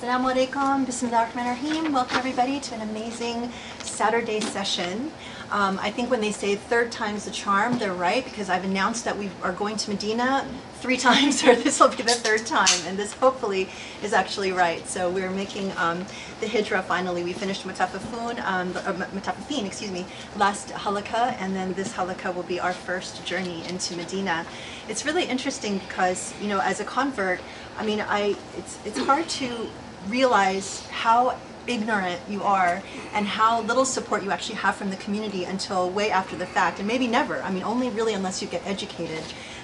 Assalamu alaikum, bismillah ar-Rahman ar-Rahim. Welcome everybody to an amazing Saturday session. Um, I think when they say third time's the charm, they're right because I've announced that we are going to Medina three times, or this will be the third time, and this hopefully is actually right. So we're making um, the hijrah finally. We finished Mutafafun, um, or Mutafafin, excuse me, last halaqa, and then this halaqa will be our first journey into Medina. It's really interesting because, you know, as a convert, I mean, I it's it's hard to realize how ignorant you are and how little support you actually have from the community until way after the fact and maybe never. I mean only really unless you get educated.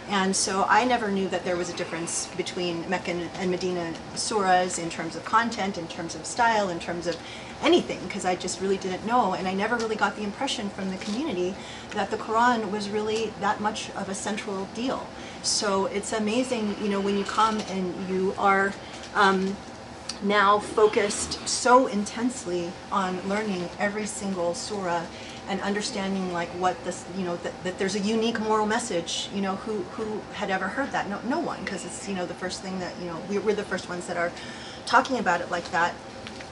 And so i never knew that there was a difference between mecca and medina surahs in terms of content in terms of style in terms of anything because i just really didn't know and i never really got the impression from the community that the quran was really that much of a central deal. So it's amazing you know when you come and you are um, now focused so intensely on learning every single surah and understanding like what this you know that, that there's a unique moral message you know who who had ever heard that? No no one because it's you know the first thing that you know we, we're the first ones that are talking about it like that.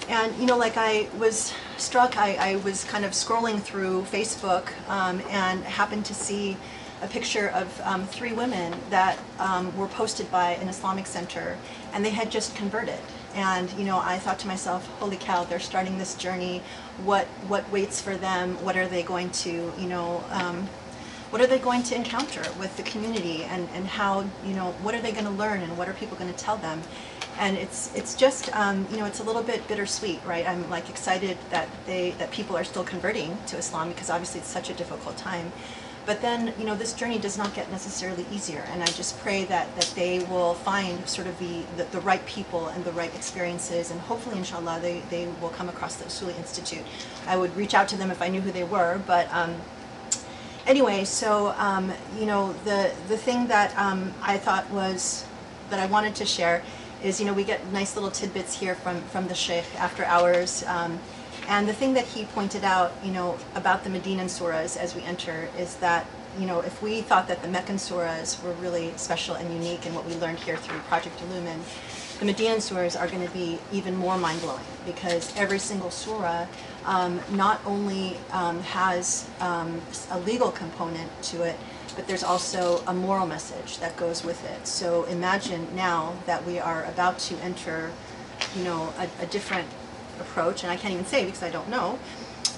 And you know like i was struck i, I was kind of scrolling through facebook um, and happened to see a picture of um, three women that um, were posted by an islamic center and they had just converted and you know I thought to myself holy cow they're starting this journey. What what waits for them? What are they going to you know um, what are they going to encounter with the community? And, and how you know what are they going to learn? And what are people going to tell them? And it's it's just um, you know it's a little bit bittersweet right? I'm like excited that they that people are still converting to Islam because obviously it's such a difficult time but then, you know, this journey does not get necessarily easier, and I just pray that, that they will find sort of the, the, the right people and the right experiences, and hopefully, inshallah, they, they will come across the Usuli Institute. I would reach out to them if I knew who they were, but um, anyway, so, um, you know, the, the thing that um, I thought was, that I wanted to share is, you know, we get nice little tidbits here from, from the Sheikh after hours. And the thing that he pointed out, you know, about the Medinan surahs as we enter is that, you know, if we thought that the Meccan surahs were really special and unique and what we learned here through Project Illumine, the Medinan surahs are going to be even more mind-blowing because every single surah um, not only um, has um, a legal component to it, but there's also a moral message that goes with it. So imagine now that we are about to enter, you know, a, a different approach, and I can't even say because I don't know,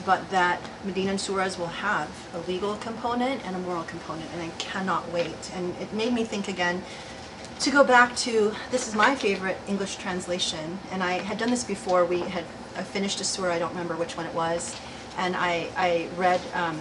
but that Medinan Surahs will have a legal component and a moral component, and I cannot wait. And it made me think again to go back to this is my favorite English translation, and I had done this before. We had I finished a surah, I don't remember which one it was, and I, I read um,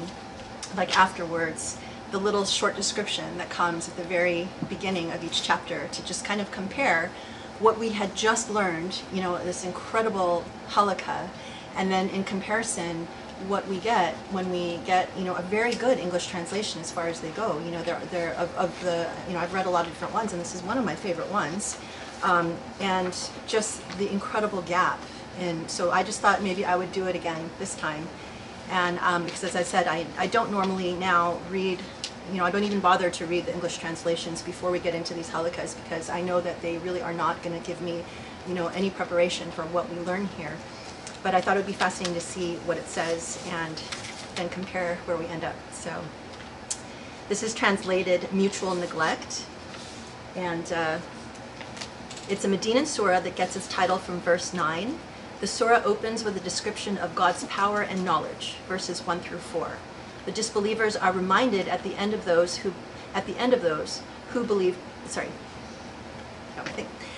like afterwards the little short description that comes at the very beginning of each chapter to just kind of compare what we had just learned, you know, this incredible halaqa, and then in comparison, what we get when we get, you know, a very good English translation as far as they go. You know, they're, they're of, of the, you know, I've read a lot of different ones, and this is one of my favorite ones. Um, and just the incredible gap. And so I just thought maybe I would do it again this time. And um, because as I said, I, I don't normally now read you know, I don't even bother to read the English translations before we get into these halaqas because I know that they really are not going to give me, you know, any preparation for what we learn here. But I thought it would be fascinating to see what it says and then compare where we end up. So this is translated mutual neglect. And uh, it's a Medinan surah that gets its title from verse 9. The surah opens with a description of God's power and knowledge, verses 1 through 4. The disbelievers are reminded at the end of those who, at the end of those who believe, sorry,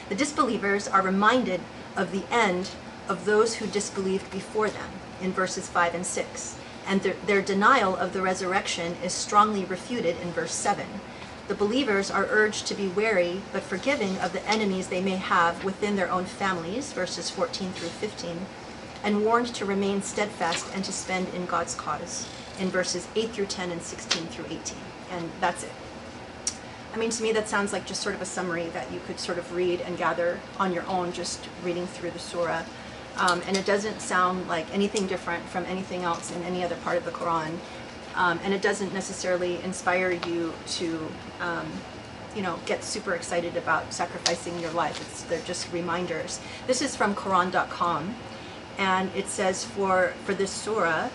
the disbelievers are reminded of the end of those who disbelieved before them in verses 5 and 6. And their, their denial of the resurrection is strongly refuted in verse 7. The believers are urged to be wary but forgiving of the enemies they may have within their own families, verses 14 through 15, and warned to remain steadfast and to spend in God's cause in verses 8 through 10 and 16 through 18. And that's it. I mean, to me, that sounds like just sort of a summary that you could sort of read and gather on your own, just reading through the surah. Um, and it doesn't sound like anything different from anything else in any other part of the Quran. Um, and it doesn't necessarily inspire you to, um, you know, get super excited about sacrificing your life. It's, they're just reminders. This is from Quran.com, and it says for, for this surah,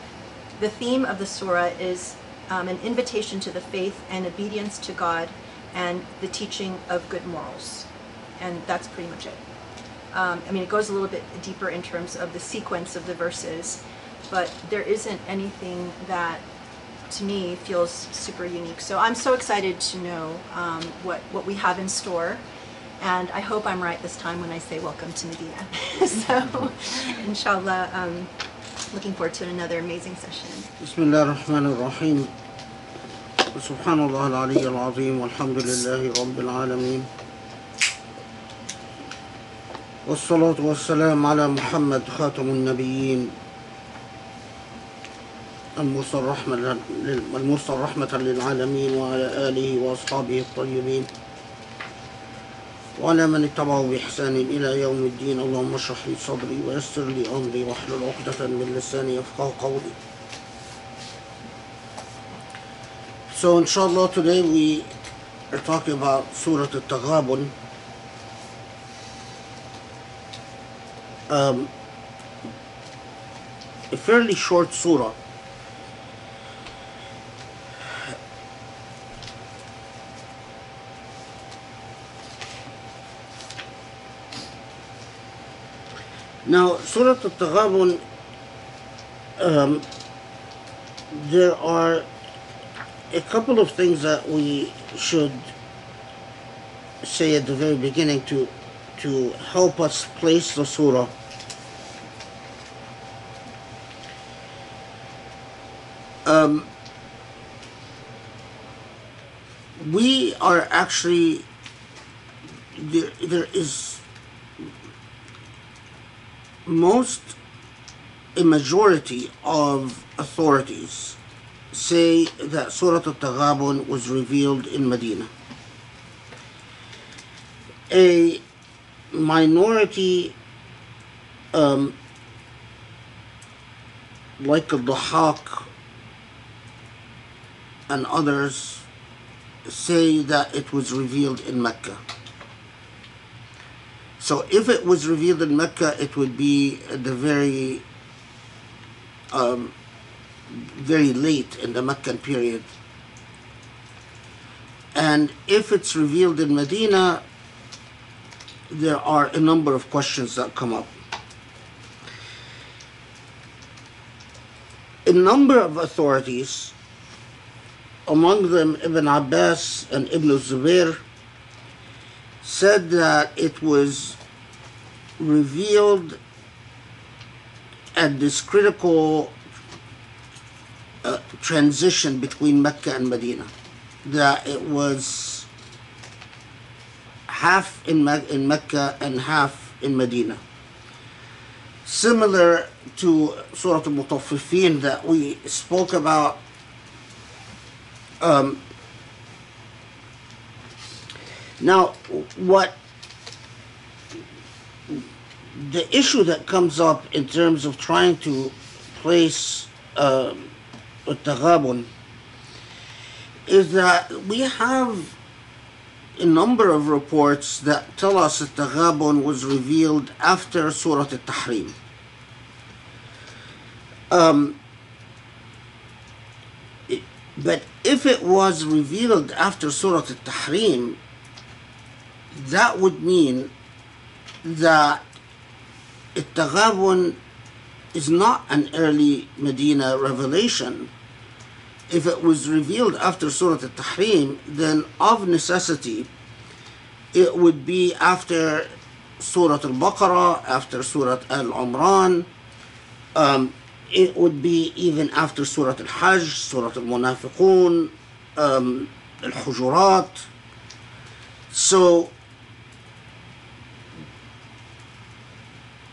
the theme of the surah is um, an invitation to the faith and obedience to God and the teaching of good morals. And that's pretty much it. Um, I mean, it goes a little bit deeper in terms of the sequence of the verses, but there isn't anything that to me feels super unique. So I'm so excited to know um, what, what we have in store. And I hope I'm right this time when I say welcome to Medina. so, inshallah, um, looking forward to another amazing session. بسم الله الرحمن الرحيم سبحان الله العلي العظيم والحمد لله رب العالمين والصلاة والسلام على محمد خاتم النبيين المرسل رحمة للعالمين وعلى آله وأصحابه الطيبين وعلى من اتبعوا بإحسان إلى يوم الدين اللهم اشرح لي صدري ويسر لي أمري واحلل عقدة من لساني يفقه قولي So inshallah today we are talking about Surah Al-Taghabun. Um, a fairly short surah. Now, Surah Al-Taghabun, um, there are a couple of things that we should say at the very beginning to to help us place the surah. Um, we are actually there, there is most a majority of authorities say that Surah Al-Taghabun was revealed in Medina. A minority um, like Al-Dhahak and others say that it was revealed in Mecca. So if it was revealed in Mecca, it would be the very um, very late in the Meccan period. And if it's revealed in Medina, there are a number of questions that come up. A number of authorities, among them Ibn Abbas and Ibn Zubair, said that it was revealed at this critical uh, transition between Mecca and Medina. That it was half in, Me- in Mecca and half in Medina. Similar to Surah Al-Mutaffifin that we spoke about um, now what the issue that comes up in terms of trying to place um, التغابن is that we have a number of reports that tell us that Taghabun was revealed after Surah Al-Tahrim. Um, it- but if it was revealed after Surah Al-Tahrim, that would mean that Al-Taghabun is not an early Medina revelation. If it was revealed after Surah Al-Tahrim, then of necessity, it would be after Surah Al-Baqarah, after Surah Al-Imran, um, it would be even after Surah Al-Hajj, Surah Al-Munafiqun, um, Al-Hujurat. So,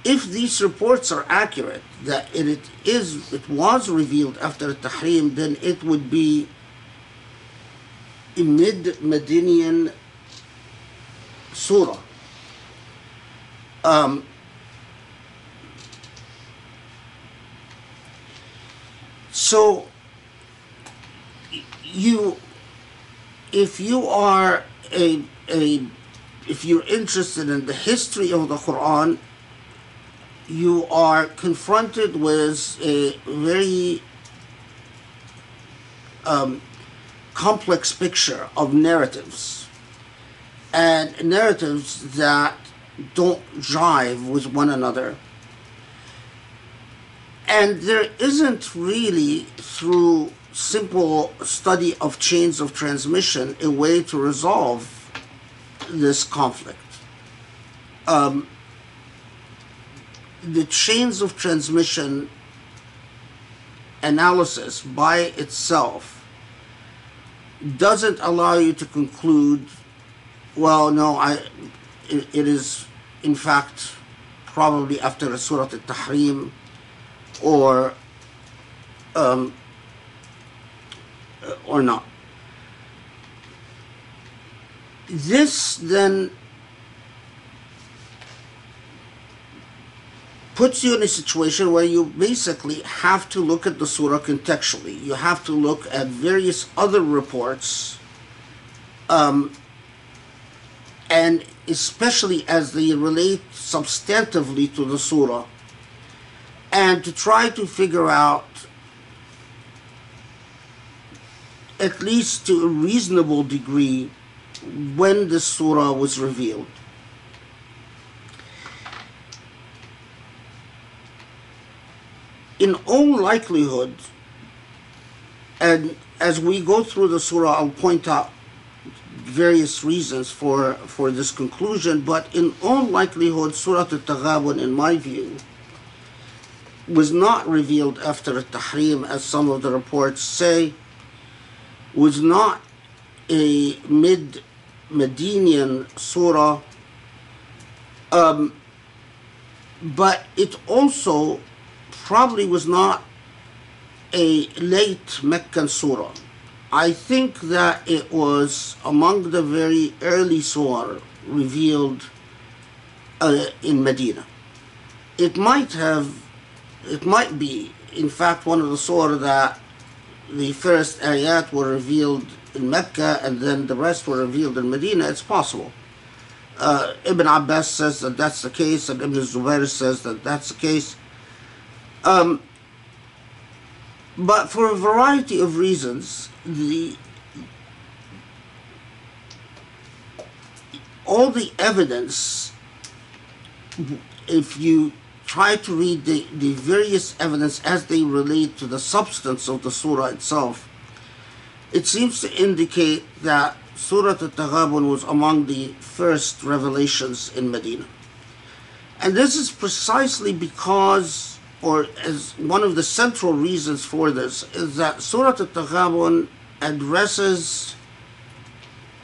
if these reports are accurate that it, is it was revealed after tahrim then it would be a mid-Medinian surah. Um, so you if you are a, a if you're interested in the history of the Quran, you are confronted with a very um, complex picture of narratives and narratives that don't jive with one another. And there isn't really, through simple study of chains of transmission, a way to resolve this conflict. Um, the chains of transmission analysis by itself doesn't allow you to conclude well no i it, it is in fact probably after the surah al-tahrim or um, or not. This then puts you in a situation where you basically have to look at the surah contextually. You have to look at various other reports, um, and especially as they relate substantively to the surah, and to try to figure out, at least to a reasonable degree, when the surah was revealed. In all likelihood, and as we go through the surah, I'll point out various reasons for, for this conclusion, but in all likelihood, Surah Al-Taghabun, in my view, was not revealed after Al-Tahrim, as some of the reports say, was not a mid-Medinian surah, um, but it also probably was not a late Meccan surah. I think that it was among the very early surah revealed uh, in Medina. It might have, it might be, in fact, one of the surah that the first ayat were revealed in Mecca and then the rest were revealed in Medina. It's possible. Uh, Ibn Abbas says that that's the case, and Ibn Zubair says that that's the case. Um, but for a variety of reasons, the all the evidence, if you try to read the, the various evidence as they relate to the substance of the surah itself, it seems to indicate that Surah Al-Taghabun was among the first revelations in Medina. And this is precisely because or as one of the central reasons for this is that Surah Al-Taghabun addresses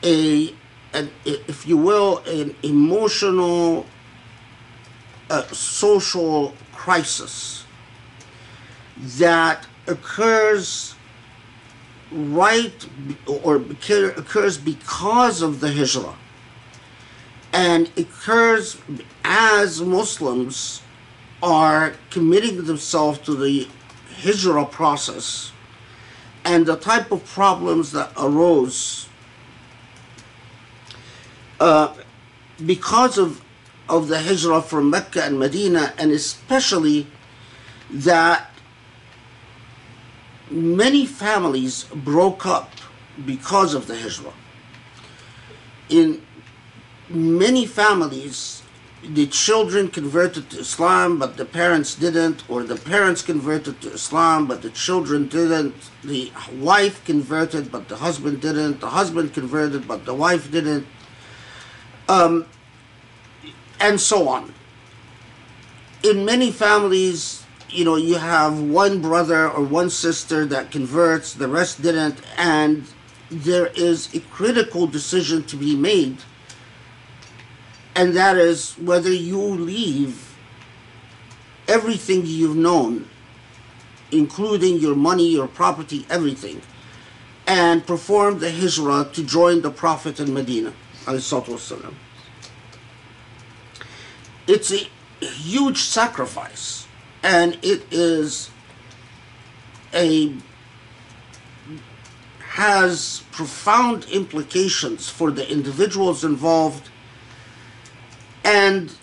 a, if you will, an emotional, uh, social crisis that occurs right or occurs because of the hijrah. And occurs as Muslims are committing themselves to the hijrah process and the type of problems that arose uh, because of, of the hijrah from Mecca and Medina, and especially that many families broke up because of the hijrah. In many families, the children converted to Islam, but the parents didn't, or the parents converted to Islam, but the children didn't. The wife converted, but the husband didn't. The husband converted, but the wife didn't. Um, and so on. In many families, you know, you have one brother or one sister that converts, the rest didn't, and there is a critical decision to be made and that is whether you leave everything you've known, including your money, your property, everything, and perform the hijrah to join the Prophet in Medina. It's a huge sacrifice, and it is a has profound implications for the individuals involved and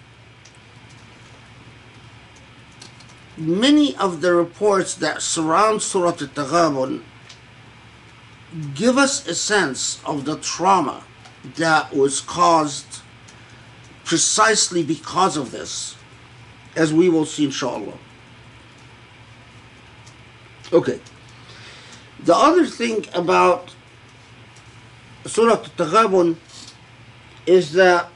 many of the reports that surround Surah Al-Taghabun give us a sense of the trauma that was caused precisely because of this, as we will see inshallah. Okay. The other thing about Surah Al-Taghabun is that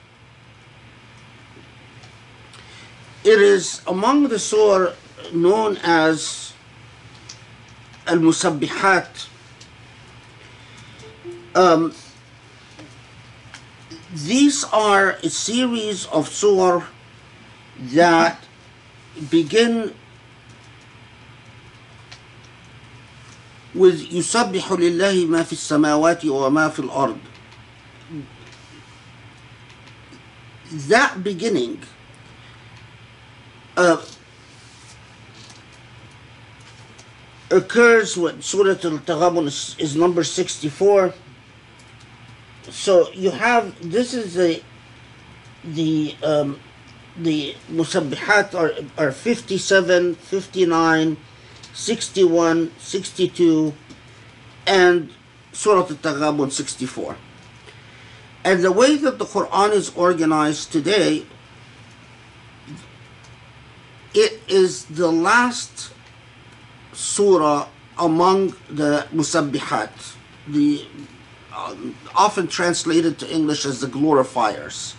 it is among the surah known as Al-Musabbihat. Um, these are a series of surah that begin with يسبح لله ما في السماوات وما في الأرض that beginning uh, occurs when Surah Al-Taghabun is, is number 64 so you have this is the the um, the musabbihat are, are 57 59 61 62 and surah al-taghabun 64 and the way that the quran is organized today it is the last surah among the musabbihat the um, often translated to English as the glorifiers,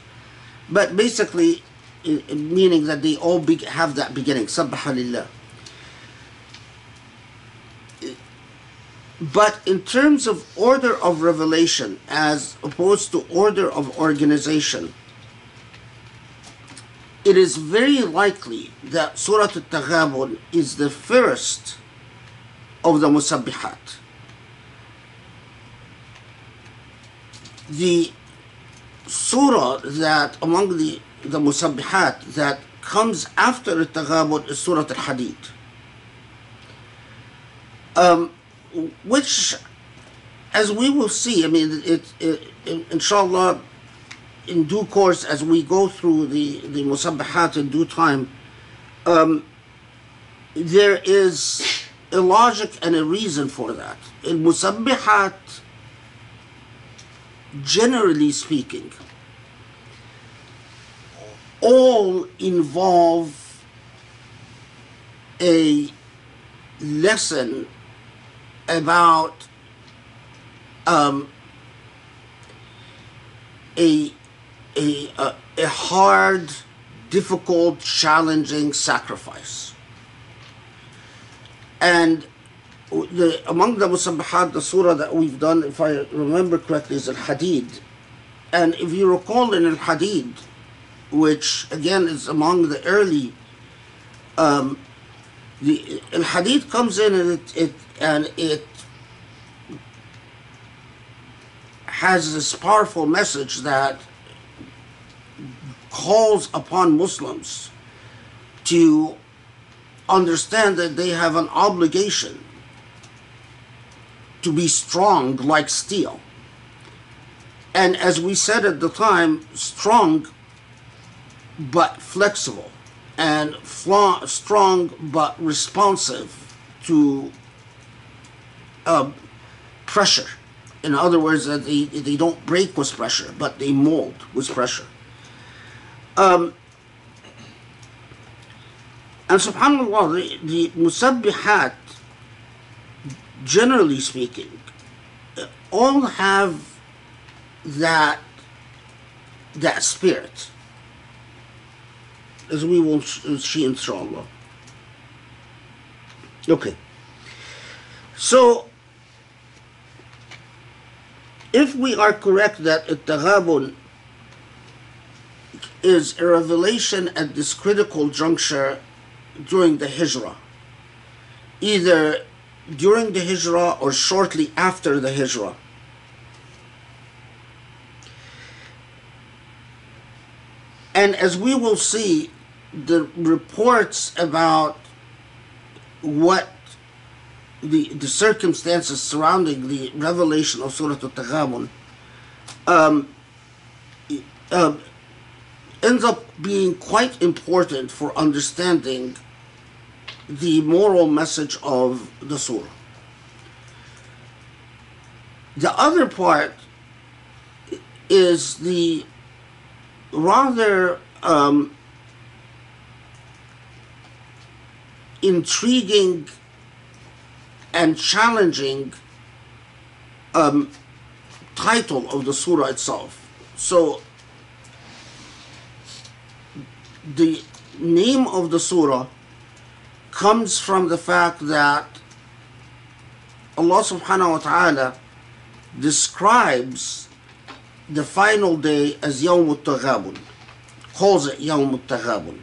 but basically meaning that they all be- have that beginning. Lillah. But in terms of order of revelation, as opposed to order of organization, it is very likely that Surah Al-Taghabun is the first of the Musabbihat. the surah that among the the musabbihat that comes after the taghabun is surah al-hadid um, which as we will see i mean it, it, it inshallah in due course as we go through the the musabbihat in due time um, there is a logic and a reason for that. In musabbihat generally speaking, all involve a lesson about um, a, a, a, a hard, difficult, challenging sacrifice. And the, among the Musabbihat, the surah that we've done, if I remember correctly, is Al Hadid. And if you recall in Al Hadid, which again is among the early, um, the Al Hadid comes in and it, it and it has this powerful message that calls upon Muslims to understand that they have an obligation to be strong like steel. And as we said at the time, strong but flexible, and strong but responsive to uh, pressure. In other words, that they, they don't break with pressure, but they mold with pressure. Um, and subhanAllah, the, the musabbihat generally speaking, uh, all have that that spirit, as we will sh- see inshallah. Okay. So, if we are correct that التغابن is a revelation at this critical juncture during the Hijrah, either during the Hijrah or shortly after the Hijrah. And as we will see, the reports about what the, the circumstances surrounding the revelation of Surah Al-Taghabun um, um, ends up being quite important for understanding the moral message of the surah. The other part is the rather um, intriguing and challenging um, title of the surah itself. So, the name of the surah comes from the fact that Allah subhanahu wa ta'ala describes the final day as Yawm al-Taghabun, calls it Yawm al-Taghabun.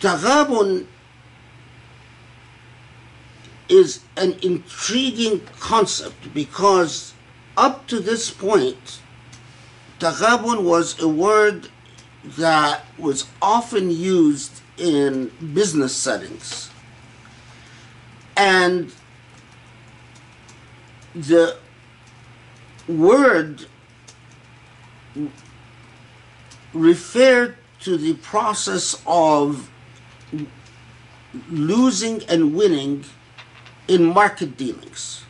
Taghabun is an intriguing concept because up to this point, Taghabun was a word that was often used in business settings. And the word referred to the process of losing and winning in market dealings.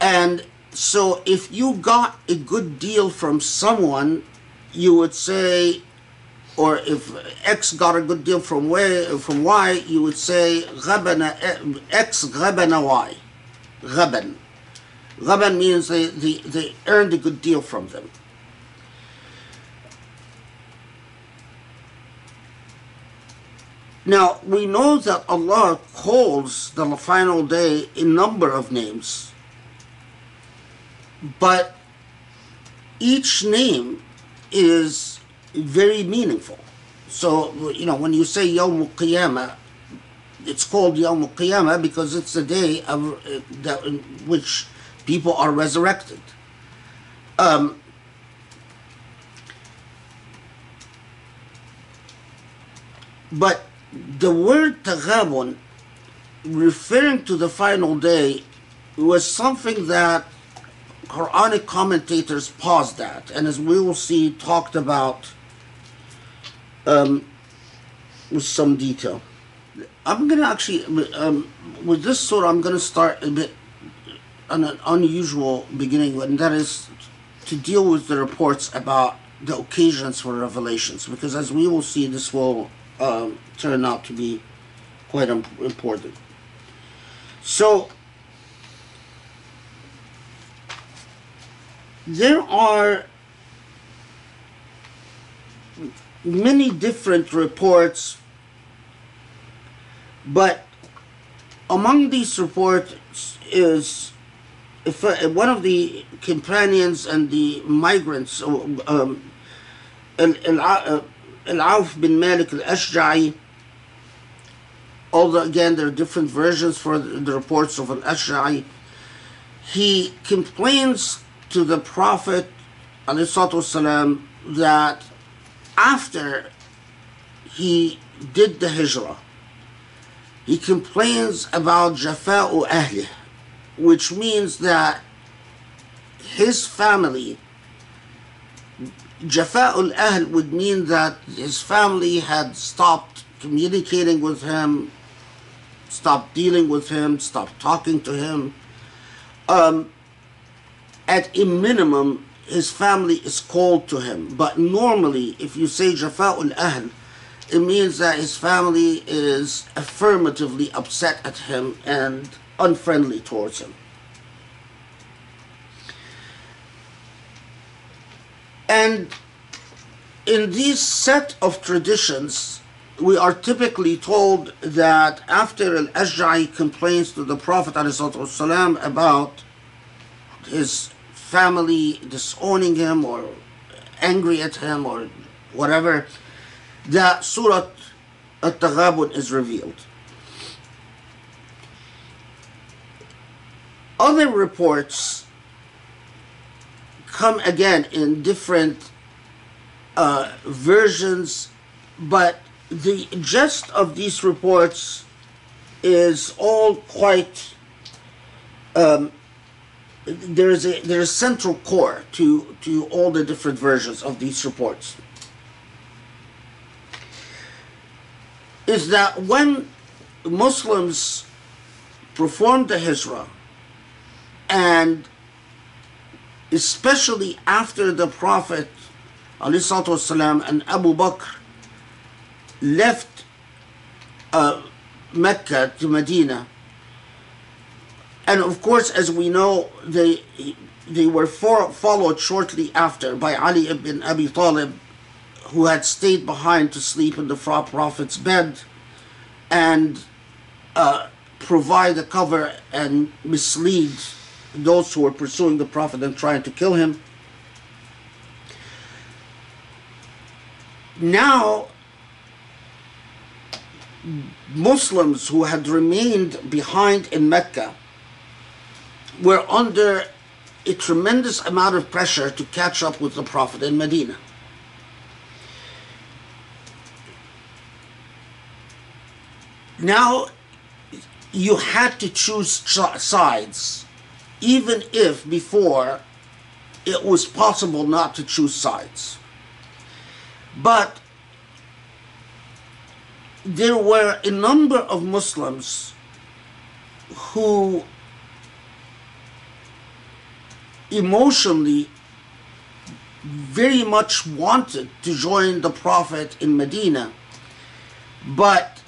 And so if you got a good deal from someone, you would say, or if X got a good deal from Y, from Y, you would say غبن X غبن Y. غبن. غبن means they, they, they earned a good deal from them. Now, we know that Allah calls the final day a number of names, but each name is very meaningful. So, you know, when you say Yawm al-Qiyamah, it's called Yawm al-Qiyamah because it's the day of, uh, in which people are resurrected. Um, but the word Taghabun, referring to the final day, was something that Quranic commentators paused at, and as we will see, talked about um, with some detail. I'm going to actually, um, with this surah, I'm going to start a bit on an unusual beginning, and that is to deal with the reports about the occasions for revelations, because as we will see, this will um, turn out to be quite important. So, there are many different reports, but among these reports is uh, one of the companions and the migrants, um, Al- Al- uh, Al-Auf bin Malik al-Ashja'i, although again there are different versions for the, reports of al-Ashja'i, he complains to the Prophet والسلام, that after he did the hijrah, he complains about jafa'u ahli, which means that his family, jafa'ul ahl would mean that his family had stopped communicating with him, stopped dealing with him, stopped talking to him. Um, at a minimum, his family is called to him. But normally, if you say Jafa'ul Ahl, it means that his family is affirmatively upset at him and unfriendly towards him. And in these set of traditions, we are typically told that after Al Ashja'i complains to the Prophet ﷺ about his family disowning him or angry at him or whatever, that Surah At Taghabun is revealed. Other reports come again in different uh, versions, but the gist of these reports is all quite um, there's a there's central core to to all the different versions of these reports. Is that when Muslims performed the hijrah, and especially after the Prophet والسلام, and Abu Bakr left uh, Mecca to Medina and of course, as we know, they, they were for, followed shortly after by Ali ibn Abi Talib, who had stayed behind to sleep in the Prophet's bed and uh, provide a cover and mislead those who were pursuing the Prophet and trying to kill him. Now, Muslims who had remained behind in Mecca were under a tremendous amount of pressure to catch up with the Prophet in Medina. Now, you had to choose sides, even if before it was possible not to choose sides. But there were a number of Muslims who emotionally very much wanted to join the Prophet in Medina, but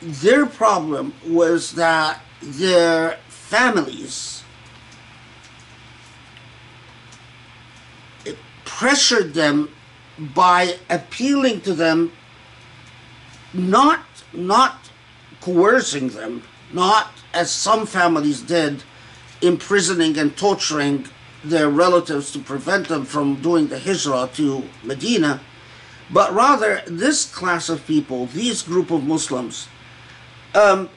their problem was that their families pressured them by appealing to them not not coercing them not as some families did imprisoning and torturing their relatives to prevent them from doing the hijrah to medina. But rather this class of people this group of muslims um,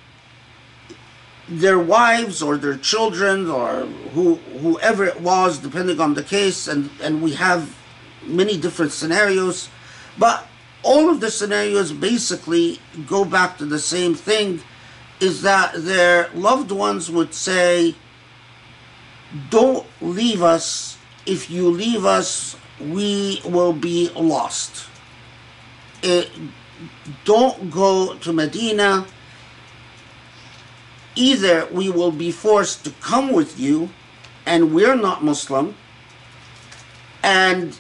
their wives or their children or who, whoever it was depending on the case and, and we have many different scenarios, but all of the scenarios basically go back to the same thing is that their loved ones would say, Don't leave us. If you leave us, we will be lost. It, eh, don't go to Medina. Either we will be forced to come with you, and we're not Muslim, and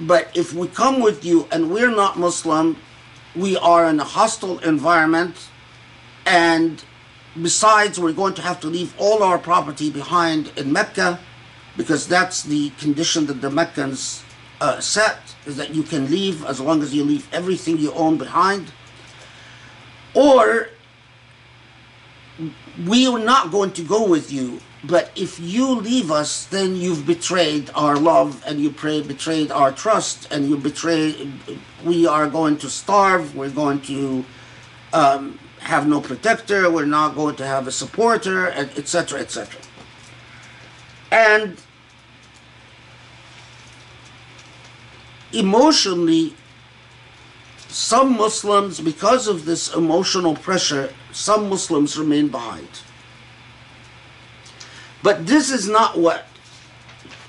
but if we come with you and we're not Muslim, we are in a hostile environment, and besides, we're going to have to leave all our property behind in Mecca because that's the condition that the Meccans uh, set is that you can leave as long as you leave everything you own behind. Or we are not going to go with you but if you leave us, then you've betrayed our love and you pray, betrayed our trust and you betray. We are going to starve. We're going to um, have no protector. We're not going to have a supporter, etc., etc. And emotionally, some Muslims, because of this emotional pressure, some Muslims remain behind. But this is not what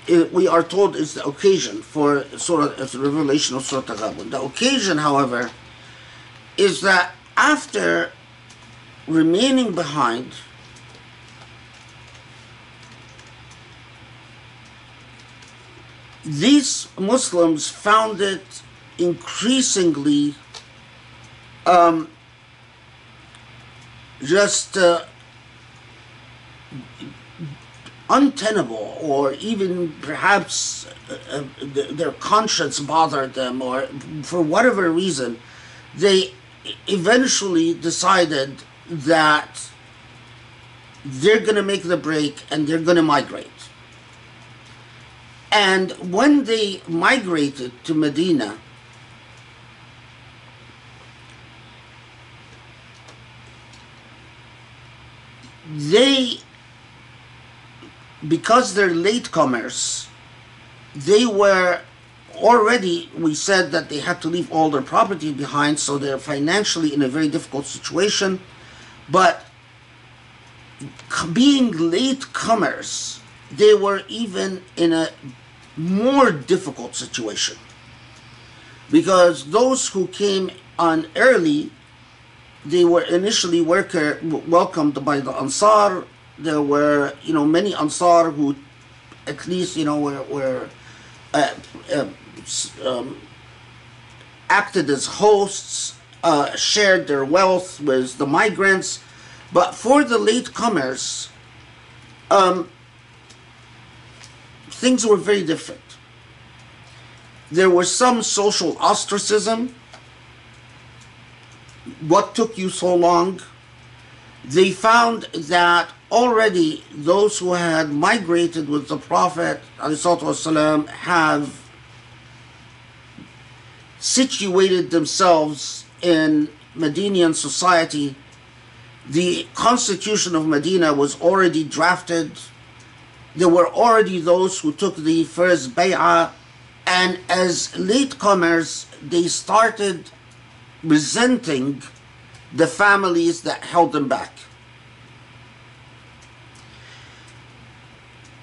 eh, we are told is the occasion for Surah, uh, the revelation of Surah Taghabun. The occasion, however, is that after remaining behind, these Muslims found it increasingly um, just uh, untenable or even perhaps uh, uh their conscience bothered them or for whatever reason they eventually decided that they're going to make the break and they're going to migrate and when they migrated to medina they because they're latecomers, they were already we said that they had to leave all their property behind, so they're financially in a very difficult situation. But being late comers, they were even in a more difficult situation because those who came on early they were initially worker, welcomed by the Ansar. There were, you know, many Ansar who, at least, you know, were, were uh, uh, um, acted as hosts, uh, shared their wealth with the migrants. But for the latecomers, um, things were very different. There was some social ostracism what took you so long? They found that already those who had migrated with the Prophet والسلام, have situated themselves in Medinian society. The constitution of Medina was already drafted. There were already those who took the first bay'ah, and as latecomers, they started resenting the families that held them back.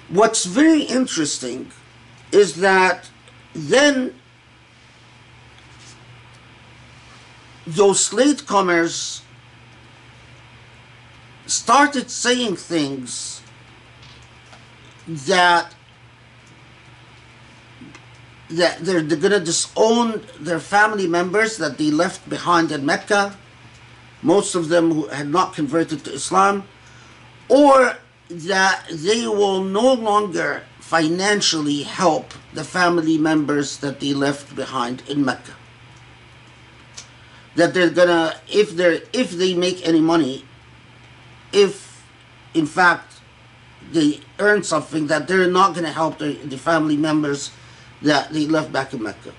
What's very interesting is that then those latecomers started saying things that that they're, they're going to disown their family members that they left behind in Mecca, most of them who had not converted to Islam, or that they will no longer financially help the family members that they left behind in Mecca. That they're gonna, if they're, if they make any money, if in fact they earn something, that they're not gonna help the, the family members that they left back in Mecca.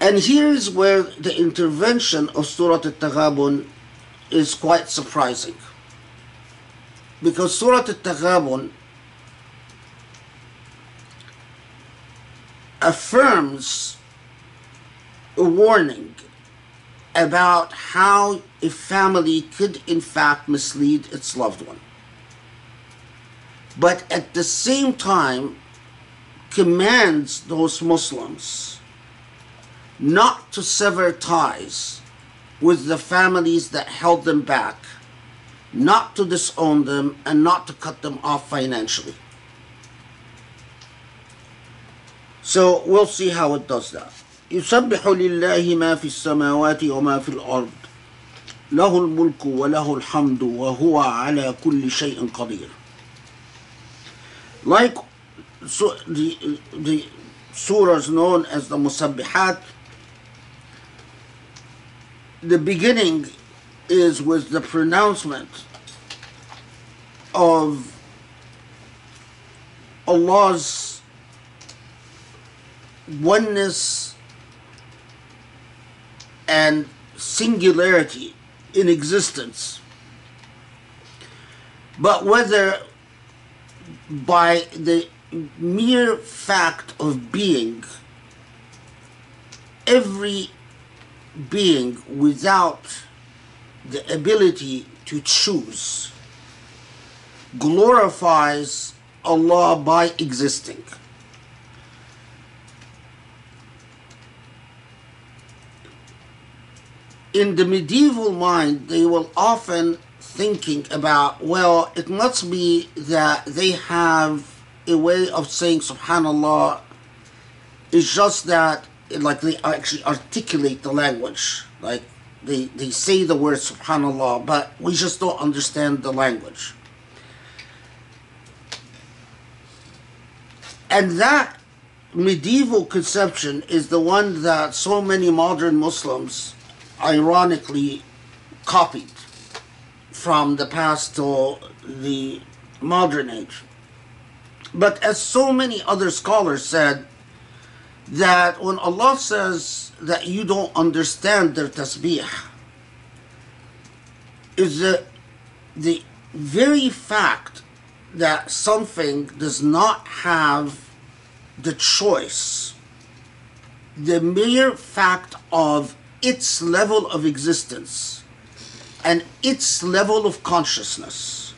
And here's where the intervention of Surah Al-Taghabun is quite surprising. Because Surah Al-Taghabun affirms warning about how a family could in fact mislead its loved one. But at the same time, commands those Muslims not to sever ties with the families that held them back, not to disown them, and not to cut them off financially. So we'll see how it does that. يسبح لله ما في السماوات وما في الأرض له الملك وله الحمد وهو على كل شيء قدير like so the the surahs known as the musabbihat the beginning is with the pronouncement of Allah's oneness and singularity in existence but whether by the mere fact of being, every being without the ability to choose glorifies Allah by existing. In the medieval mind, they were often thinking about, well, it must be that they have a way of saying subhanallah it's just that like they actually articulate the language. Like they, they say the word subhanallah but we just don't understand the language. And that medieval conception is the one that so many modern muslims ironically copied from the past to the modern age. But as so many other scholars said, that when Allah says that you don't understand their tasbih, is the, the very fact that something does not have the choice, the mere fact of its level of existence and its level of consciousness,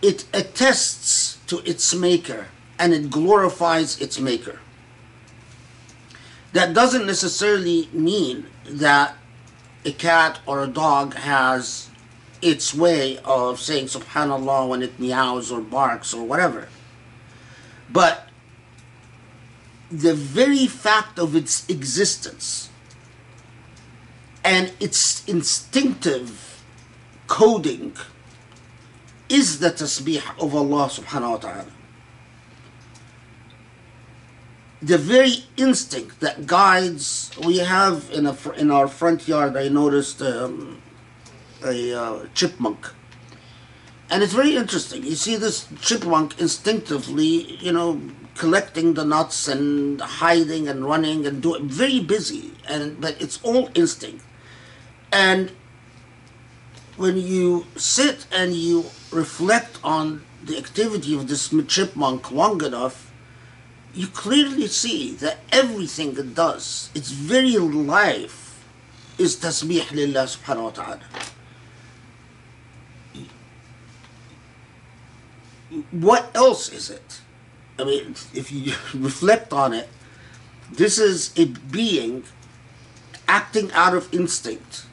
it attests to its maker and it glorifies its maker. That doesn't necessarily mean that a cat or a dog has its way of saying subhanallah when it meows or barks or whatever. But the very fact of its existence and its instinctive coding is the tasbih of Allah subhanahu wa ta'ala. The very instinct that guides, we have in, a, in our front yard, I noticed um, a uh, chipmunk. And it's very interesting. You see this chipmunk instinctively, you know, collecting the nuts and hiding and running and doing very busy. And but it's all instinct. And when you sit and you reflect on the activity of this chipmunk long enough, you clearly see that everything it does, its very life, is tasbih lillah subhanahu wa ta'ala. what else is it? I mean, if you reflect on it, this is a being acting out of instinct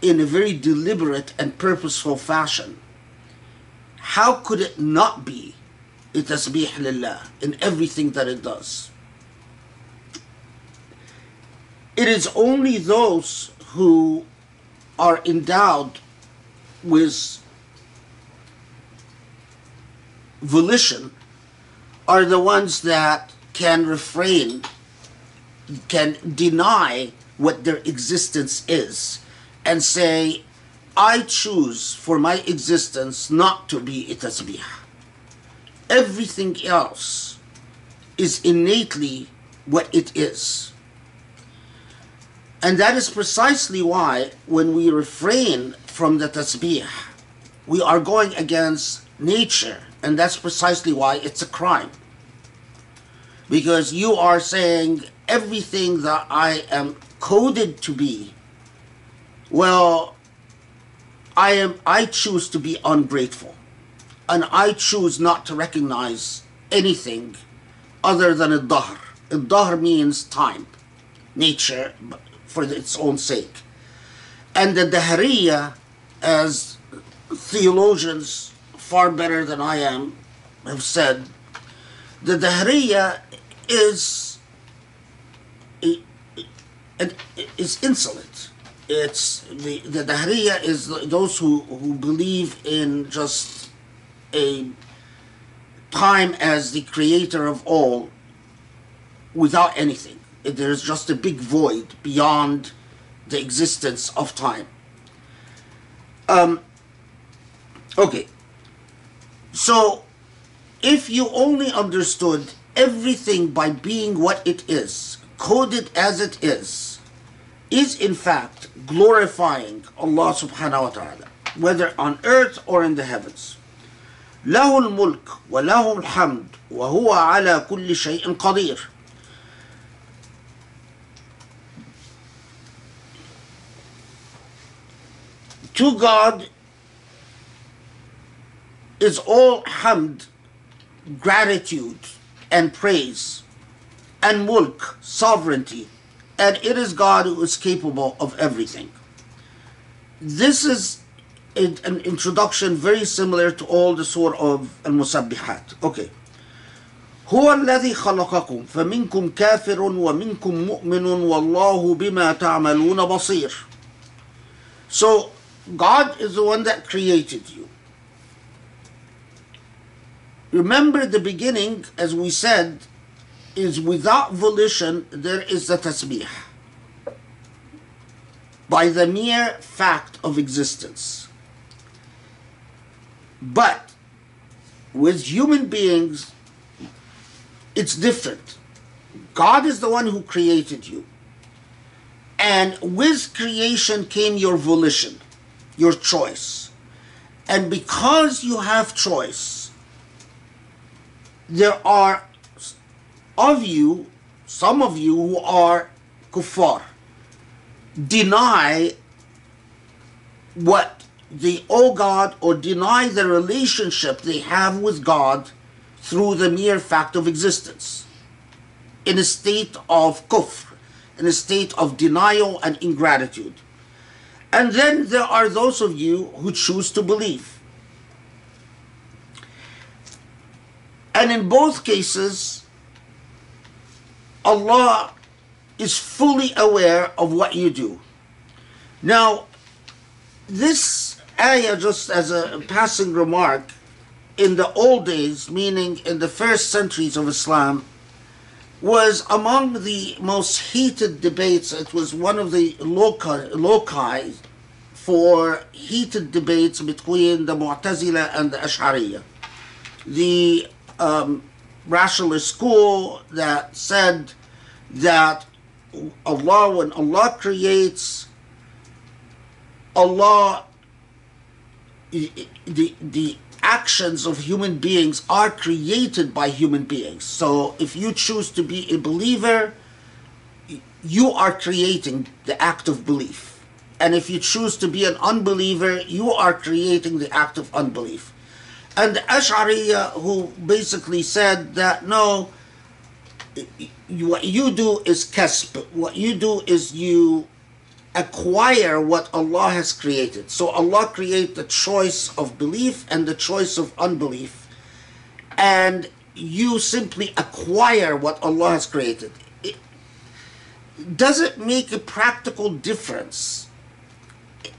in a very deliberate and purposeful fashion. How could it not be a tasbih lillah in everything that it does? It is only those who are endowed with volition are the ones that can refrain, can deny what their existence is, and say, I choose for my existence not to be a tasbih. Everything else is innately what it is. And that is precisely why when we refrain from the tasbih, we are going against nature and that's precisely why it's a crime. Because you are saying everything that I am coded to be, well, I am I choose to be ungrateful. And I choose not to recognize anything other than a dahr. A dahr means time, nature, for its own sake. And the dahriya, as theologians far better than I am have said, the Dahriya is is insolent. It's the the Dahriya is those who, who believe in just a time as the creator of all without anything. There's just a big void beyond the existence of time. Um, okay, so, if you only understood everything by being what it is, coded as it is, is in fact glorifying Allah subhanahu wa ta'ala, whether on earth or in the heavens. له الملك وله الحمد وهو على كل شيء قدير. To God is all hamd, gratitude and praise, and mulk, sovereignty, and it is God who is capable of everything. This is an introduction very similar to all the surah of Al-Musabbihat. Okay. هو الذي خلقكم فمنكم كافر ومنكم مؤمن والله بما تعملون بصير. So God is the one that created you. Remember the beginning, as we said, is without volition, there is the tasbih. By the mere fact of existence. But with human beings, it's different. God is the one who created you. And with creation came your volition, your choice. And because you have choice, there are of you, some of you who are kuffar, deny what they owe God or deny the relationship they have with God through the mere fact of existence in a state of kufr, in a state of denial and ingratitude. And then there are those of you who choose to believe. And in both cases, Allah is fully aware of what you do. Now, this ayah, just as a passing remark, in the old days, meaning in the first centuries of Islam, was among the most heated debates. It was one of the loci, loci for heated debates between the Mu'tazila and the Ash'ariyah. The um, rationalist school that said that Allah, when Allah creates, Allah, the, the actions of human beings are created by human beings. So if you choose to be a believer, you are creating the act of belief. And if you choose to be an unbeliever, you are creating the act of unbelief. And Ash'ariya, who basically said that no, what you do is kasb. What you do is you acquire what Allah has created. So Allah created the choice of belief and the choice of unbelief. And you simply acquire what Allah has created. It, does it make a practical difference?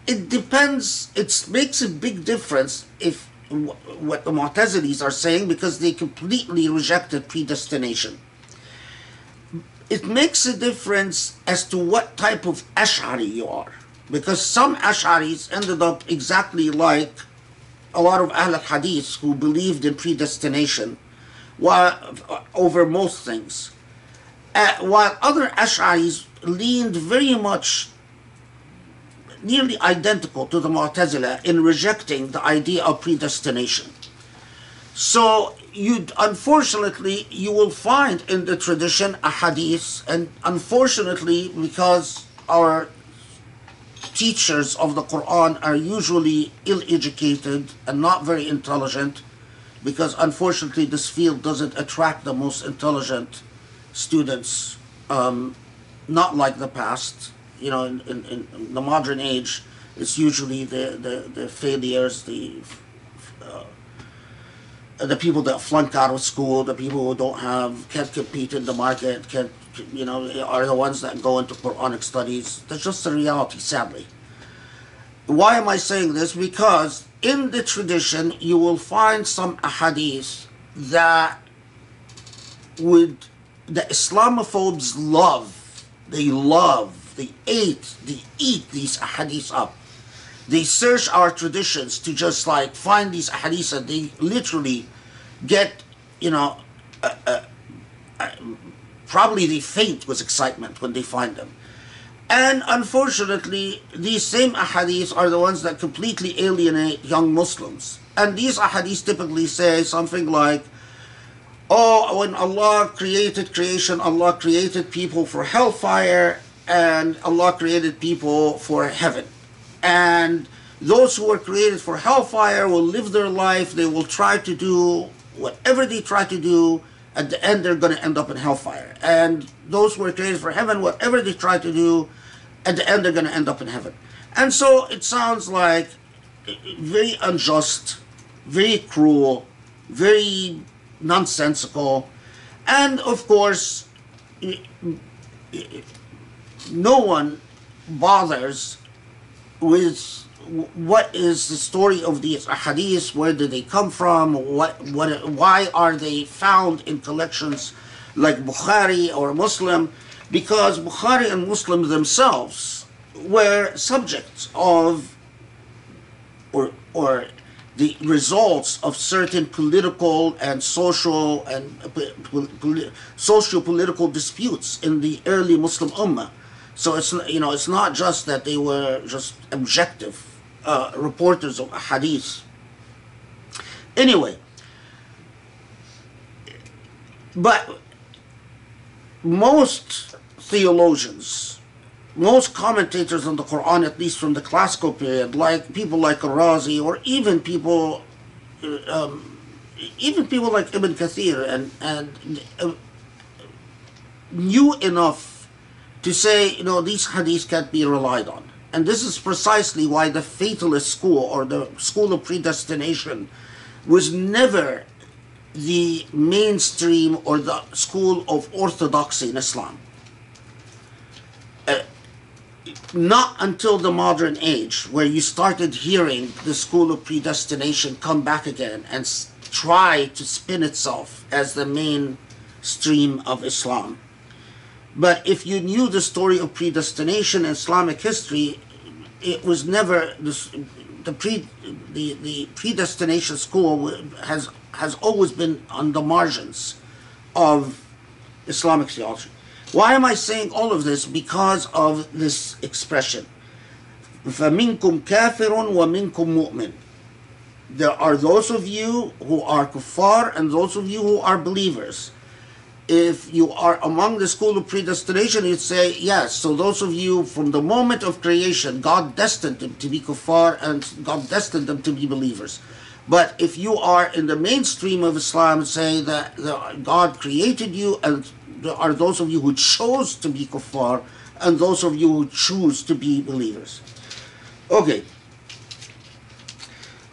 It depends. It makes a big difference if what the Mu'tazilis are saying because they completely rejected predestination it makes a difference as to what type of Ash'ari you are. Because some Ash'aris ended up exactly like a lot of Ahl al-Hadith who believed in predestination while, over most things. Uh, while other Ash'aris leaned very much nearly identical to the Mu'tazila in rejecting the idea of predestination. So you unfortunately you will find in the tradition a hadith and unfortunately because our teachers of the Quran are usually ill-educated and not very intelligent because unfortunately this field doesn't attract the most intelligent students um, not like the past you know in, in, in, the modern age it's usually the, the, the failures the uh, the people that flunk out of school, the people who don't have, can't compete in the market, can't, you know, are the ones that go into Quranic studies. That's just the reality, sadly. Why am I saying this? Because in the tradition, you will find some ahadith that would, the Islamophobes love, they love, they ate, they eat these ahadith up they search our traditions to just like find these hadiths and they literally get, you know, uh, uh, uh, probably they faint with excitement when they find them. And unfortunately, these same ahadith are the ones that completely alienate young Muslims. And these ahadith typically say something like, Oh, when Allah created creation, Allah created people for hellfire, and Allah created people for heaven. And those who are created for hellfire will live their life. They will try to do whatever they try to do. At the end they're going to end up in hellfire. And those who are created for heaven whatever they try to do at the end they're going to end up in heaven. And so it sounds like very unjust very cruel very nonsensical. And of course no one bothers with what is the story of these hadiths? Where do they come from? What, what, why are they found in collections like Bukhari or Muslim? Because Bukhari and Muslim themselves were subjects of, or, or the results of certain political and social and socio-political disputes in the early Muslim Ummah. So it's you know it's not just that they were just objective uh, reporters of hadith. Anyway, but most theologians, most commentators on the Quran, at least from the classical period, like people like Razi, or even people, uh, um, even people like Ibn Kathir, and and uh, knew enough to say, you know, these hadiths can't be relied on. And this is precisely why the fatalist school or the school of predestination was never the mainstream or the school of orthodoxy in Islam. Uh, not until the modern age, where you started hearing the school of predestination come back again and try to spin itself as the mainstream of Islam. But if you knew the story of predestination in Islamic history, it was never this, the pre the, the predestination school has has always been on the margins of Islamic theology. Why am I saying all of this? Because of this expression. فَمِنْكُمْ كَافِرٌ وَمِنْكُمْ مُؤْمِنٌ There are those of you who are kuffar and those of you who are believers. If you are among the school of predestination, you'd say, yes, so those of you from the moment of creation, God destined them to be kuffar and God destined them to be believers. But if you are in the mainstream of Islam, say that the- God created you, and there are those of you who chose to be kuffar, and those of you who choose to be believers. Okay.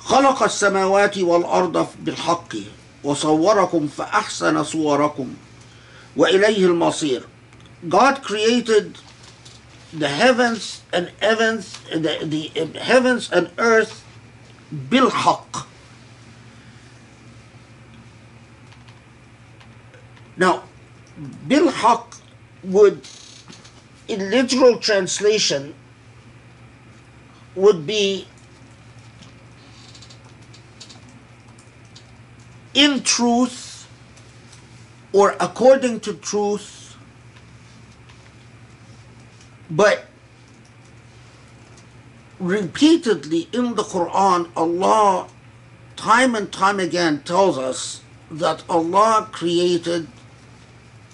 خلق السماوات والأرض بالحق وصوركم فأحسن صوركم وإليه المصير. God created the heavens and heavens, the, the heavens and earth بالحق. Now, بالحق would, in literal translation, would be in truth or according to truth, but repeatedly in the Quran, Allah time and time again tells us that Allah created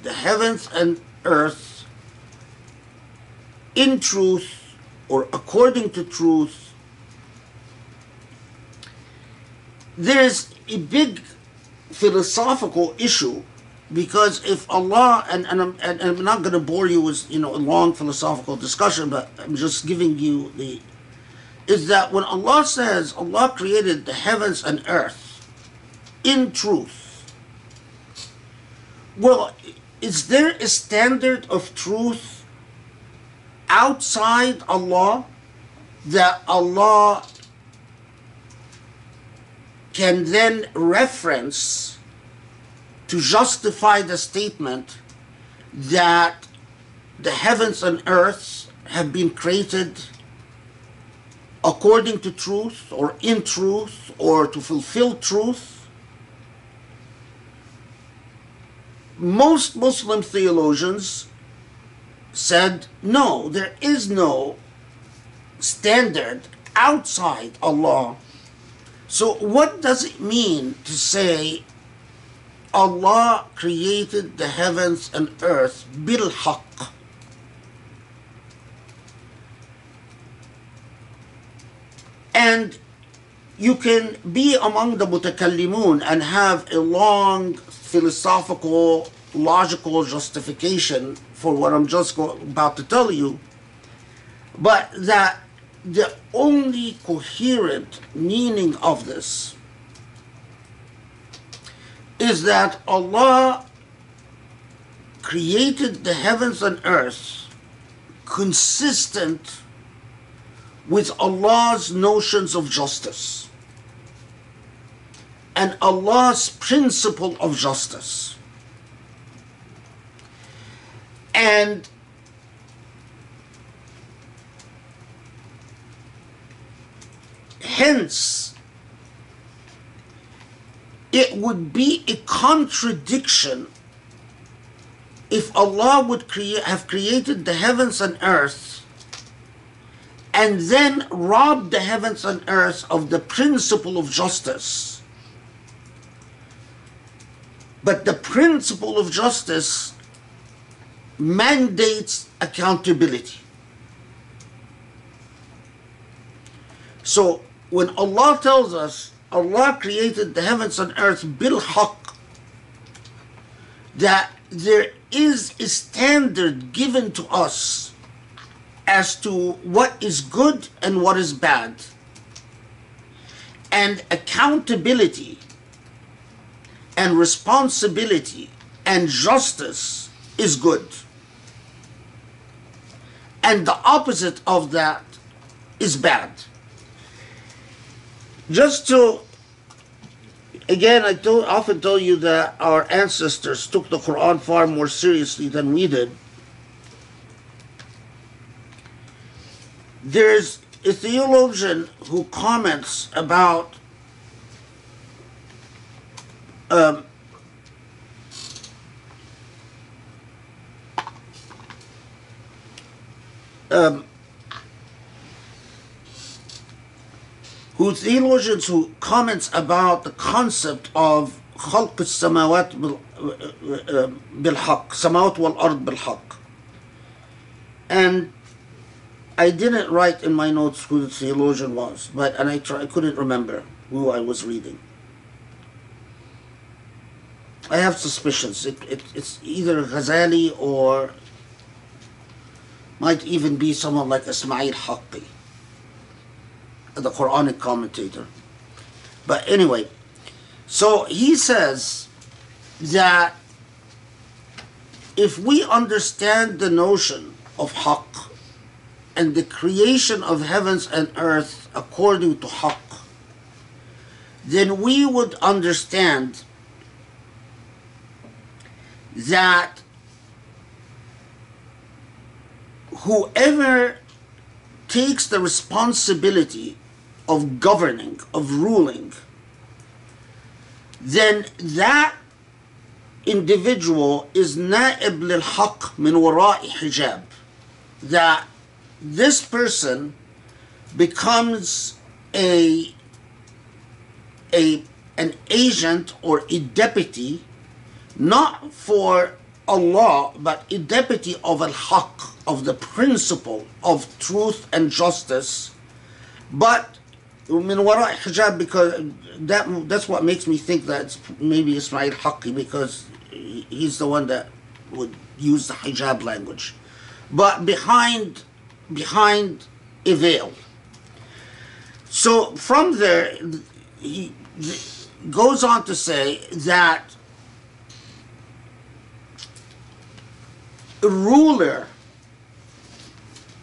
the heavens and earth in truth or according to truth. There's a big philosophical issue because if Allah and, and, I'm, and I'm not going to bore you with you know a long philosophical discussion, but I'm just giving you the is that when Allah says Allah created the heavens and earth in truth, well, is there a standard of truth outside Allah that Allah can then reference to justify the statement that the heavens and earth have been created according to truth or in truth or to fulfill truth. Most Muslim theologians said no, there is no standard outside Allah. So, what does it mean to say Allah created the heavens and earth bil haqq? And you can be among the mutakallimun and have a long philosophical, logical justification for what I'm just about to tell you, but that the only coherent meaning of this is that Allah created the heavens and earth consistent with Allah's notions of justice and Allah's principle of justice. And hence, it would be a contradiction if Allah would create, have created the heavens and earth and then rob the heavens and earth of the principle of justice. But the principle of justice mandates accountability. So when Allah tells us Allah created the heavens and earth bil haqq, that there is a standard given to us as to what is good and what is bad, and accountability and responsibility and justice is good. And the opposite of that is bad. Just to, again, I often tell you that our ancestors took the Quran far more seriously than we did. There's a theologian who comments about um, um, who theologians who comments about the concept of خلق السماوات بال- بالحق سماوات والأرض بالحق and I didn't write in my notes who the theologian was but and I, try, I couldn't remember who I was reading I have suspicions it, it, it's either Ghazali or might even be someone like Ismail Haqqi the Quranic commentator. But anyway, so he says that if we understand the notion of haqq and the creation of heavens and earth according to haqq, then we would understand that whoever takes the responsibility of governing, of ruling, then that individual is na'ib lil haq min wara'i hijab. That this person becomes a, a an agent or a deputy, not for Allah, but a deputy of al haq, of the principle of truth and justice, but من وراء hijab because that that's what makes me think that it's maybe Ismail Haqqi because he's the one that would use the hijab language, but behind behind a veil. So from there, he goes on to say that a ruler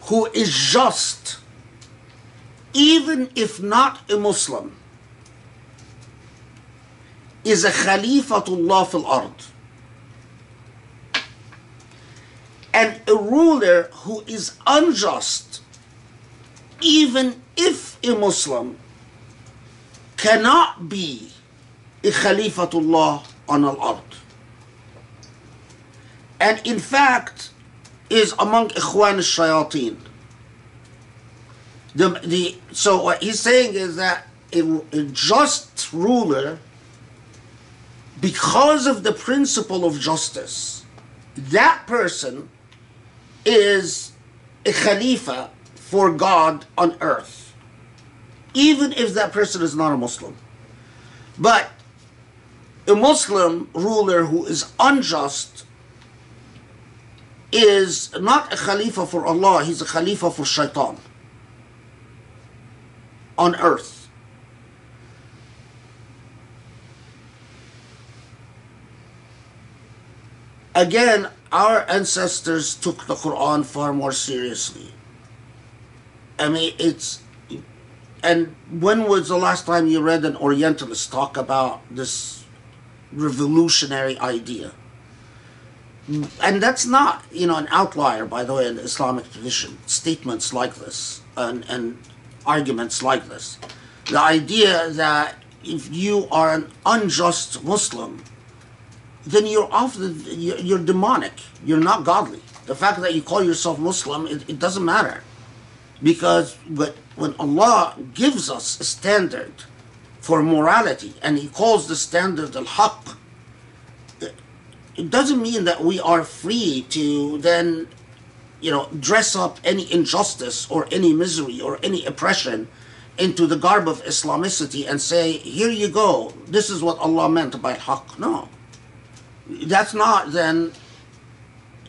who is just even if not a Muslim, is a Khalifatullah fil ard. And a ruler who is unjust, even if a Muslim, cannot be a Khalifatullah on al ard. And in fact, is among Ikhwan al-Shayateen the, the so what he's saying is that a, a just ruler because of the principle of justice that person is a khalifa for god on earth even if that person is not a muslim. But a muslim ruler who is unjust is not a khalifa for allah he's a khalifa for shaitan on earth. Again, our ancestors took the Quran far more seriously. I mean, it's. And when was the last time you read an Orientalist talk about this revolutionary idea? And that's not, you know, an outlier, by the way, in the Islamic tradition. Statements like this and, and arguments like this. The idea that if you are an unjust Muslim, then you're off the, you're, demonic. You're not godly. The fact that you call yourself Muslim, it, it doesn't matter. Because when Allah gives us a standard for morality, and He calls the standard al-haq, it doesn't mean that we are free to then, you know, dress up any injustice or any misery or any oppression into the garb of Islamicity and say, here you go, this is what Allah meant by haqq. No. That's not then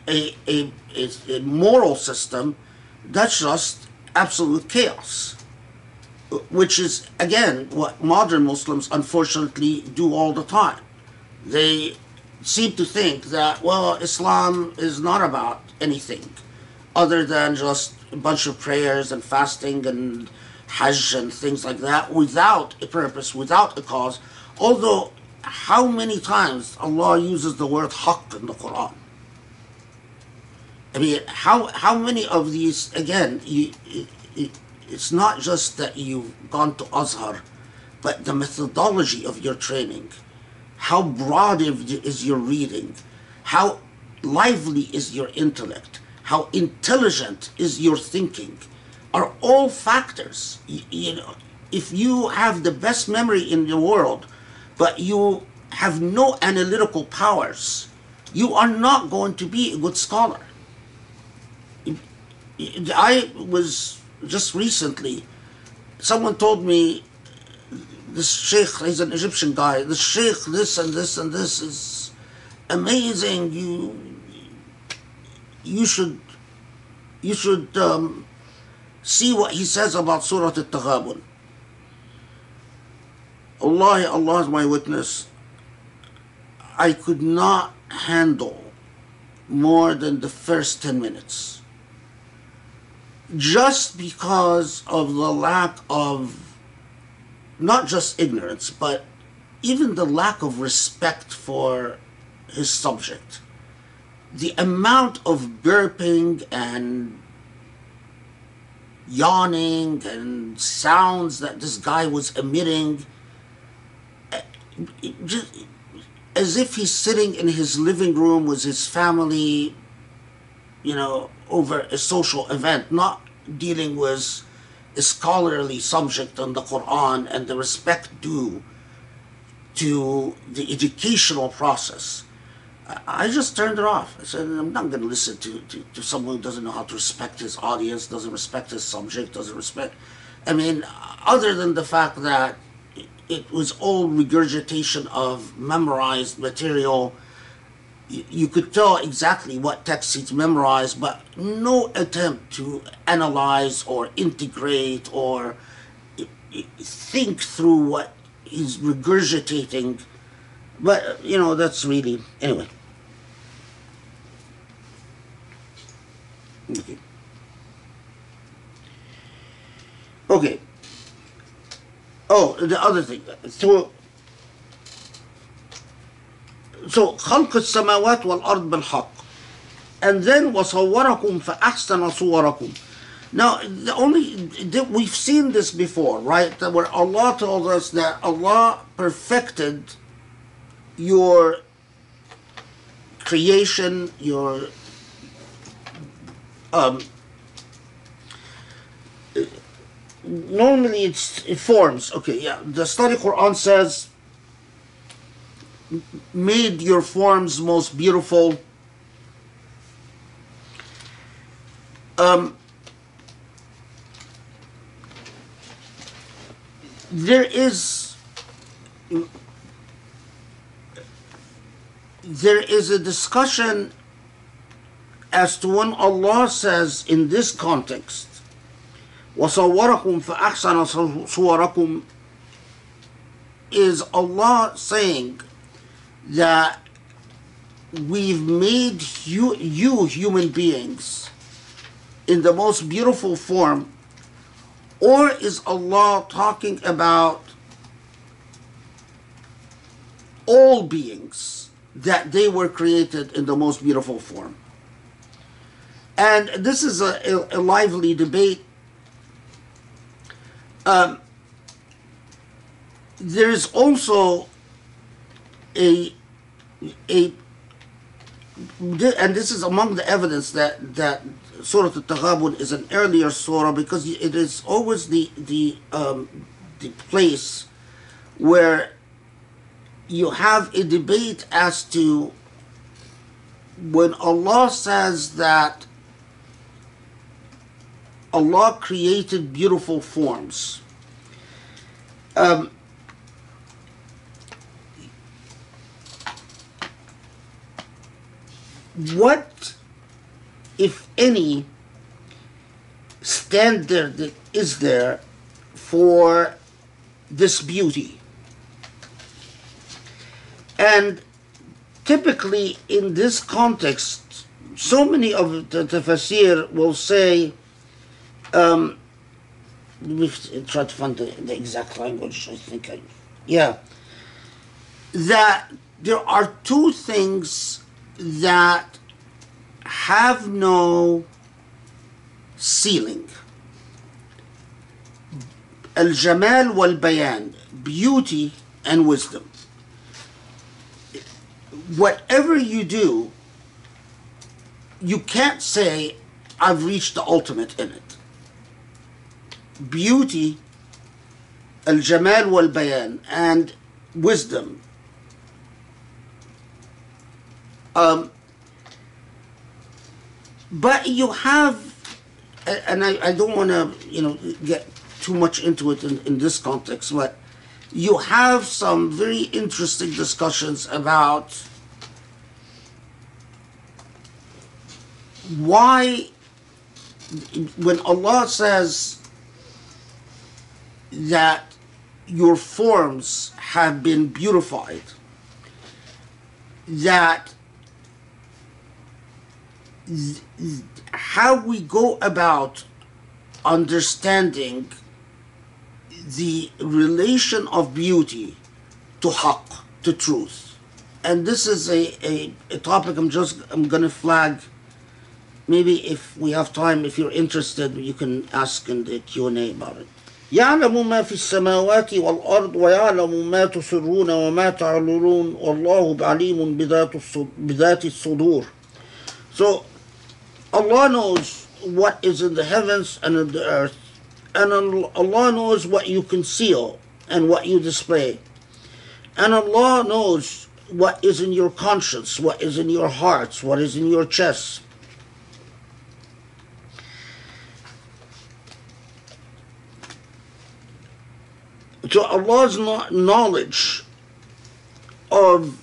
a, a, a, a moral system, that's just absolute chaos which is again what modern Muslims unfortunately do all the time. They seem to think that well, Islam is not about anything other than just a bunch of prayers and fasting and Hajj and things like that, without a purpose, without a cause. Although, how many times Allah uses the word haqq in the Quran? I mean, how how many of these again? You, it, it's not just that you've gone to Azhar, but the methodology of your training, how broad is your reading, how lively is your intellect, how intelligent is your thinking, are all factors. You, you know, if you have the best memory in the world, but you have no analytical powers, you are not going to be a good scholar. I was just recently, someone told me this sheikh, he's an Egyptian guy, the sheikh, this and this and this is amazing. You, you should, you should um, see what he says about Surah Al-Taghabun. Allah, Allah is my witness. I could not handle more than the first 10 minutes just because of the lack of not just ignorance, but even the lack of respect for his subject. The amount of burping and yawning and sounds that this guy was emitting, eh, just, as if he's sitting in his living room with his family, you know, over a social event, not dealing with a scholarly subject on the Quran and the respect due to the educational process. I just turned it off. I said, I'm not going to listen to, to, to someone who doesn't know how to respect his audience, doesn't respect his subject, doesn't respect. I mean, other than the fact that it was all regurgitation of memorized material you could tell exactly what text he's memorized, but no attempt to analyze or integrate or think through what he's regurgitating. But, you know, that's really. Anyway. Okay. Okay. Oh, the other thing. So, so خلق السماوات والأرض بالحق and then وصوركم فأحسن صوركم now the only we've seen this before right where Allah told us that Allah perfected your creation your um, normally it's it forms okay yeah the study Quran says made your forms most beautiful. Um, there is there is a discussion as to when Allah says in this context وصوركم فأحسن صوركم is Allah saying that we've made you, you human beings in the most beautiful form, or is Allah talking about all beings That they were created in the most beautiful form? And this is a, a, a lively debate. Um, there is also a a and this is among the evidence that that Surah Al-Taghabun is an earlier surah because it is always the the um, the place where you have a debate as to when Allah says that Allah created beautiful forms, um, what, if any, standard is there for this beauty? And typically, in this context, so many of the tafsir will say, um, we've tried to find the, the exact language, I think. I, yeah. That there are two things that have no ceiling. Al-Jamal wal-Bayan, beauty and wisdom. Whatever you do, you can't say, I've reached the ultimate in it. Beauty, Al-Jamal wal-Bayan, and wisdom Um, but you have, and I, I don't want to, you know, get too much into it in, in this context, but you have some very interesting discussions about why, when Allah says that your forms have been beautified, that how we go about understanding the relation of beauty to haqq, to truth. And this is a, a, a topic I'm just I'm gonna flag Maybe if we have time, if you're interested, you can ask in the Q&A about it. يعلم ما في السماوات والأرض ويعلم ما تسرون وما تعلنون والله عليم بذات بذات الصدور. So Allah knows what is in the heavens and in the earth, and Allah knows what you conceal and what you display. And Allah knows what is in your conscience, what is in your hearts, what is in your chests. So Allah's knowledge of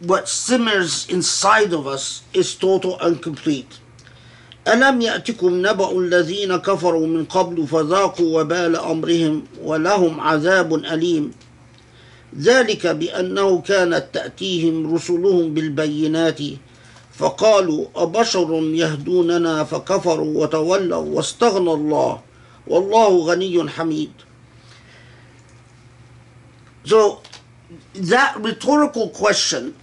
what simmers inside of us is total and complete. ألم يأتكم نبأ الذين كفروا من قبل فذاقوا وبال أمرهم ولهم عذاب أليم ذلك بأنه كانت تأتيهم رسلهم بالبينات فقالوا أبشر يهدوننا فكفروا وتولوا واستغنى الله والله غني حميد So that rhetorical question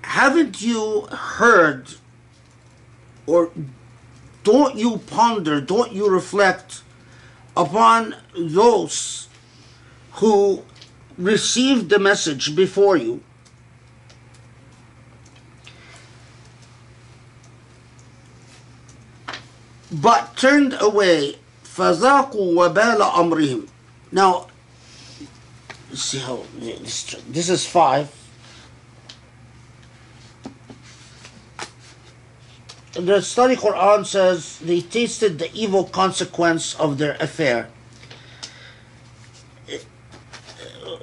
haven't you heard or don't you ponder, don't you reflect upon those who received the message before you? But turned away, فذاقوا وبال أمرهم. Now, see how this, this is five. the study Quran says they tasted the evil consequence of their affair.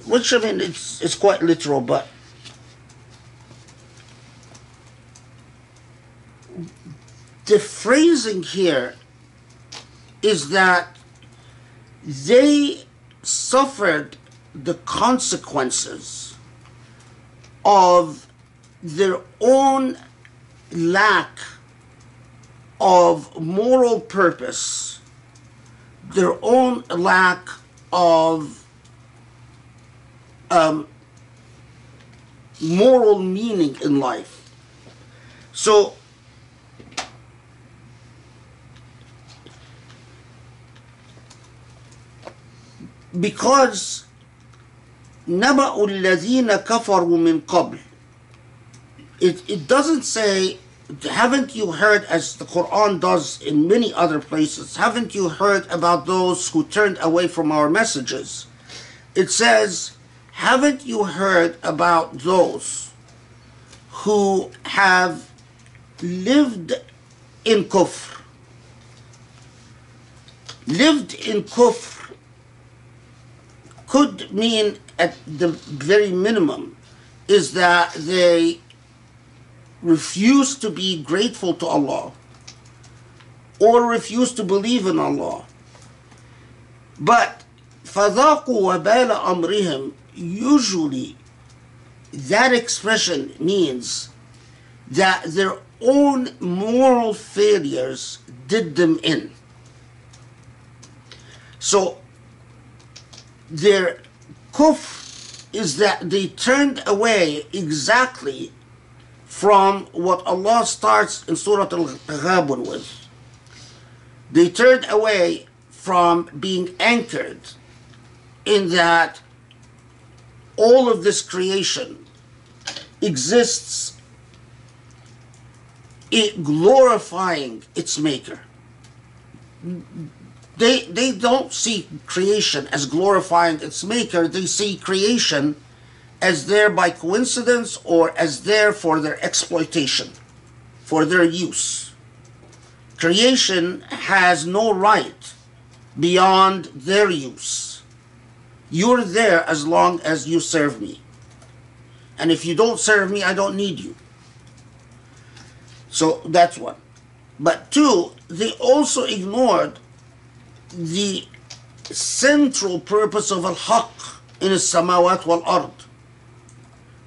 Which I mean, it's it's quite literal, but the phrasing here is that they suffered the consequences of their own lack of moral purpose, their own lack of um, moral meaning in life. So, because نبأ الذين كفروا من قبل it, it doesn't say haven't you heard, as the Quran does in many other places, haven't you heard about those who turned away from our messages? It says, haven't you heard about those who have lived in kufr? Lived in kufr could mean at the very minimum is that they refuse to be grateful to Allah or refuse to believe in Allah. But فَذَاقُوا وَبَالَ أَمْرِهِمْ usually that expression means that their own moral failures did them in. So their kufr is that they turned away exactly from what Allah starts in Surah Al-Taghabun with. They turned away from being anchored in that all of this creation exists it glorifying its maker they they don't see creation as glorifying its maker. They see creation as there by coincidence or as there for their exploitation for their use. Creation has no right beyond their use. You're there as long as you serve me. And if you don't serve me i don't need you. So that's one. But two they also ignored the central purpose of al-haq in السماوات والأرض.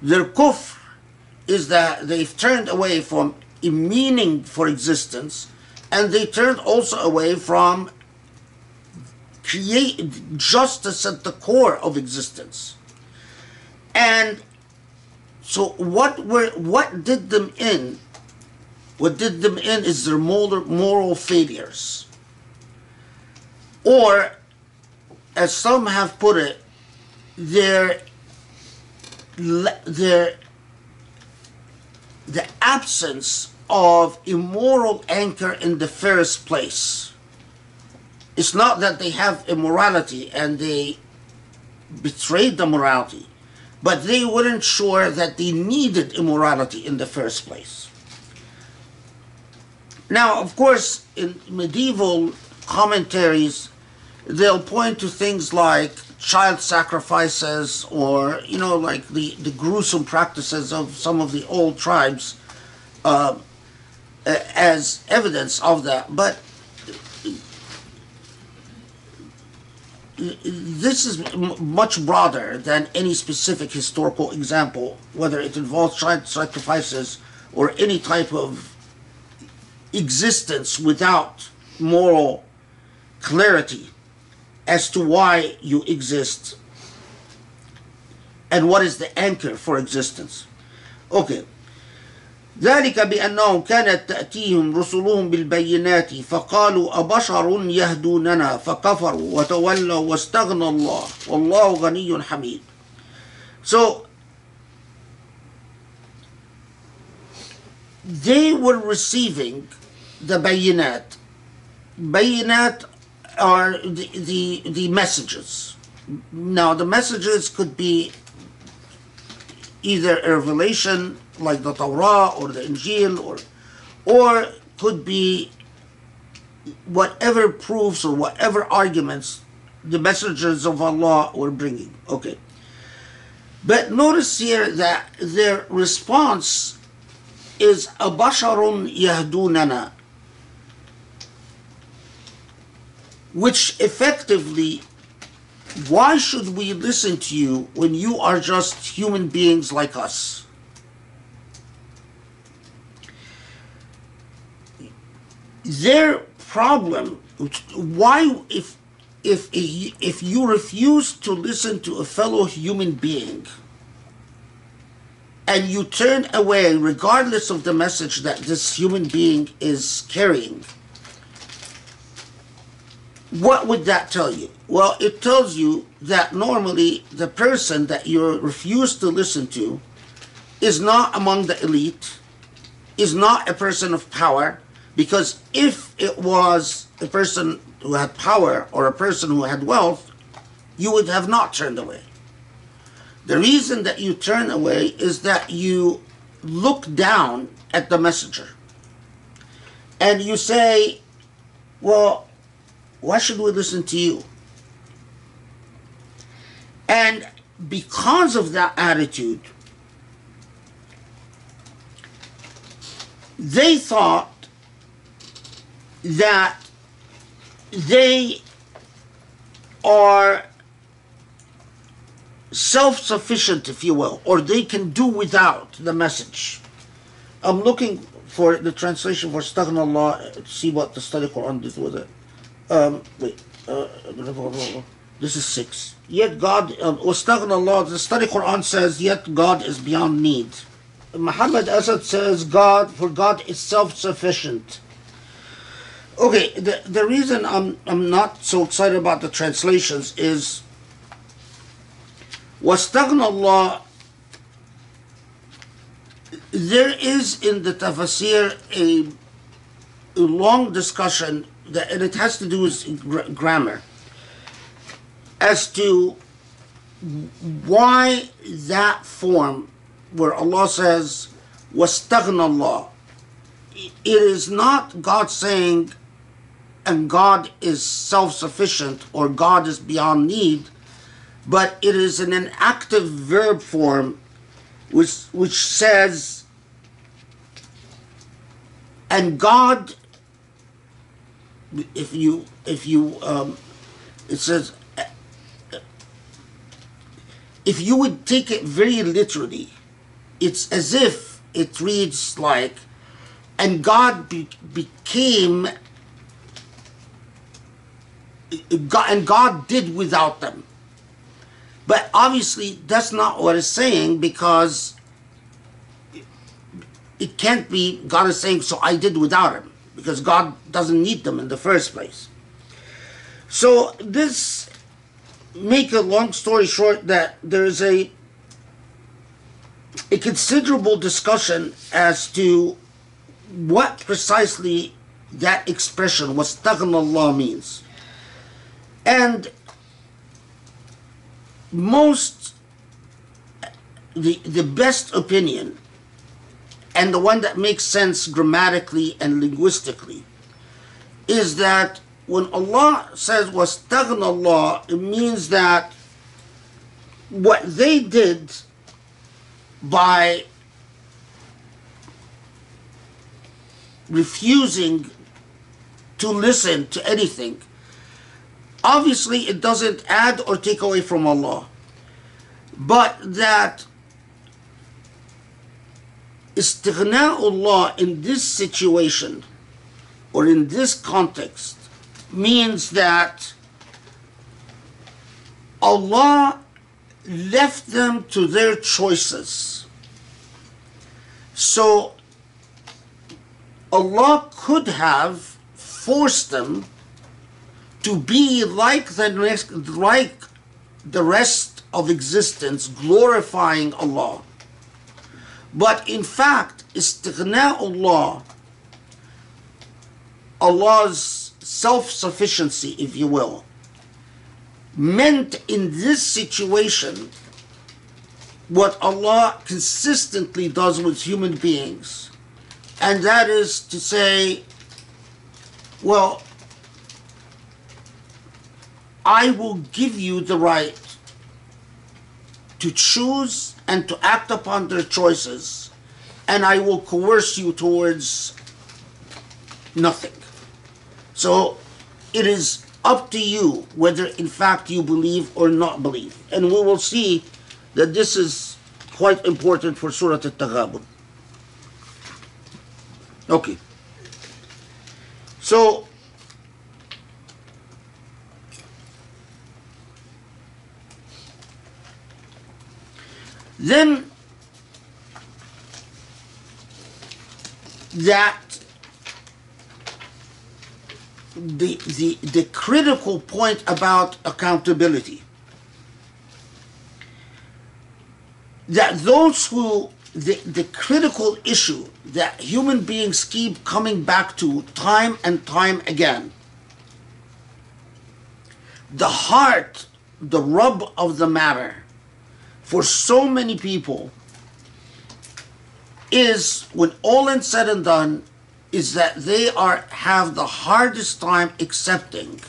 Their kufr is that they've turned away from a meaning for existence and they turned also away from create justice at the core of existence. And so what were what did them in? What did them in is their moral, moral failures. Or, as some have put it, their, their, the absence of immoral anchor in the first place. It's not that they have immorality and they betrayed the morality, but they weren't sure that they needed immorality in the first place. Now, of course, in medieval commentaries, they'll point to things like child sacrifices or, you know, like the, the gruesome practices of some of the old tribes uh, as evidence of that. But this is much broader than any specific historical example, whether it involves child sacrifices or any type of existence without moral clarity as to why you exist and what is the anchor for existence. Okay. ذلك بأنهم كانت تأتيهم رسلهم بالبينات فقالوا أبشر يهدوننا فكفروا وتولوا واستغنى الله والله غني حميد. So they were receiving the bayinat. Bayinat are the, the, the messages. Now, the messages could be either a revelation like the Torah or the Injil, or, or could be whatever proofs or whatever arguments the messengers of Allah were bringing. Okay. But notice here that their response is Abasharun Yahdunana, which effectively, why should we listen to you when you are just human beings like us? Their problem, why, if if if you refuse to listen to a fellow human being and you turn away regardless of the message that this human being is carrying what would that tell you well it tells you that normally the person that you refuse to listen to is not among the elite is not a person of power because if it was a person who had power or a person who had wealth, you would have not turned away. The reason that you turn away is that you look down at the messenger and you say, Well, why should we listen to you? And because of that attitude, they thought that they are self sufficient, if you will, or they can do without the message. I'm looking for the translation for Staghna to see what the study Quran did with it. Um, wait, uh, this is six. Yet God, um, Allah, the study Quran says, yet God is beyond need. Muhammad Asad says, God, for God is self sufficient. Okay, the, the reason I'm, I'm not so excited about the translations is واستغنى Allah there is in the tafsir a, a long discussion that, and it has to do with gr- grammar. As to why that form where Allah says wastaghna Allah it is not God saying and God is self-sufficient or God is beyond need but it is in an active verb form which which says and God if you if you um, it says if you would take it very literally it's as if it reads like and God be, became God, and God did without them. But obviously, that's not what it's saying because it can't be God is saying, so I did without him, because God doesn't need them in the first place. So, this, make a long story short, that there's a a considerable discussion as to what precisely that expression, what Allah means. And most the the best opinion and the one that makes sense grammatically and linguistically is that when Allah says was Allah, it means that what they did by refusing to listen to anything Obviously, it doesn't add or take away from Allah. But that Allah in this situation or in this context means that Allah left them to their choices. So Allah could have forced them to be like the next, like the rest of existence, glorifying Allah. But in fact, Istighna Allah, Allah's self-sufficiency, if you will, meant in this situation what Allah consistently does with human beings. And that is to say, well, I will give you the right to choose and to act upon their choices, and I will coerce you towards nothing. So it is up to you whether in fact you believe or not believe. And we will see that this is quite important for Surah Al-Taghabun. Okay. So Then that the, the, the critical point about accountability. That those who the, the critical issue that human beings keep coming back to time and time again. The heart the rub of the matter for so many people is when all is said and done is that they are have the hardest time accepting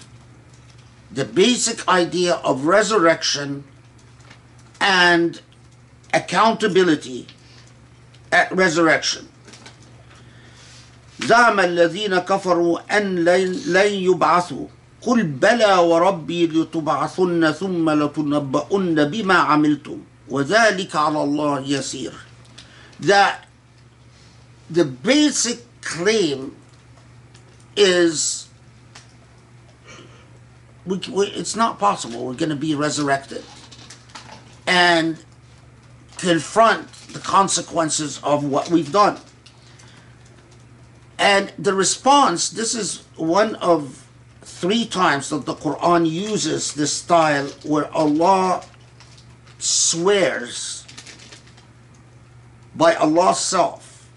the basic idea of resurrection and accountability at resurrection زعم الذين كفروا أن لن لن يبعثوا قل بلى وربي لتبعثن ثم لتنبؤن بما عملتم وذلك على الله يسير that the basic claim is we, we, it's not possible we're going to be resurrected and confront the consequences of what we've done and the response this is one of three times that the quran uses this style where allah swears by allah's self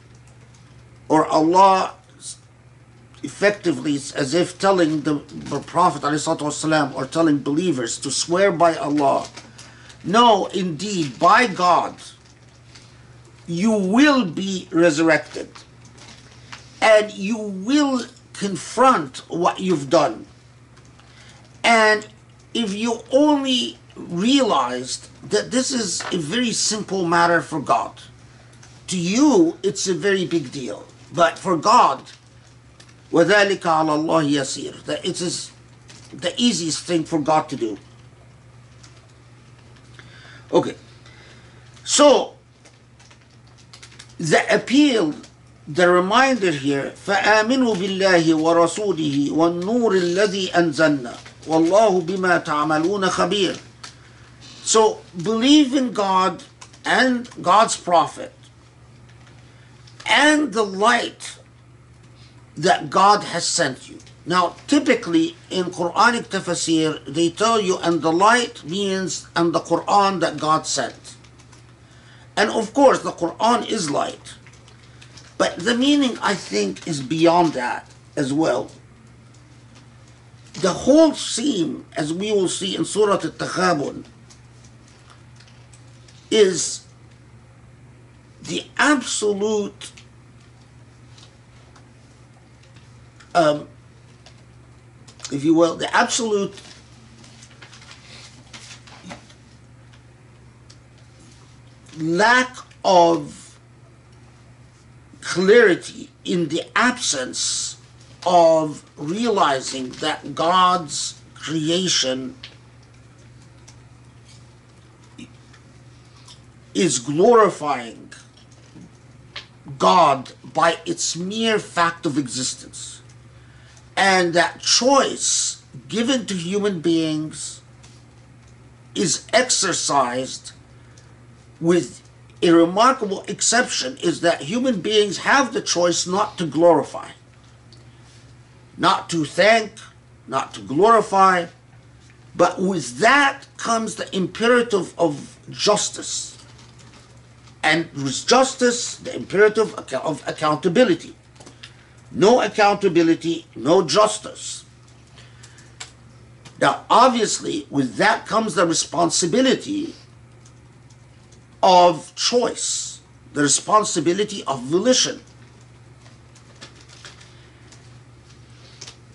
or allah effectively it's as if telling the, the prophet والسلام, or telling believers to swear by allah no indeed by god you will be resurrected and you will confront what you've done. And if you only realized that this is a very simple matter for God, to you it's a very big deal. But for God, وَذَلِكَ عَلَى اللَّهِ يَسِيرٌ That it is the easiest thing for God to do. Okay. So, the appeal the reminder here فآمنوا بالله ورسوله والنور الذي أنزلنا والله بما تعملون خبير so believe in God and God's prophet and the light that God has sent you. Now typically in Quranic tafsir they tell you and the light means and the Quran that God sent. And of course the Quran is light. But the meaning, I think, is beyond that as well. The whole theme, as we will see in Surah Al-Taghabun, is the absolute um, if you will, the absolute lack of clarity in the absence of realizing that God's creation is glorifying God by its mere fact of existence. And that choice given to human beings is exercised with a remarkable exception is that human beings have the choice not to glorify, not to thank, not to glorify, but with that comes the imperative of justice. And with justice, the imperative of accountability. No accountability, no justice. Now, obviously, with that comes the responsibility of choice, the responsibility of volition.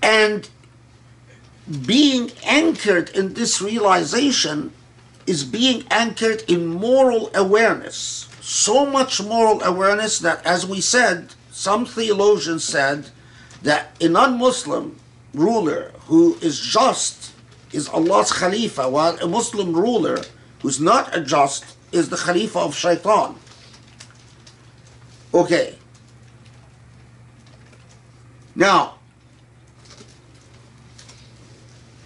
And being anchored in this realization is being anchored in moral awareness. So much moral awareness that, as we said, some theologians said that a non Muslim ruler who is just is Allah's Khalifa, while a Muslim ruler who's not a just is the Khalifa of Shaitan. Okay. Now,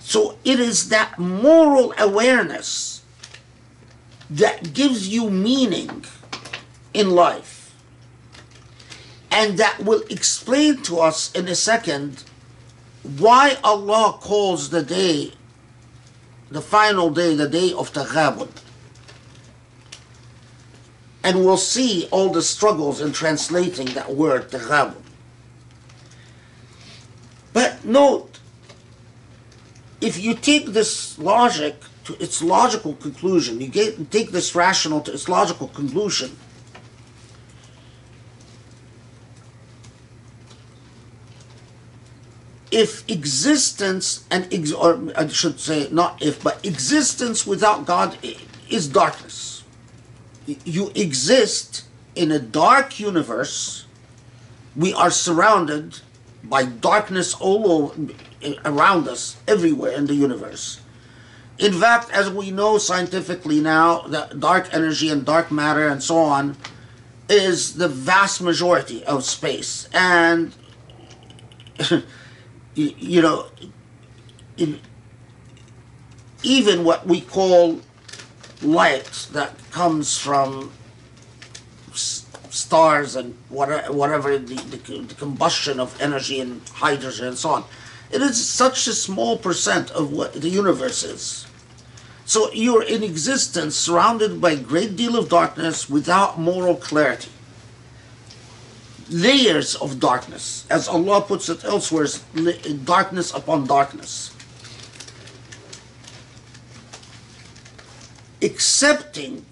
so it is that moral awareness that gives you meaning in life. And that will explain to us in a second why Allah calls the day, the final day, the day of Taghabun and we'll see all the struggles in translating that word taghabun. But note, if you take this logic to its logical conclusion. You get, take this rational to its logical conclusion. If existence and ex- or I should say not if but existence without God is darkness. You exist in a dark universe. We are surrounded by darkness all over, around us, everywhere in the universe. In fact, as we know scientifically now, that dark energy and dark matter and so on is the vast majority of space. And, you, know, in, even what we call light that comes from stars and whatever, whatever the, the, the combustion of energy and hydrogen and so on. It is such a small percent of what the universe is. So you're in existence surrounded by a great deal of darkness without moral clarity. Layers of darkness, as Allah puts it elsewhere, darkness upon darkness. Accepting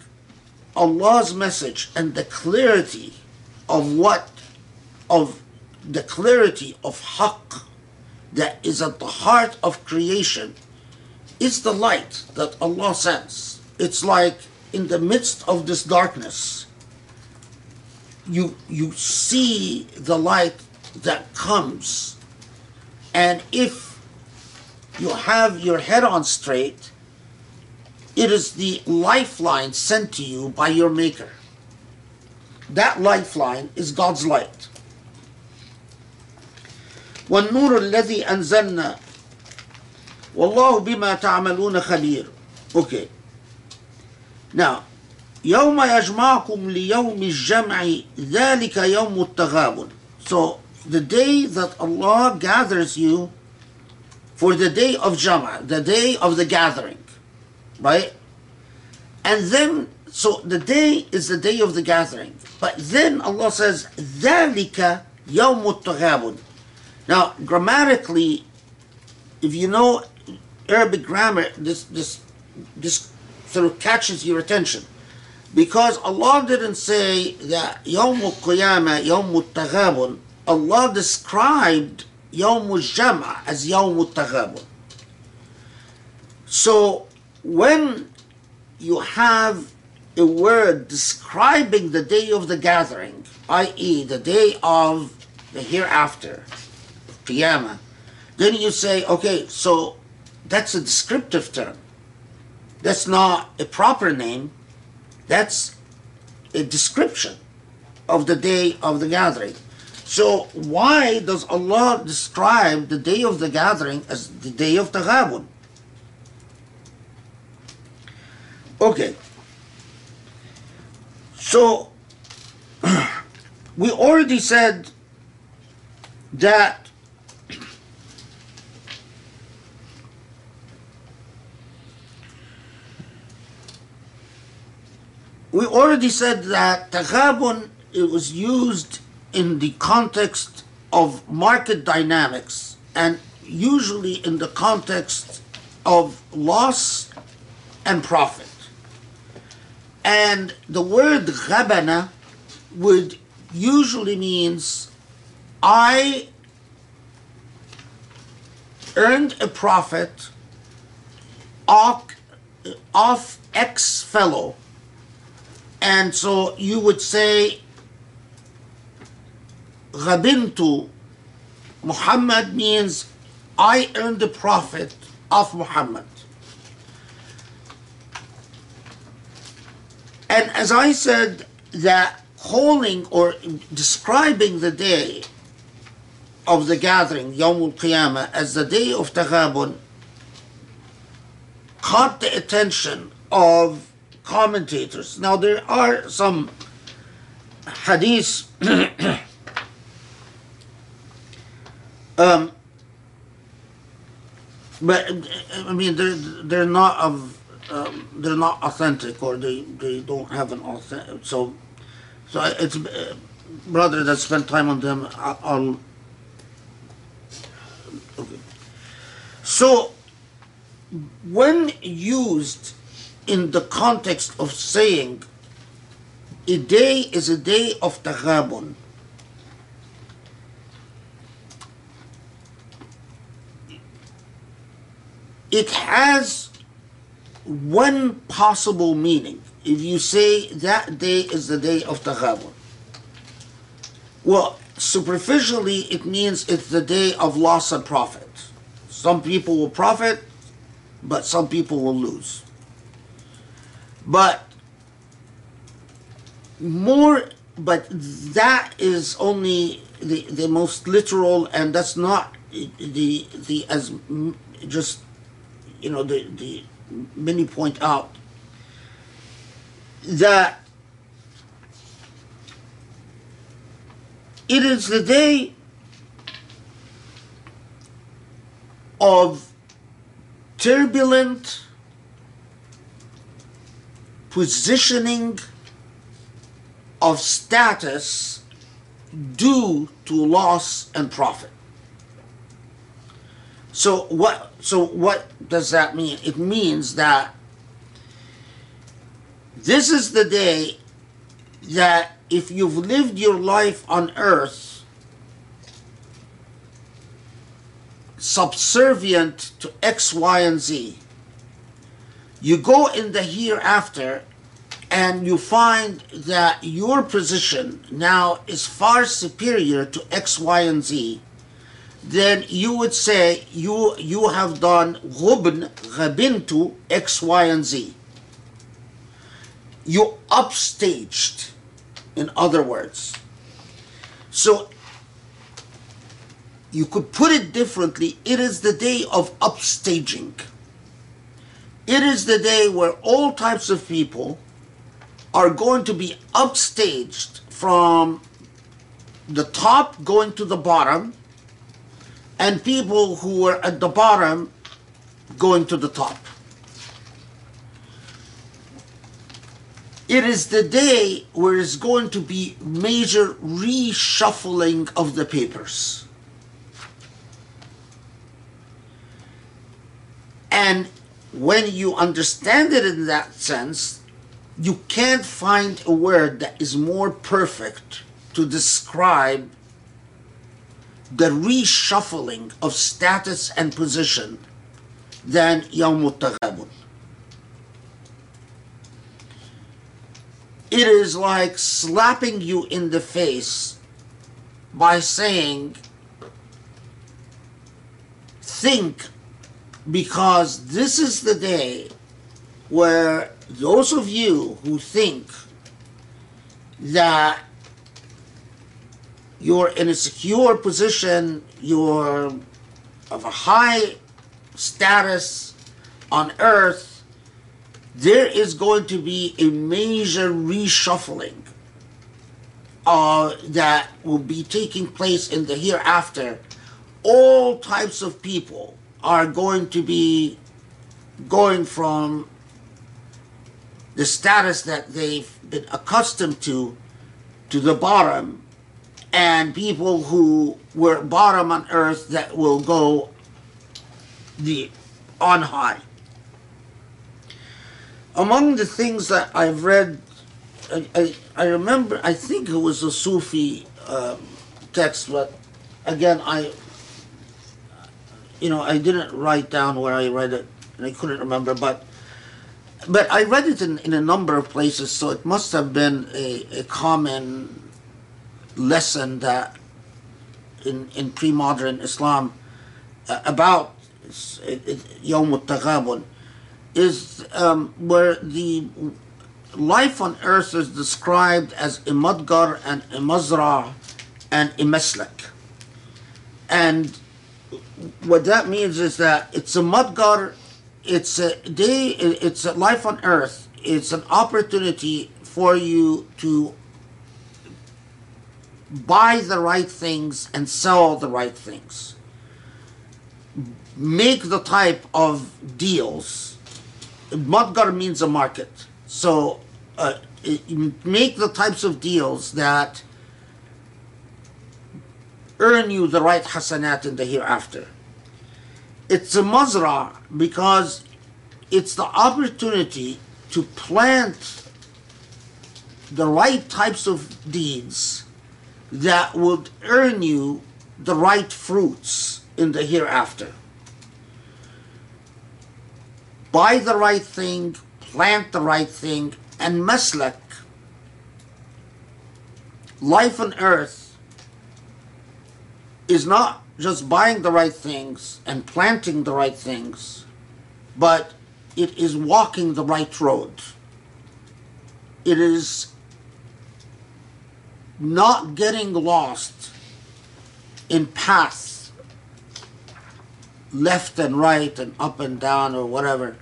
Allah's message and the clarity of what, of the clarity of haqq that is at the heart of creation is the light that Allah sends. It's like in the midst of this darkness, you you see the light that comes, and if you have your head on straight, it is the lifeline sent to you by your Maker. That lifeline is God's light. والنور الذي أنزلنا والله بما تعملون خبير okay now يوم يجمعكم ليوم الجمع ذلك يوم التغابن so the day that Allah gathers you for the day of Jama the day of the gathering right and then so the day is the day of the gathering but then Allah says ذلك يوم التغابن now grammatically if you know Arabic grammar, this this this sort of catches your attention. Because Allah didn't say that Yawm al-Qiyamah, Yawm al-Taghabun, Allah described Yawm al-Jam'a as Yawm al-Taghabun. So when you have a word describing the day of the gathering, i.e., the day of the hereafter, Qiyamah, then you say, okay, so that's a descriptive term. That's not a proper name. That's a description of the day of the gathering. So why does Allah describe the day of the gathering as the day of Taghabun? Okay. So we already said that we already said that taghabun it was used in the context of market dynamics and usually in the context of loss and profit. And the word ghabana would usually means I earned a profit off, off X fellow and so you would say, Ghabintu Muhammad means I earned the profit of Muhammad. And as I said, that calling or describing the day of the gathering, Yawm al Qiyamah, as the day of Taghabun, caught the attention of commentators. Now there are some hadiths um, but I mean they're they're not of um, they're not authentic or they, they don't have an authentic so so it's uh, brother that spent time on them I'll okay. so when used in the context of saying a day is a day of taghabun, it has one possible meaning. If you say that day is the day of taghabun, well, superficially it means it's the day of loss and profit. Some people will profit, but some people will lose. But more, but that is only the, the most literal, and that's not the the as just you know the the many point out. That it is the day of turbulent positioning of status due to loss and profit. So what so what does that mean? It means that this is the day that if you've lived your life on earth subservient to X, Y, and Z, you go in the hereafter and you find that your position now is far superior to X, Y, and Z, then you would say you you have done ghubn, ghabintu, X, Y, and Z. You upstaged, in other words. So you could put it differently, it is the day of upstaging. It is the day where all types of people are going to be upstaged from the top going to the bottom, and people who were at the bottom going to the top. It is the day where it's going to be major reshuffling of the papers. And when you understand it in that sense, you can't find a word that is more perfect to describe the reshuffling of status and position than Yawm al-Taghabun. It is like slapping you in the face by saying, think because this is the day where those of you who think that you're in a secure position, you're of a high status on earth, there is going to be a major reshuffling uh, that will be taking place in the hereafter. All types of people are going to be going from the status that they've been accustomed to to the bottom and people who were bottom on earth that will go the on high. Among the things that i've read i, I, I remember i think it was a sufi um, text but again i you know i didn't write down where i read it and i couldn't remember but but I read it in, in a number of places, so it must have been a, a common lesson that in, in pre-modern Islam uh, about it, al-Taghabun is um, where the life on earth is described as a and a mazra and a maslak. And what that means is that it's a mudgar, it's a day it's a life on earth. It's an opportunity for you to buy the right things and sell the right things. Make the type of deals. Mudgar means a market. So uh, make the types of deals that earn you the right hasanat in the hereafter It's a mazra because it's the opportunity to plant the right types of deeds that would earn you the right fruits in the hereafter. Buy the right thing, plant the right thing, and maslak, life on earth, is not just buying the right things and planting the right things, but it is walking the right road. It is not getting lost in paths left and right and up and down or whatever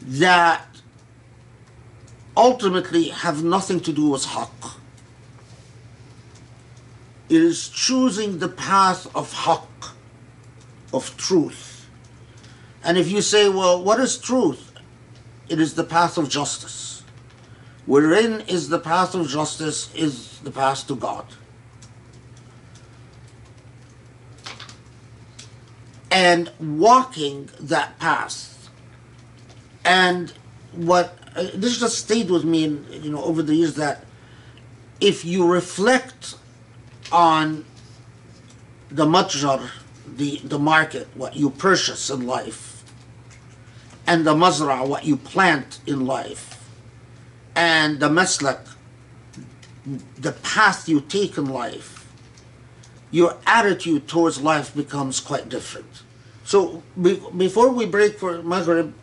that ultimately have nothing to do with haqq. It is choosing the path of haqq, of truth. And if you say, well, what is truth? It is the path of justice. Wherein is the path of justice is the path to God. And walking that path. And what uh, this just stayed with me, in, you know, over the years that if you reflect on the matjar, the the market, what you purchase in life, and the mazra, what you plant in life, and the maslak, the path you take in life, your attitude towards life becomes quite different. So be, before we break for Maghrib,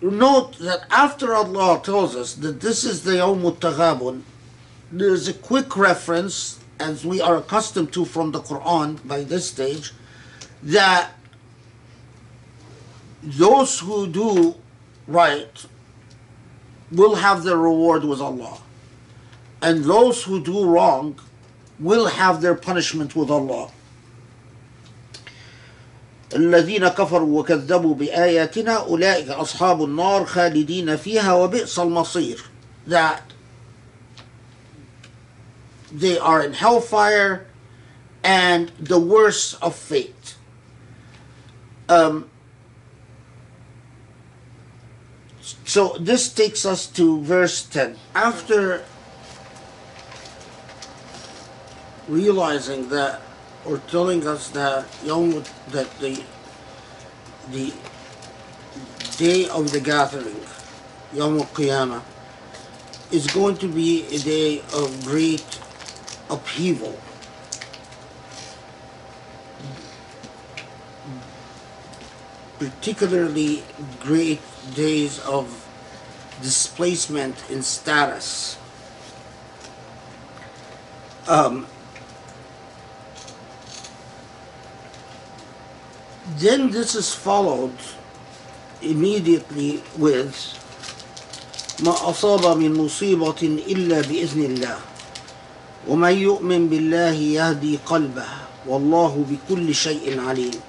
note that after Allah tells us that this is the Yawm al there's a quick reference, as we are accustomed to from the Quran by this stage, that those who do right will have their reward with Allah. And those who do wrong will have their punishment with Allah. الذين كفروا وكذبوا بآياتنا أولئك أصحاب النار خالدين فيها وبئس المصير that they are in hellfire and the worst of fate. Um, so this takes us to verse 10. After realizing that or telling us that Yom that the the day of the gathering, Yom Qiyamah, is going to be a day of great upheaval. Particularly great days of displacement in status. Um, then this is followed immediately with ما أصاب من مصيبة إلا بإذن الله ومن يؤمن بالله يهدي قلبه والله بكل شيء عليم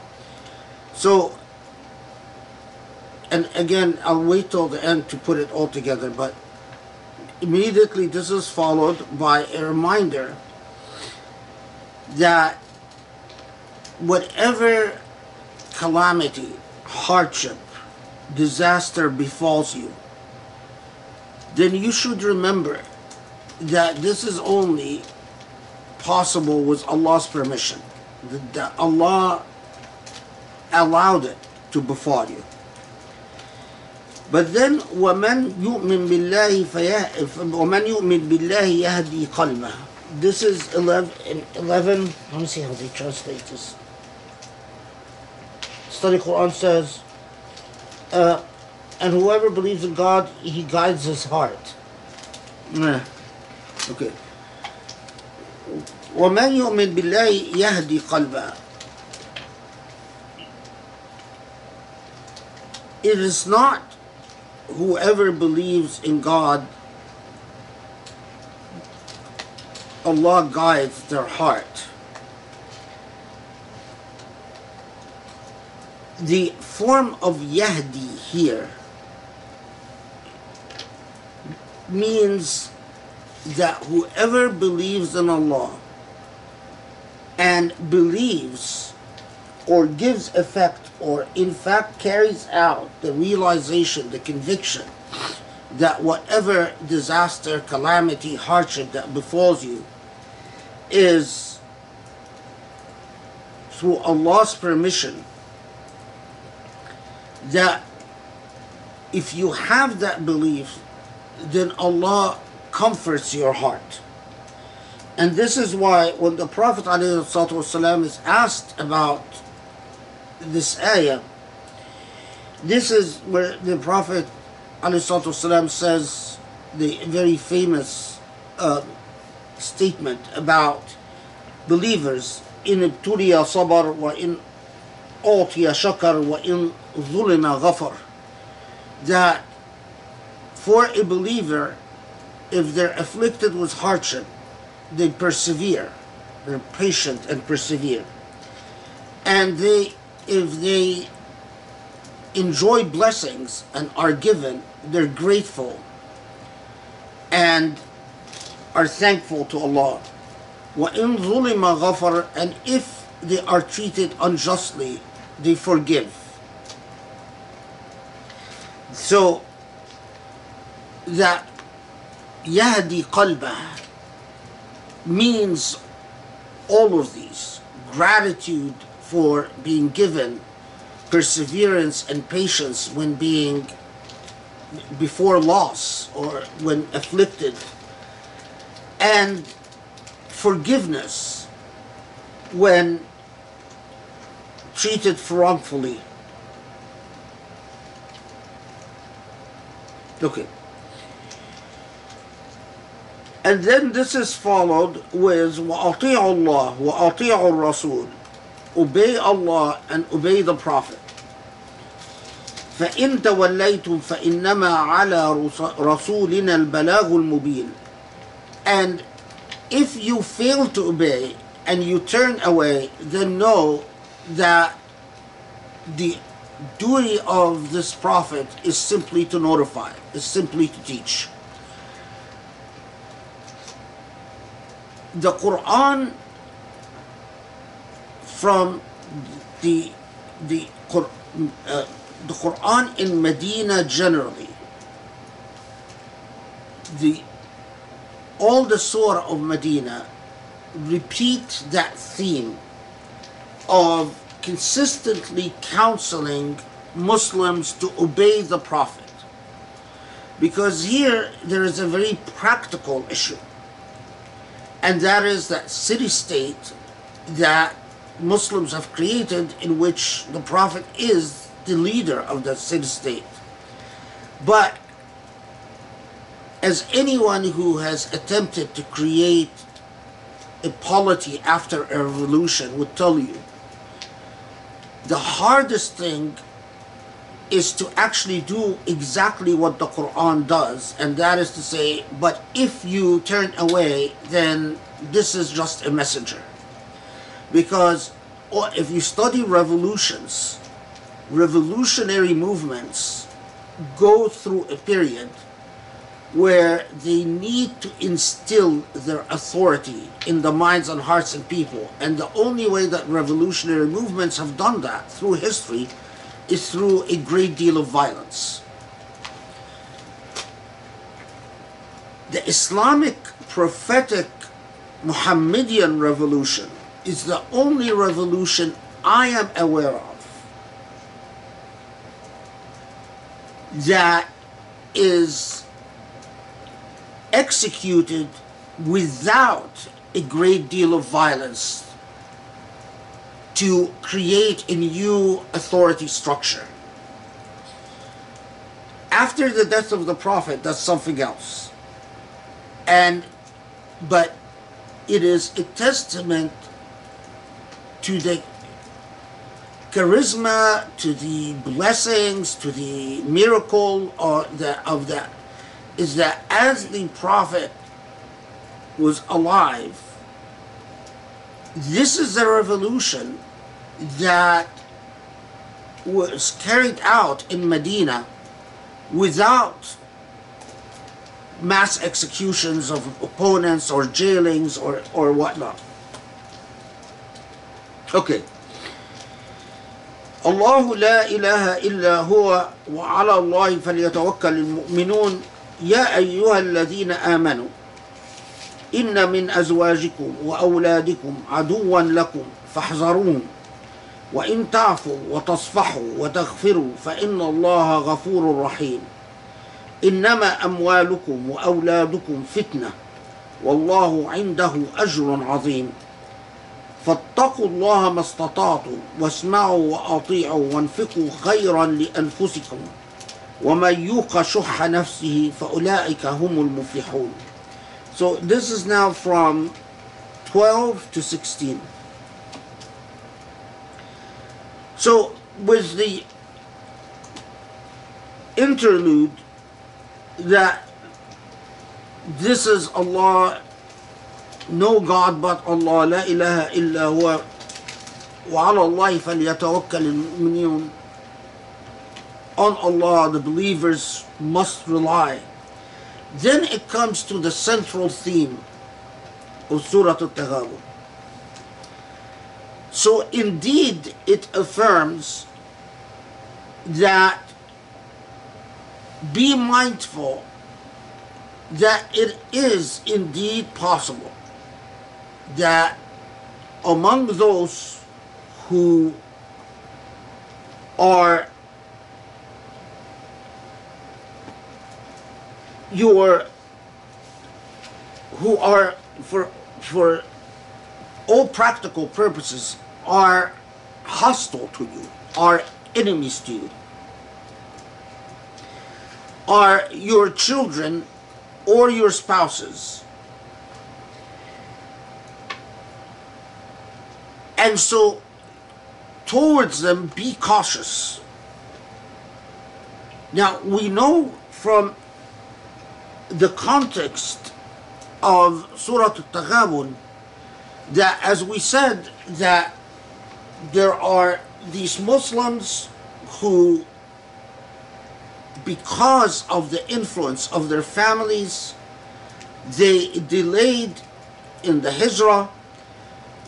So and again I'll wait till the end to put it all together but immediately this is followed by a reminder that whatever calamity, hardship, disaster befalls you, then you should remember that this is only possible with Allah's permission. That, that Allah allowed it to befall you. But then وَمَنْ يُؤْمِن بِاللَّهِ فيه... وَمَنْ يُؤْمِن بِاللَّهِ يَهْدِي قَلْبَهُ This is 11, 11, let me see how they translate this. Study Quran says, uh, and whoever believes in God, He guides his heart. Yeah. Okay. ومن يؤمن بالله يهدي قلبه It is not whoever believes in God, Allah guides their heart. the form of Yahdi here means that whoever believes in Allah and believes or gives effect or in fact carries out the realization, the conviction that whatever disaster, calamity, hardship that befalls you is through Allah's permission, that if you have that belief, then Allah comforts your heart. And this is why when the Prophet ﷺ is asked about this ayah, this is where the Prophet ﷺ says the very famous uh, statement about believers in ibtuliya sabar wa in utiya shakar wa in zulima ghafar that for a believer if they're afflicted with hardship they persevere they're patient and persevere and they if they enjoy blessings and are given they're grateful and are thankful to Allah وَإِن ظُلِمَ غَفَرَ and if they are treated unjustly they forgive so that Yahdi qalba means all of these gratitude for being given perseverance and patience when being before loss or when afflicted and forgiveness when treated wrongfully. Okay. and then this is followed with وَأَطِيعُوا اللَّهِ وَأَطِيعُوا الرَّسُولِ Obey Allah and obey the Prophet. فإن توليتم فإنما على رسولنا البلاغ المبين and if you fail to obey and you turn away then know that the duty of this prophet is simply to notify is simply to teach The Quran from the the uh, the Quran in Medina generally the all the surah of Medina repeat that theme of consistently counseling Muslims to obey the Prophet. Because here there is a very practical issue, and that is that city state that Muslims have created in which the Prophet is the leader of the city state. But as anyone who has attempted to create a polity after a revolution would tell you, the hardest thing is to actually do exactly what the Quran does, and that is to say, but if you turn away, then this is just a messenger. Because or if you study revolutions, revolutionary movements go through a period where they need to instill their authority in the minds and hearts of people. And the only way that revolutionary movements have done that through history is through a great deal of violence. The Islamic prophetic Muhammadian revolution is the only revolution I am aware of that is executed without a great deal of violence to create a new authority structure. After the death of the Prophet, that's something else. And, but it is a testament to the charisma, to the blessings, to the miracle or the, of that is that as the prophet was alive, this is a revolution that was carried out in Medina without mass executions of opponents or jailings or, or whatnot. Okay. الله لا إله إلا هو وعلى الله فليتوكل المؤمنون يا أيها الذين آمنوا إن من أزواجكم وأولادكم عدوا لكم فاحذروهم وإن تعفوا وتصفحوا وتغفروا فإن الله غفور رحيم. إنما أموالكم وأولادكم فتنة. والله عنده أجر عظيم. فاتقوا الله ما استطعتم واسمعوا وأطيعوا وانفقوا خيرا لأنفسكم. ومن يوق شح نفسه فأولئك هم المفلحون. So this is now from 12 to 16. So with the interlude that this is Allah, no God but Allah, لا إله إلا هو وعلى الله فليتوكل المؤمنون On Allah the believers must rely. then it comes to the central theme of Surah Al-Taghabun. So indeed it affirms that be mindful that it is indeed possible that among those who are your who are for for all practical purposes are hostile to you are enemies to you. Are your children or your spouses. And so towards them be cautious. Now we know from the context of Surah Al-Taghabun that as we said that there are these Muslims who because of the influence of their families they delayed in the hijrah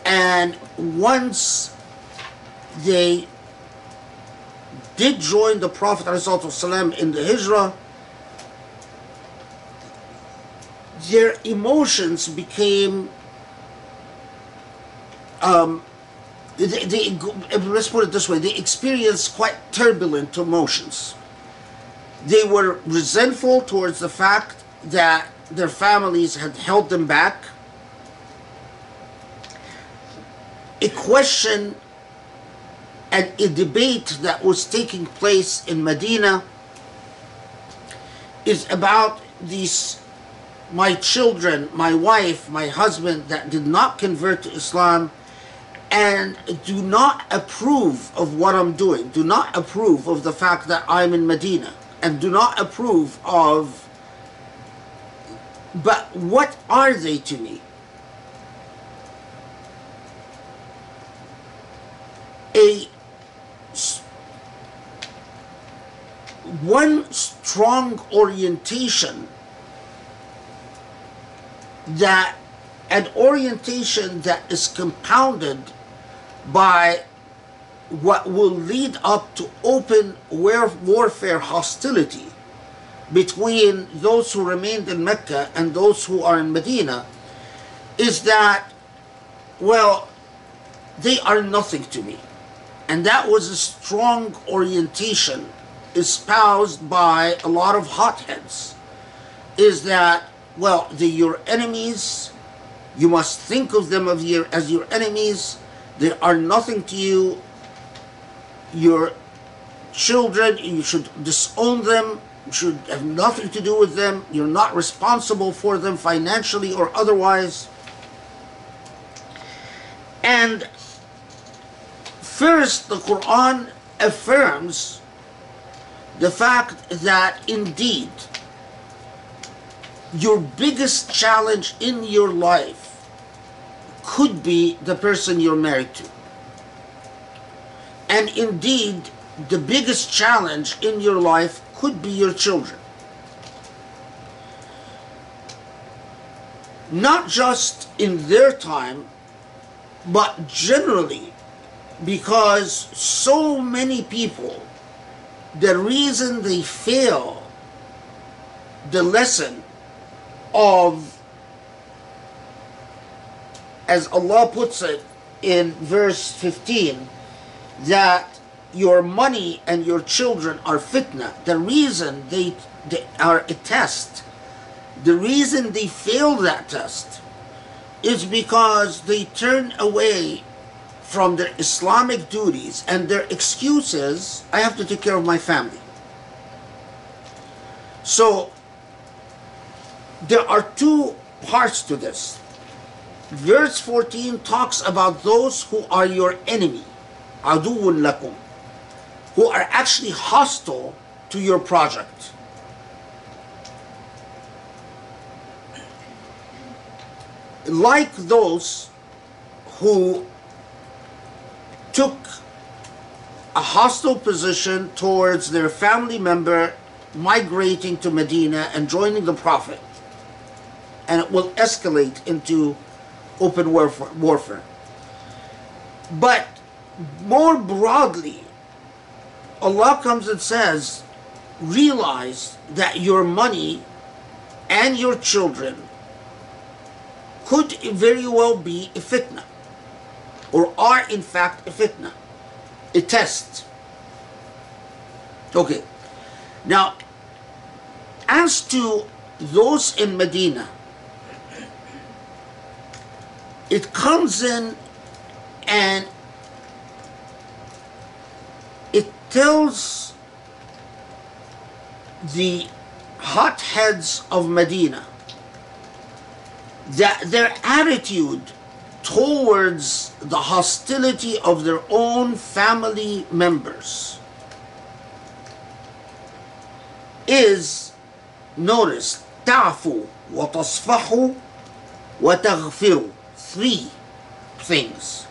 and once they did join the Prophet ﷺ in the hijrah their emotions became um, they, they, let's put it this way they experienced quite turbulent emotions. They were resentful towards the fact that their families had held them back. A question and a debate that was taking place in Medina is about these my children, my wife, my husband that did not convert to Islam and do not approve of what I'm doing, do not approve of the fact that I'm in Medina, and do not approve of. But what are they to me? A one strong orientation that an orientation that is compounded by what will lead up to open warfare hostility between those who remained in Mecca and those who are in Medina is that, well, they are nothing to me. And that was a strong orientation espoused by a lot of hotheads. Is that well, they're your enemies. You must think of them of your, as your enemies. They are nothing to you. Your children, you should disown them. You should have nothing to do with them. You're not responsible for them financially or otherwise. And first, the Quran affirms the fact that indeed your biggest challenge in your life could be the person you're married to. And indeed, the biggest challenge in your life could be your children. Not just in their time, but generally, because so many people, the reason they fail the lesson of, as Allah puts it in verse 15, that your money and your children are fitna. The reason they, they are a test, the reason they fail that test is because they turn away from their Islamic duties and their excuses, I have to take care of my family. So there are two parts to this. Verse 14 talks about those who are your enemy, aduwwun lakum, who are actually hostile to your project. Like those who took a hostile position towards their family member migrating to Medina and joining the Prophet. And it will escalate into open warfare. warfare. But more broadly, Allah comes and says, realize that your money and your children could very well be a fitna or are in fact a fitna, a test. Okay. Now, as to those in Medina, it comes in and it tells the hotheads of Medina that their attitude towards the hostility of their own family members is notice تعفو وتصفحوا وتغفروا three things.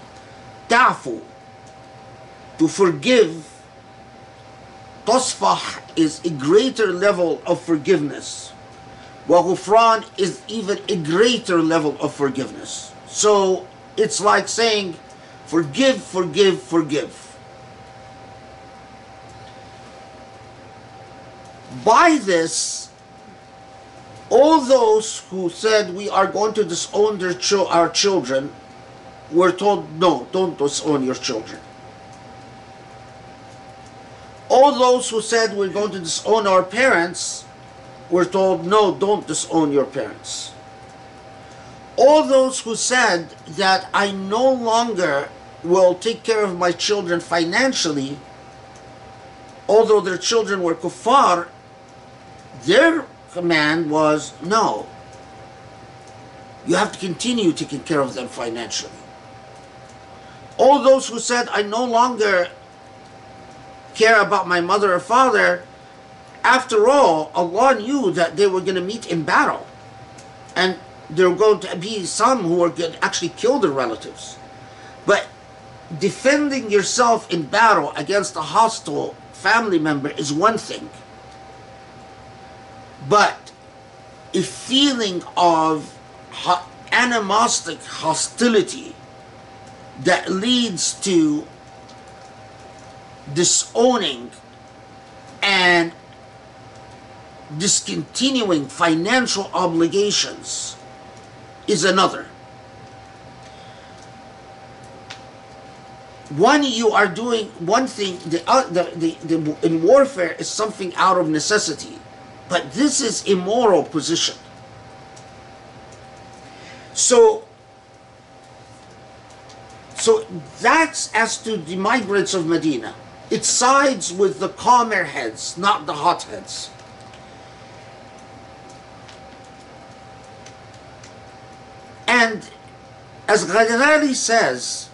Ta'fu, to forgive. Tosfah is a greater level of forgiveness. Wahufran is even a greater level of forgiveness. So it's like saying, forgive, forgive, forgive. By this, all those who said we are going to disown our children were told, no, don't disown your children. All those who said we're going to disown our parents were told, no, don't disown your parents. All those who said that I no longer will take care of my children financially, although their children were kuffar, their command was no. You have to continue taking care of them financially. All those who said, I no longer care about my mother or father, after all, Allah knew that they were going to meet in battle. And there were going to be some who were going to actually kill their relatives. But defending yourself in battle against a hostile family member is one thing. But a feeling of animostic hostility that leads to disowning and discontinuing financial obligations is another. One, you are doing one thing, the, uh, the, the, the, in warfare is something out of necessity, but this is immoral position. So, so that's as to the migrants of Medina. It sides with the calmer heads, not the hot heads. And as Ghazali says,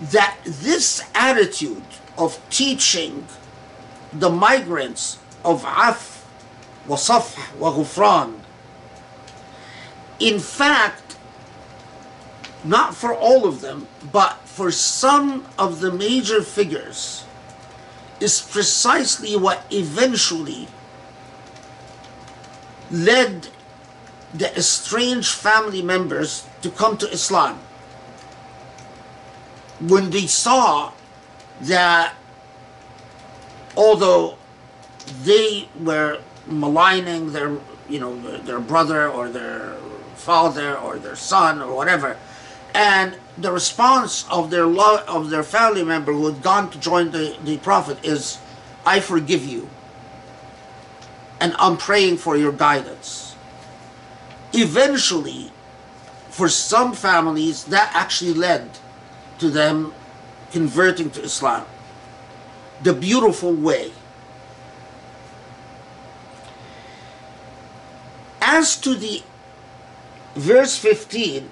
that this attitude of teaching the migrants of af wa safh wa ghufran, in fact, not for all of them, but for some of the major figures, is precisely what eventually led the estranged family members to come to Islam. when they saw that although they were maligning their you know their, brother or their father or their son or whatever. And the response of their lo- of their family member who had gone to join the, the prophet is i forgive you and i'm praying for your guidance. Eventually for some families that actually led to them converting to islam. The beautiful way as to the verse 15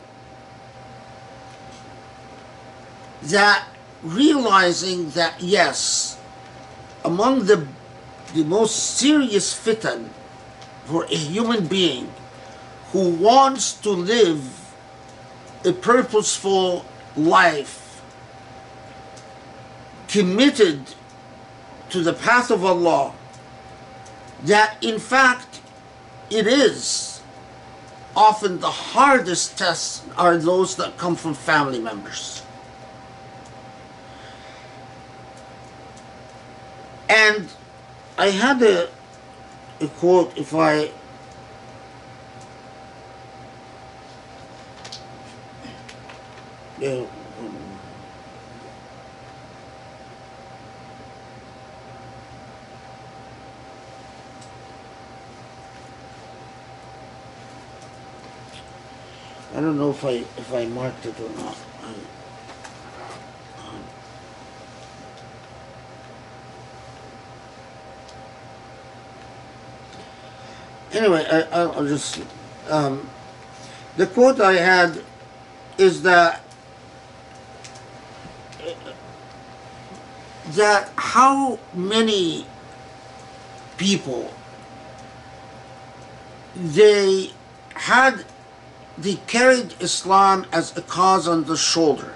that realizing that yes among the the most serious fitan for a human being who wants to live a purposeful life committed to the path of Allah that in fact it is often the hardest tests are those that come from family members. And I had a, a quote, if I yeah, I don't know if I if I marked it or not. Anyway, I, I'll I'll just um, the quote I had is that that how many people they had they carried Islam as a cause on the shoulder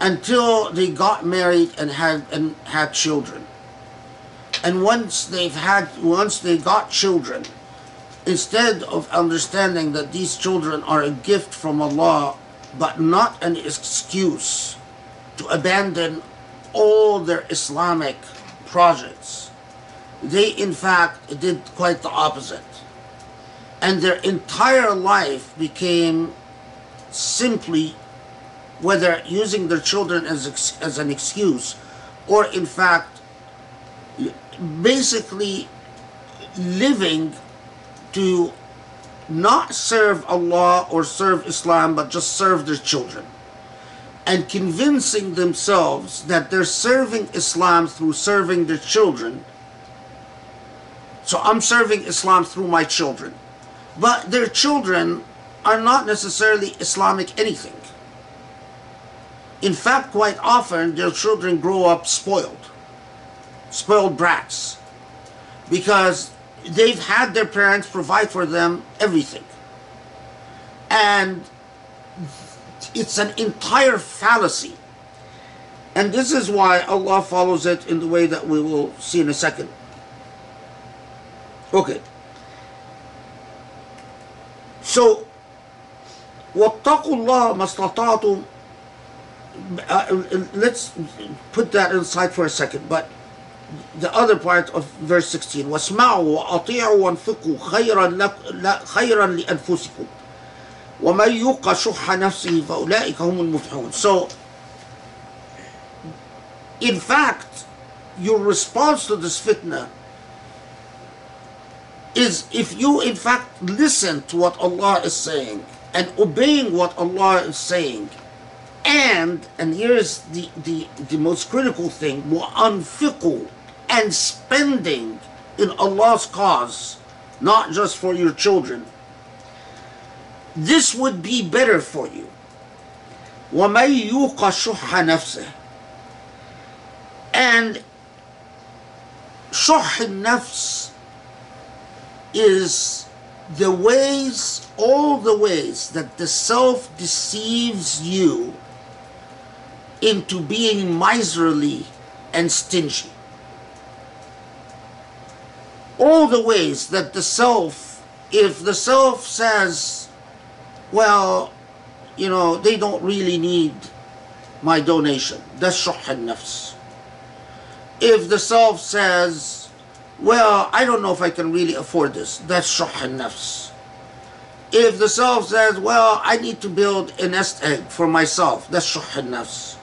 until they got married and had and had children. And once they've had once they got children, instead of understanding that these children are a gift from Allah but not an excuse to abandon all their Islamic projects, they in fact did quite the opposite and their entire life became simply whether using their children as ex- as an excuse or in fact basically living to not serve Allah or serve Islam but just serve their children and convincing themselves that they're serving Islam through serving their children. So I'm serving Islam through my children but their children are not necessarily Islamic anything. In fact, quite often their children grow up spoiled, spoiled brats, because they've had their parents provide for them everything. And it's an entire fallacy. And this is why Allah follows it in the way that we will see in a second. Okay. So, واتقوا الله ما استطعتم uh, let's put that aside for a second but the other part of verse 16 واسمعوا وأطيعوا وانفقوا خيرا لك لا خيرا لأنفسكم ومن يوق شح نفسه فأولئك هم المفلحون so in fact your response to this fitna is if you in fact listen to what Allah is saying and obeying what Allah is saying and and here's the the, the most critical thing anfiqu and spending in Allah's cause not just for your children this would be better for you ومن يوق شح nafse and شح nafs is the ways, all the ways that the self deceives you into being miserly and stingy. All the ways that the self, if the self says, well, you know, they don't really need my donation. That's shuh nafs. If the self says, well, I don't know if I can really afford this, that's shuh nafs. If the self says, well, I need to build a nest egg for myself, that's shuh nafs.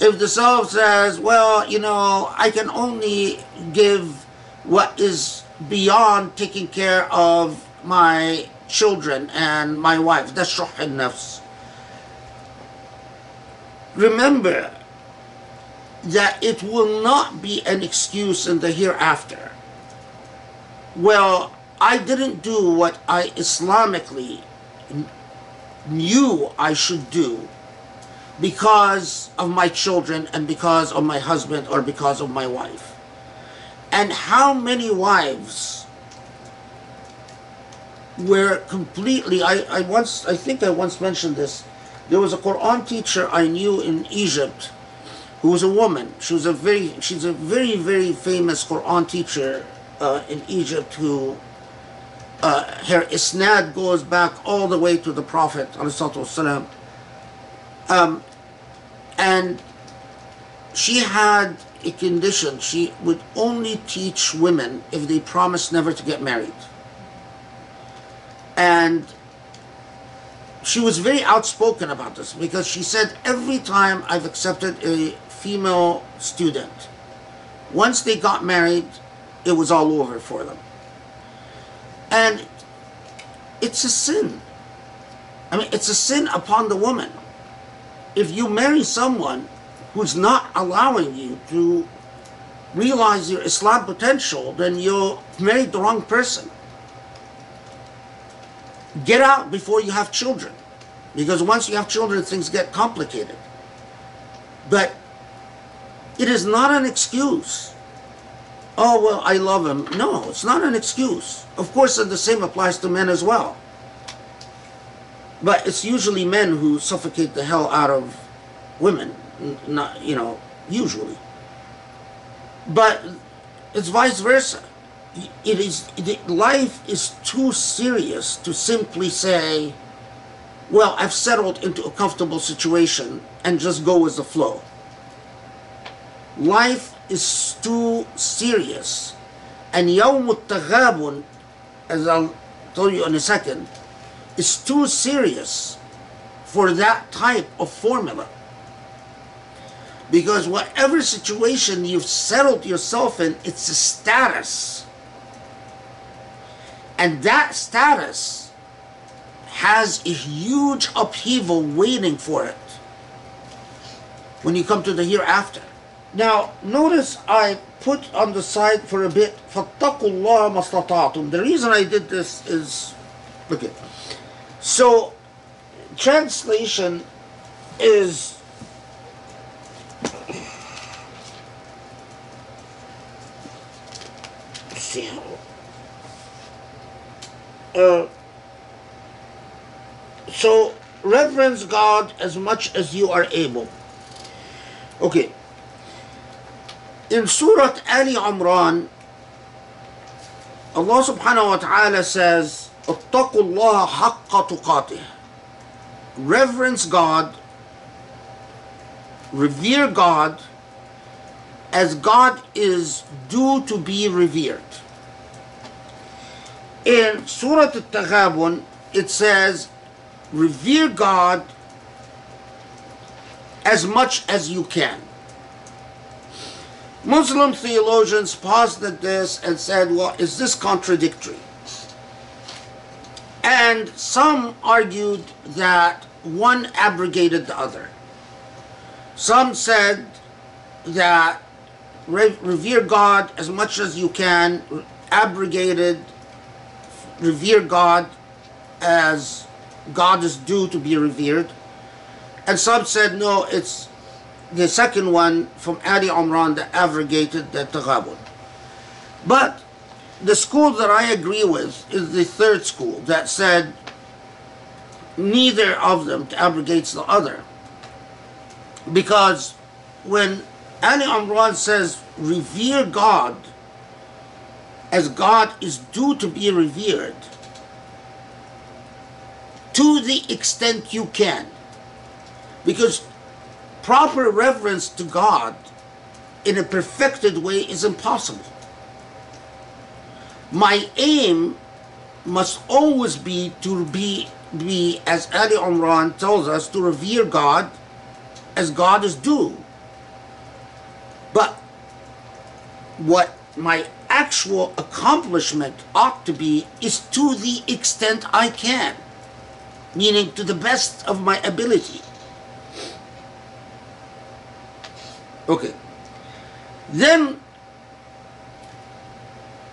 If the self says, well, you know, I can only give what is beyond taking care of my children and my wife, that's shuh nafs. Remember that it will not be an excuse in the hereafter. Well, I didn't do what I Islamically knew I should do because of my children and because of my husband or because of my wife. And how many wives were completely I, I once I think I once mentioned this. There was a Quran teacher I knew in Egypt who was a woman. She was a very she's a very, very famous Quran teacher uh, in Egypt who uh, her isnad goes back all the way to the Prophet والسلام. Um, and she had a condition. She would only teach women if they promised never to get married. And she was very outspoken about this because she said every time I've accepted a female student, once they got married, it was all over for them. And it's a sin. I mean, it's a sin upon the woman. If you marry someone who's not allowing you to realize your Islam potential, then you married the wrong person. Get out before you have children. Because once you have children, things get complicated. But it is not an excuse. Oh, well, I love him. No, it's not an excuse. Of course, the same applies to men as well. But it's usually men who suffocate the hell out of women. Not, you know, usually. But it's vice versa. It is it, life is too serious to simply say, "Well, I've settled into a comfortable situation and just go with the flow." Life is too serious. And Yawm al-Taghabun, as I'll tell you in a second, is too serious for that type of formula. Because whatever situation you've settled yourself in, it's a status. And that status has a huge upheaval waiting for it when you come to the hereafter. Now, notice I put on the side for a bit, فَاتَّقُوا اللَّهَ مَسْتَطَعْتُمْ. The reason I did this is, look at, so translation is see how. Uh, so reverence God as much as you are able. Okay. In Surah Ali Imran, Allah subhanahu wa ta'ala says, اتقوا الله حق تقاته. Reverence God, revere God, as God is due to be revered. In Surah Al-Taghabun, it says, revere God as much as you can. Muslim theologians at this and said, well, is this contradictory? And some argued that one abrogated the other. Some said that revere God as much as you can, abrogated, revere God as God is due to be revered. And some said, no, it's the second one from Ali Imran that abrogated the Taghabun. But the school that I agree with is the third school that said neither of them abrogates the other. Because when Ali Imran says, revere God as God is due to be revered, to the extent you can. Because proper reverence to God in a perfected way is impossible. My aim must always be to be, be as Ali Umran tells us, to revere God as God is due. But what my actual accomplishment ought to be is to the extent I can, meaning to the best of my ability. Okay. Then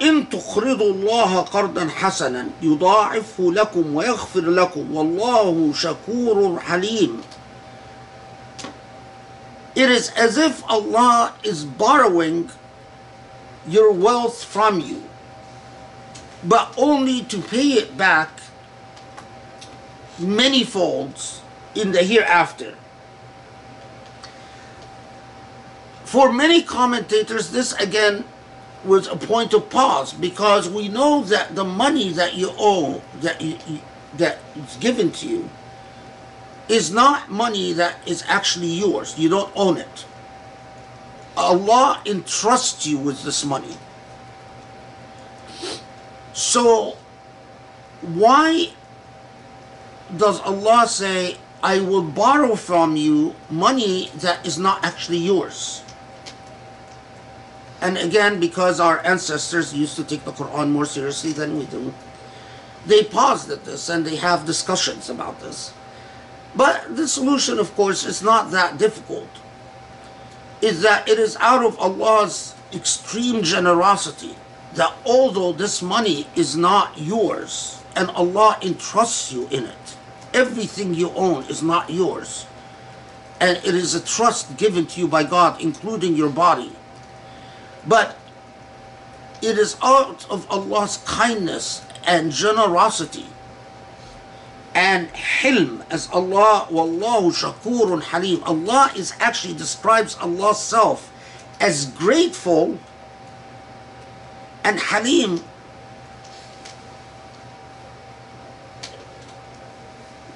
إن تقرضوا الله قرضا حسنا يضاعفه لكم ويغفر لكم والله شكور حليم It is as if Allah is borrowing your wealth from you, but only to pay it back many folds in the hereafter. For many commentators, this again was a point of pause because we know that the money that you owe, that you, that is given to you, is not money that is actually yours. You don't own it. Allah entrusts you with this money. So, why does Allah say, I will borrow from you money that is not actually yours? And again, because our ancestors used to take the Quran more seriously than we do, they paused at this and they have discussions about this. But the solution, of course, is not that difficult. Is that it is out of Allah's extreme generosity that although this money is not yours and Allah entrusts you in it, everything you own is not yours. And it is a trust given to you by God, including your body. But it is out of Allah's kindness and generosity and hilm as Allah wallahu shakurun halim. Allah is actually describes Allah's self as grateful and halim.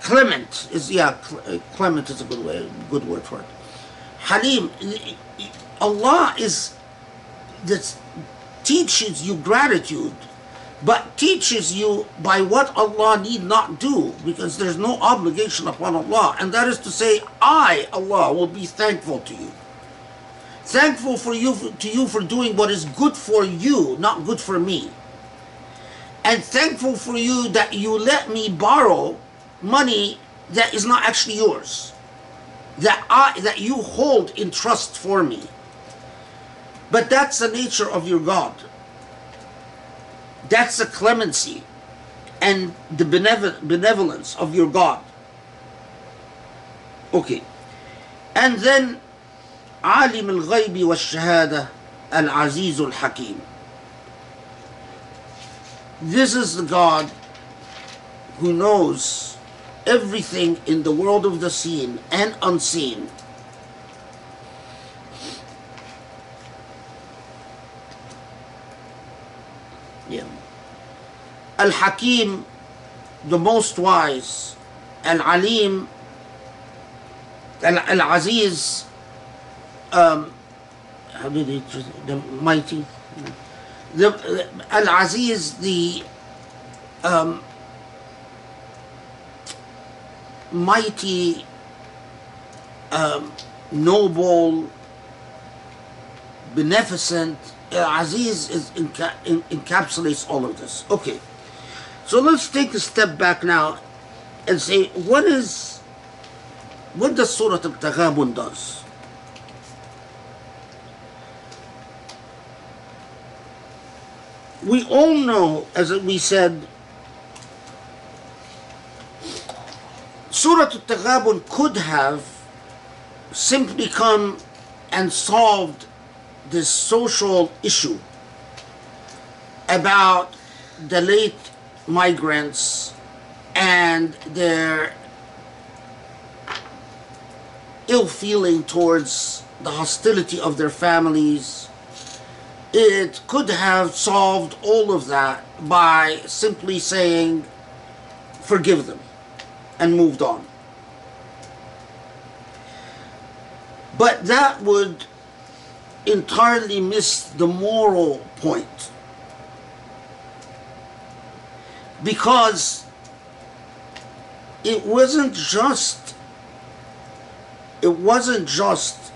Clement is yeah uh, clement is a good way good word for it. Halim Allah is that teaches you gratitude but teaches you by what Allah need not do because there's no obligation upon Allah. And that is to say I Allah will be thankful to you. Thankful for you to you for doing what is good for you not good for me. And thankful for you that you let me borrow money that is not actually yours that I that you hold in trust for me but that's the nature of your God that's the clemency and the benevo- benevolence of your God. Okay. And then عالم الغيب والشهادة العزيز الحكيم. This is the God who knows everything in the world of the seen and unseen. Al Hakim, the most wise, Al Alim, Al Aziz, um, how did he, the mighty, the Al Aziz, the um, mighty, um, noble, beneficent, Aziz is enca- encapsulates all of this. Okay, so let's take a step back now and say what is what does Surah Al-Taghabun does? We all know, as we said, Surah Al-Taghabun could have simply come and solved this social issue about the late migrants and their ill feeling towards the hostility of their families. It could have solved all of that by simply saying, forgive them, and moved on. But that would entirely miss the moral point. Because it wasn't just it wasn't just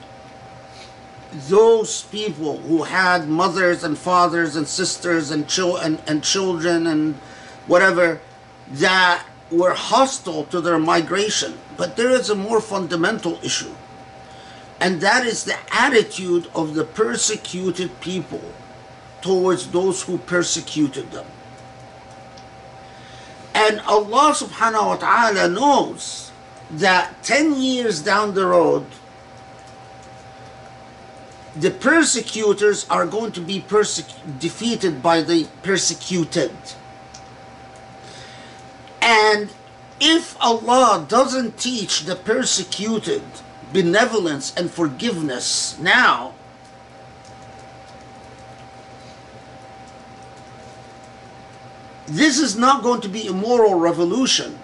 those people who had mothers and fathers and sisters and, chil- and, and children and whatever that were hostile to their migration. But there is a more fundamental issue, and that is the attitude of the persecuted people towards those who persecuted them. And Allah subhanahu wa ta'ala knows that 10 years down the road, the persecutors are going to be defeated by the persecuted. And if Allah doesn't teach the persecuted benevolence and forgiveness now, this is not going to be a moral revolution.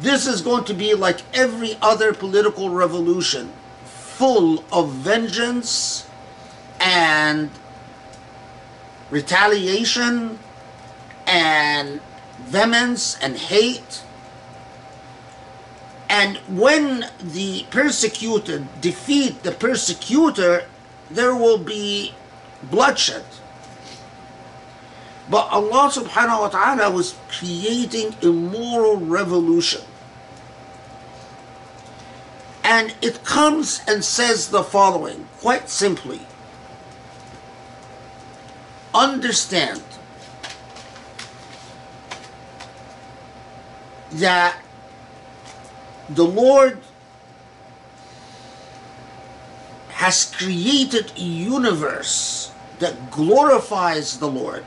This is going to be like every other political revolution, full of vengeance and retaliation and vehemence and hate. And when the persecuted defeat the persecutor, there will be bloodshed. But Allah subhanahu wa ta'ala was creating a moral revolution. And it comes and says the following quite simply Understand that the Lord has created a universe that glorifies the Lord.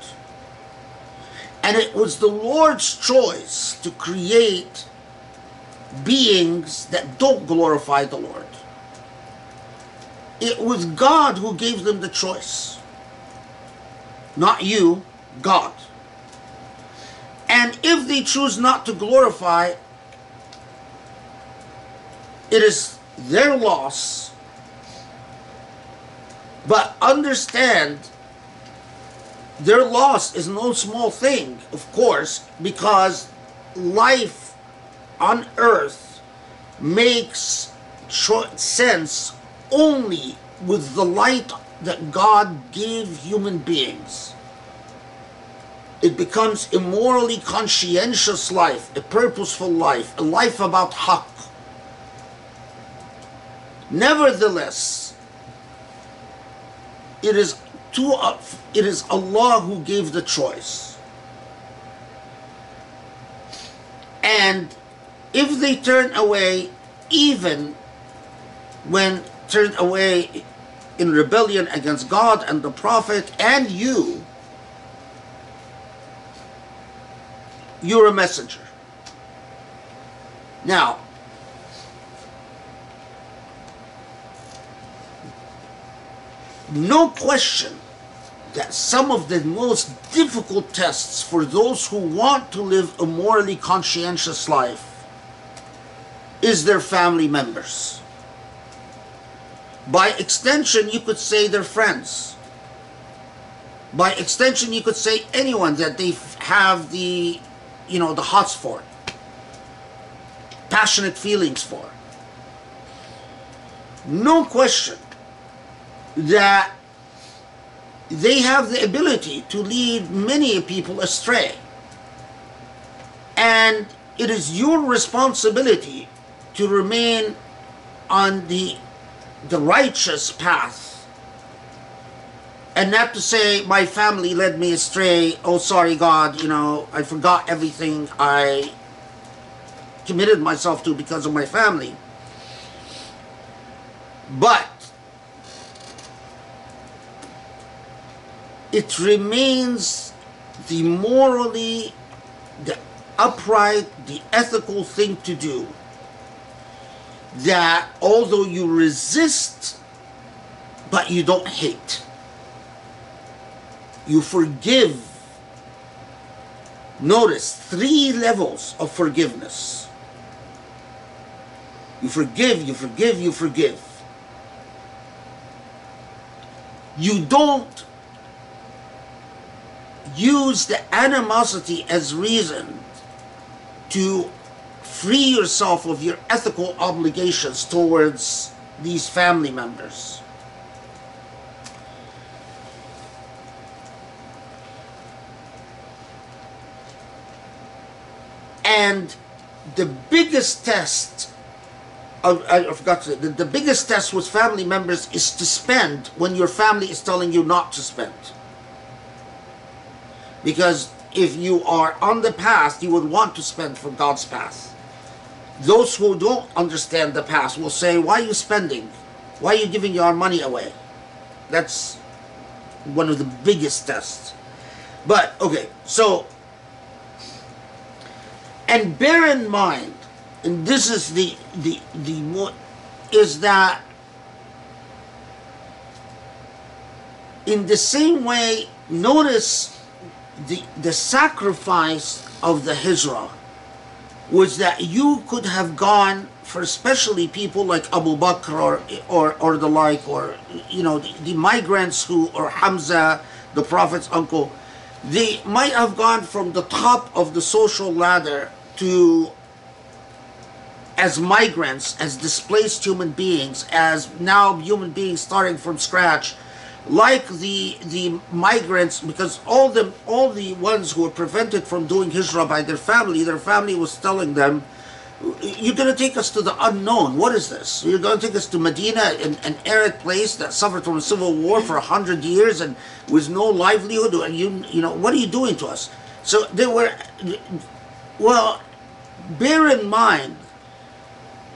And it was the Lord's choice to create beings that don't glorify the Lord. It was God who gave them the choice. Not you, God. And if they choose not to glorify, it is their loss. But understand their loss is no small thing, of course, because life on earth makes sense only with the light that God gave human beings. It becomes a morally conscientious life, a purposeful life, a life about haqq. Nevertheless, it is to it is Allah who gave the choice. And if they turn away, even when turned away in rebellion against God and the Prophet and you, you're a messenger. Now, no question that some of the most difficult tests for those who want to live a morally conscientious life is their family members. By extension, you could say their friends. By extension, you could say anyone that they have the, you know, the hots for, passionate feelings for. No question that they have the ability to lead many people astray. And it is your responsibility to remain on the, the righteous path. And not to say, my family led me astray. Oh, sorry, God, you know, I forgot everything I committed myself to because of my family. But it remains the morally, the upright, the ethical thing to do. That although you resist, but you don't hate, you forgive. Notice three levels of forgiveness. You forgive, you forgive, you forgive. you don't use the animosity as reason to free yourself of your ethical obligations towards these family members. And the biggest test, I, I forgot to say, the, the biggest test with family members is to spend when your family is telling you not to spend. Because if you are on the path, you would want to spend for God's path. Those who don't understand the path will say, Why are you spending? Why are you giving your money away? That's one of the biggest tests. But, okay, so, and bear in mind, and this is the, the, the more, is that in the same way, notice the, the sacrifice of the Hijrah was that you could have gone for especially people like Abu Bakr or, or, or the like, or, you know, the, the migrants who, or Hamza, the Prophet's uncle, they might have gone from the top of the social ladder to as migrants, as displaced human beings, as now human beings starting from scratch, like the the migrants, because all the all the ones who were prevented from doing hijrah by their family, their family was telling them, "You're going to take us to the unknown. What is this? You're going to take us to Medina, an, an arid place that suffered from a civil war for a hundred years and with no livelihood. And you you know what are you doing to us?" So they were, well, bear in mind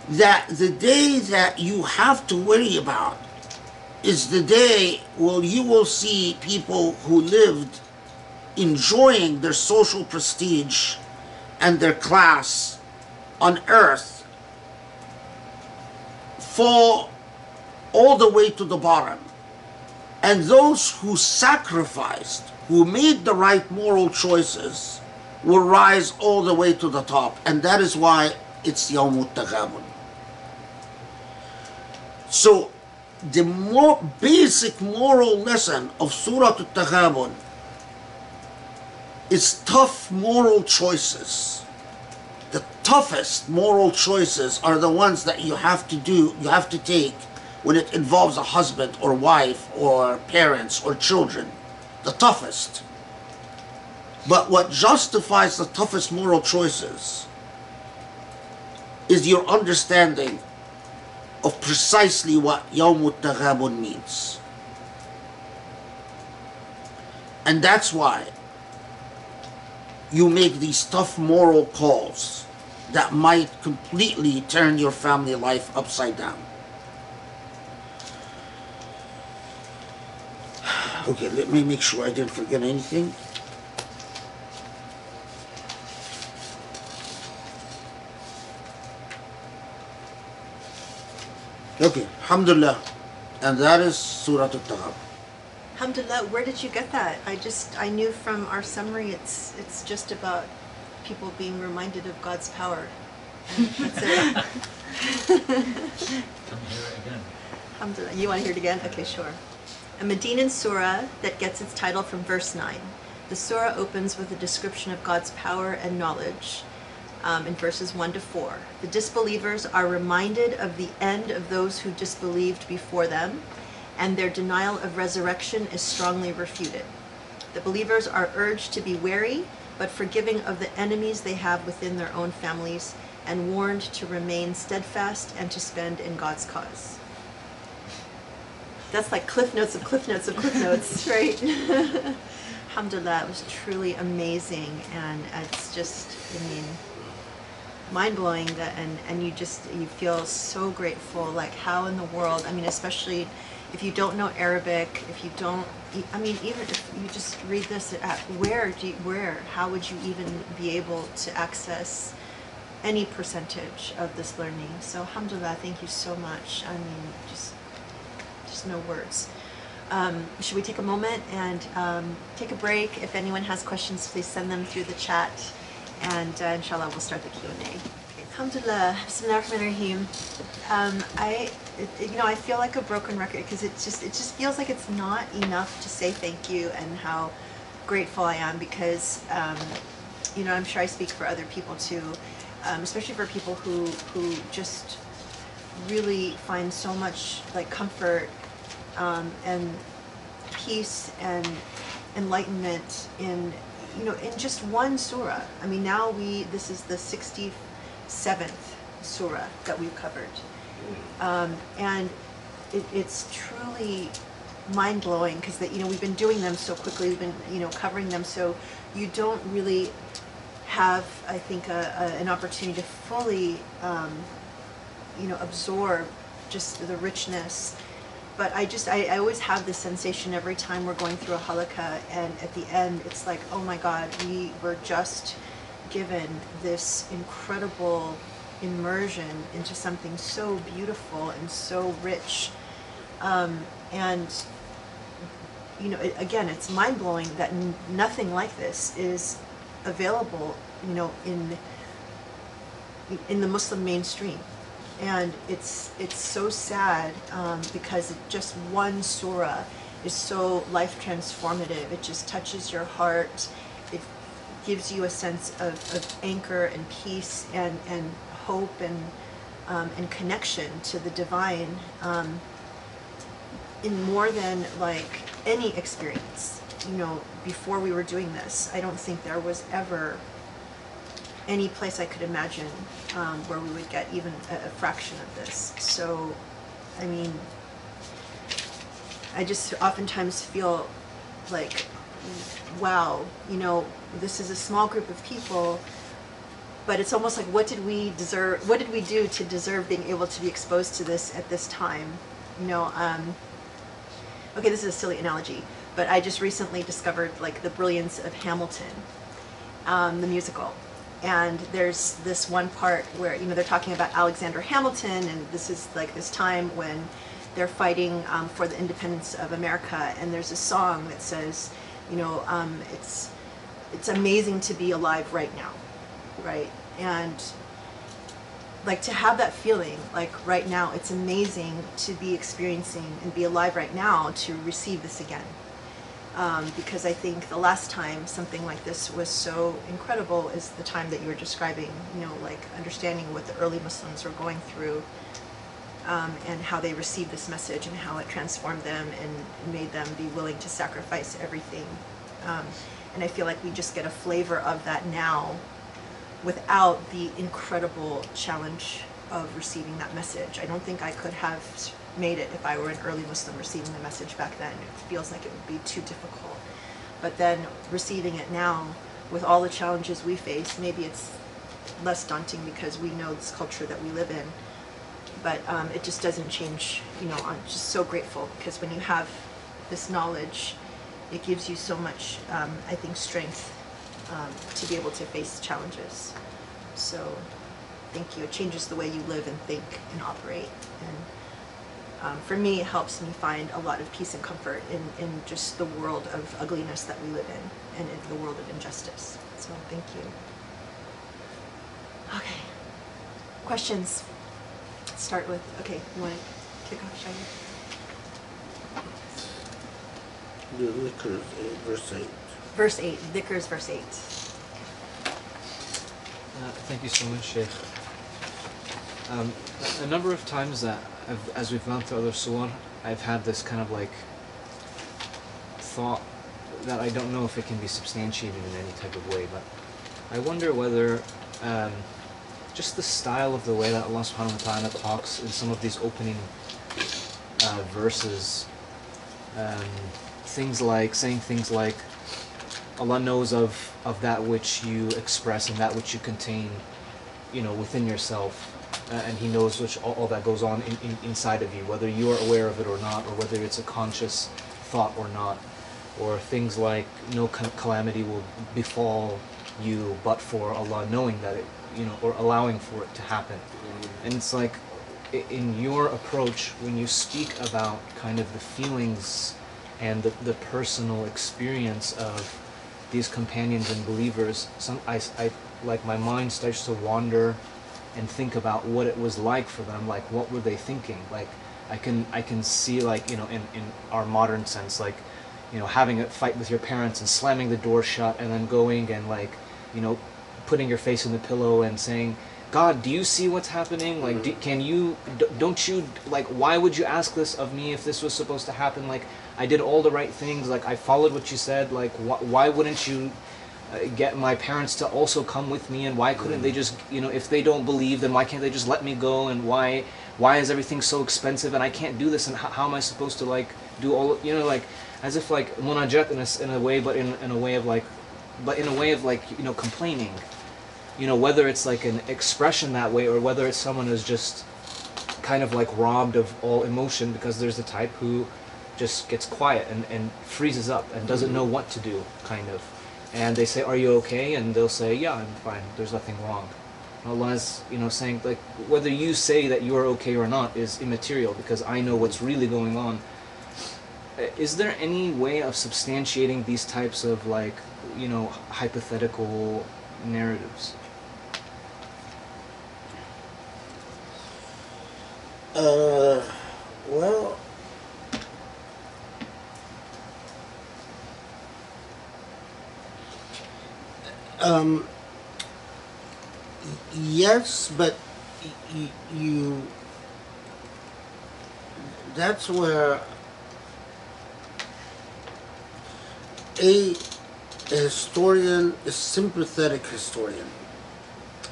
that the day that you have to worry about is the day where you will see people who lived enjoying their social prestige and their class on earth fall all the way to the bottom. And those who sacrificed, who made the right moral choices, will rise all the way to the top. And that is why it's Yawm Taghabun. So the more basic moral lesson of Surah Al-Taghabun is tough moral choices. The toughest moral choices are the ones that you have to do, you have to take when it involves a husband or wife or parents or children. The toughest. But what justifies the toughest moral choices is your understanding of precisely what Yawm Taghabun means. And that's why you make these tough moral calls that might completely turn your family life upside down. Okay, let me make sure I didn't forget anything. Okay, Alhamdulillah. And that is Surah Al-Taghabun. Alhamdulillah, where did you get that? I just, I knew from our summary, it's, it's just about people being reminded of God's power. And. Come hear it again. Alhamdulillah. You want to hear it again? Okay, sure. A Medinan surah that gets its title from verse 9. The surah opens with a description of God's power and knowledge um, in verses 1 to 4. The disbelievers are reminded of the end of those who disbelieved before them, and their denial of resurrection is strongly refuted. The believers are urged to be wary, but forgiving of the enemies they have within their own families, and warned to remain steadfast and to spend in God's cause. That's like cliff notes of cliff notes of cliff notes, right? Alhamdulillah, it was truly amazing, and it's just, I mean, mind blowing that, and and you just you feel so grateful. Like how in the world? I mean, especially if you don't know Arabic, if you don't, I mean, even if you just read this, at, where do you, where? How would you even be able to access? any percentage of this learning. So alhamdulillah, thank you so much. I mean, just just no words. Um, should we take a moment and um, take a break? If anyone has questions, please send them through the chat, and uh, inshallah, we'll start the Q and A. Alhamdulillah, Bismillahirrahmanirrahim. Um, I, it- you know, I feel like a broken record because it just, it just feels like it's not enough to say thank you and how grateful I am because, um, you know, I'm sure I speak for other people too, um, especially for people who, who just really find so much like comfort um, and peace and enlightenment in you know in just one surah. I mean now we this is the 67th surah that we've covered. Um, and it, it's truly mind blowing because that you know we've been doing them so quickly, we've been you know covering them so you don't really have I think a, a, an opportunity to fully um, you know absorb just the richness but I just I, I always have this sensation every time we're going through a halaqa and at the end it's like oh my god we were just given this incredible immersion into something so beautiful and so rich um, and you know it, again it's mind-blowing that n- nothing like this is available you know in in the Muslim mainstream. And it's it's so sad um, because just one surah is so life transformative. It just touches your heart. It gives you a sense of, of anchor and peace and, and hope and um, and connection to the divine um, in more than like any experience. You know, before we were doing this, I don't think there was ever any place I could imagine um, where we would get even a, a fraction of this. So, I mean, I just oftentimes feel like, wow, you know, this is a small group of people, but it's almost like, what did we deserve? What did we do to deserve being able to be exposed to this at this time? You know, um, okay, this is a silly analogy, but I just recently discovered like the brilliance of Hamilton, um, the musical. And there's this one part where, you know, they're talking about Alexander Hamilton, and this is like this time when they're fighting um, for the independence of America. And there's a song that says, you know, um, it's, it's amazing to be alive right now, right? And like to have that feeling like right now it's amazing to be experiencing and be alive right now to receive this again um, because i think the last time something like this was so incredible is the time that you were describing you know like understanding what the early muslims were going through um, and how they received this message and how it transformed them and made them be willing to sacrifice everything um, and i feel like we just get a flavor of that now without the incredible challenge of receiving that message. I don't think I could have made it if I were an early Muslim receiving the message back then. It feels like it would be too difficult. But then receiving it now, with all the challenges we face, maybe it's less daunting because we know this culture that we live in. But um, it just doesn't change, you know, I'm just so grateful because when you have this knowledge, it gives you so much, um, I think, strength um, to be able to face challenges. So, thank you. It changes the way you live and think and operate. And um, for me, it helps me find a lot of peace and comfort in, in just the world of ugliness that we live in and in the world of injustice. So, thank you. Okay. Questions? Start with, okay, you want to kick off, Shaggy? The liquor, uh, verse 8. Verse 8, Vickers, verse 8. Uh, thank you so much, Sheikh. Um, a- number of times that I've, as we've gone through other surah, I've had this kind of like thought that I don't know if it can be substantiated in any type of way, but I wonder whether um, just the style of the way that Allah subhanahu wa ta'ala talks in some of these opening uh, verses, um, things like, saying things like, Allah knows of, of that which you express and that which you contain, you know, within yourself, uh, and He knows which all, all that goes on in, in, inside of you, whether you are aware of it or not, or whether it's a conscious thought or not, or things like no calamity will befall you but for Allah knowing that it, you know, or allowing for it to happen, and it's like in your approach when you speak about kind of the feelings and the, the personal experience of these companions and believers some I, I like my mind starts to wander and think about what it was like for them. Like, what were they thinking? Like, I can I can see like you know in in our modern sense like you know having a fight with your parents and slamming the door shut and then going and like you know putting your face in the pillow and saying god do you see what's happening like do, mm-hmm. can you don't you like why would you ask this of me if this was supposed to happen like i did all the right things like i followed what you said like wh- why wouldn't you Uh, get my parents to also come with me and why couldn't they just you know if they don't believe then why can't they just let me go and why why is everything so expensive and i can't do this and how, how am i supposed to like do all you know like as if like munajat in a, in a way but in, in a way of like but in a way of like you know complaining. You know whether it's like an expression that way or whether it's someone who's just kind of like robbed of all emotion because there's the type who just gets quiet and, and freezes up and doesn't mm-hmm. know what to do kind of and they say are you okay? And they'll say yeah i'm fine. There's nothing wrong. Allah is you know saying like whether you say that you're okay or not is immaterial because i know what's really going on. Uh, is there any way of substantiating these types of like you know hypothetical narratives? Uh, well, um, yes, but you. That's where a, a historian, a sympathetic historian,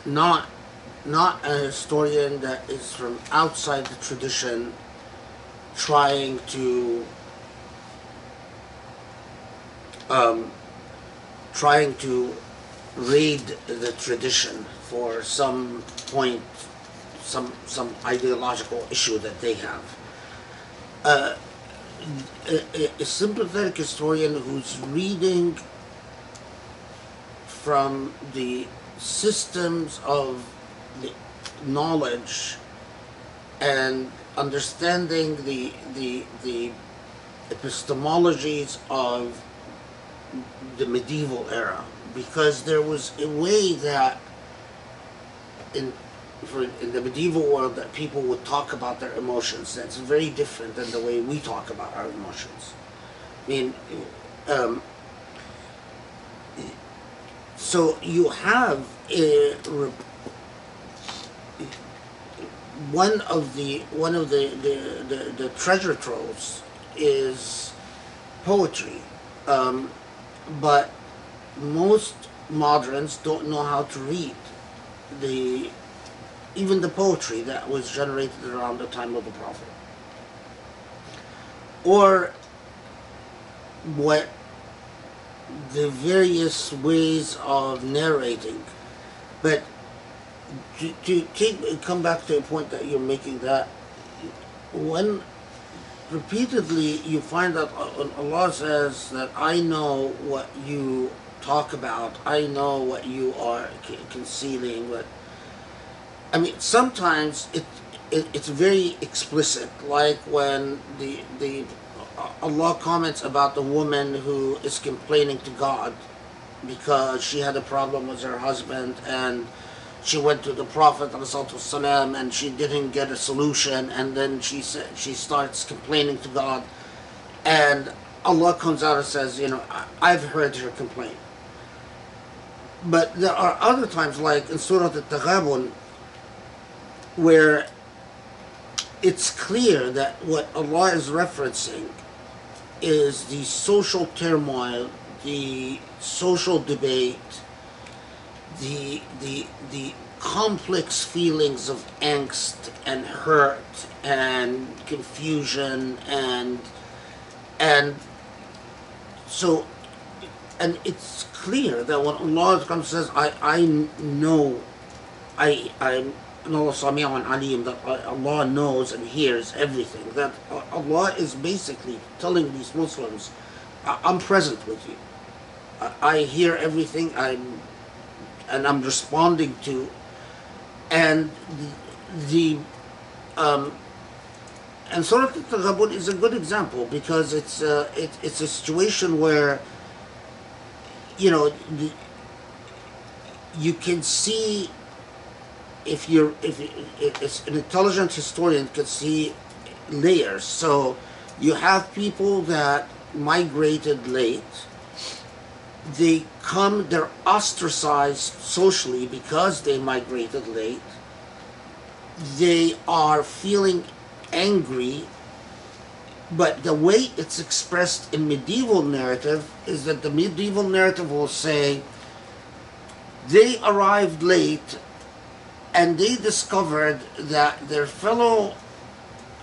not not a historian that is from outside the tradition trying to um, trying to raid the tradition for some point some some ideological issue that they have. Uh, a, a- sympathetic historian who's reading from the systems of knowledge and understanding the the the epistemologies of the medieval era because there was a way that in for in the medieval world that people would talk about their emotions. That's very different than the way we talk about our emotions. I mean um, so you have a one of the one of the the, the, the treasure troves is poetry. Um, but most moderns don't know how to read the even the poetry that was generated around the time of the prophet. Or what the various ways of narrating. But to, to come back to a point that you're making that when repeatedly you find that Allah says that I know what you talk about, I know what you are concealing. What I mean, sometimes it, it it's very explicit, like when the the Allah comments about the woman who is complaining to God because she had a problem with her husband and she went to the Prophet and she didn't get a solution and then she she starts complaining to God and Allah comes out and says, you know, "I- I've heard her complaint. But there are other times like in Surah Al-Taghabun where it's clear that what Allah is referencing is the social turmoil, the social debate, the the the complex feelings of angst and hurt and confusion and and so and it's clear that when Allah comes says I I know I I'm Allah Sami'un Alim that Allah knows and hears everything that Allah is basically telling these Muslims "I- I'm present with you. I, hear everything I'm and I'm responding to and the, the um, and Surah Al-Taghabun is a good example because it's uh, it, it's a situation where you know you can see if you're if it's an intelligent historian could see layers. So you have people that migrated late. They come, they're ostracized socially because they migrated late. They are feeling angry, but the way it's expressed in medieval narrative is that the medieval narrative will say they arrived late and they discovered that their fellow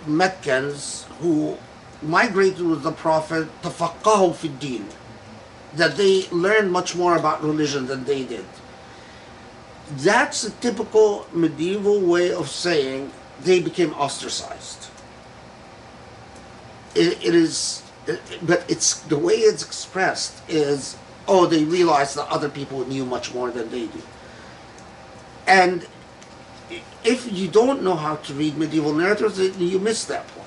Meccans who migrated with the Prophet tafaqahu fi din, that they learned much more about religion than they did. That's a typical medieval way of saying they became ostracized. It, it is, it- but it's the way it's expressed is, oh, they realize that other people knew much more than they do. And if you don't know how to read medieval narratives, you miss that point.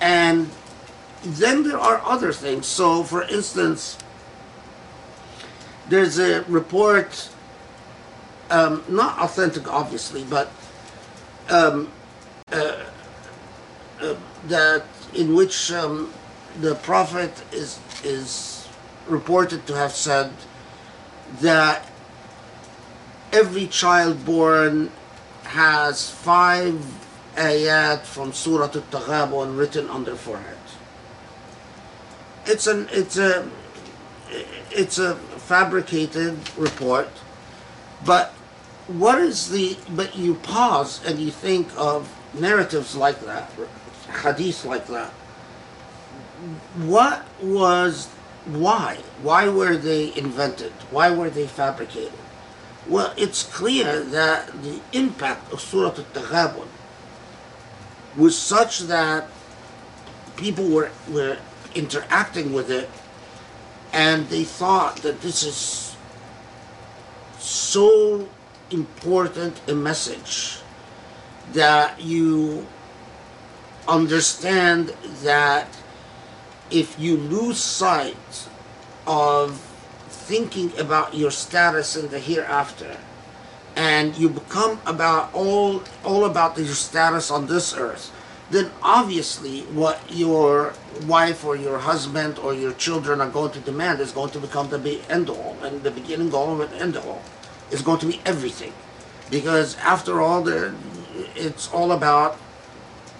And then there are other things. So, for instance, there's a report, um, not authentic, obviously, but um, uh, uh, that in which um, the prophet is is reported to have said that every child born has five ayat from Surah Al-Taghabun written on their forehead. It's an it's a it's a fabricated report, but what is the but you pause and you think of narratives like that, hadith like that. What was why? Why were they invented? Why were they fabricated? Well, it's clear that the impact of Surah Al-Taghabun was such that people were, were interacting with it and they thought that this is so important a message that you understand that if you lose sight of thinking about your status in the hereafter and you become about all all about your status on this earth then obviously what your wife or your husband or your children are going to demand is going to become the end all and the beginning all and end all. Is going to be everything. Because after all it's all about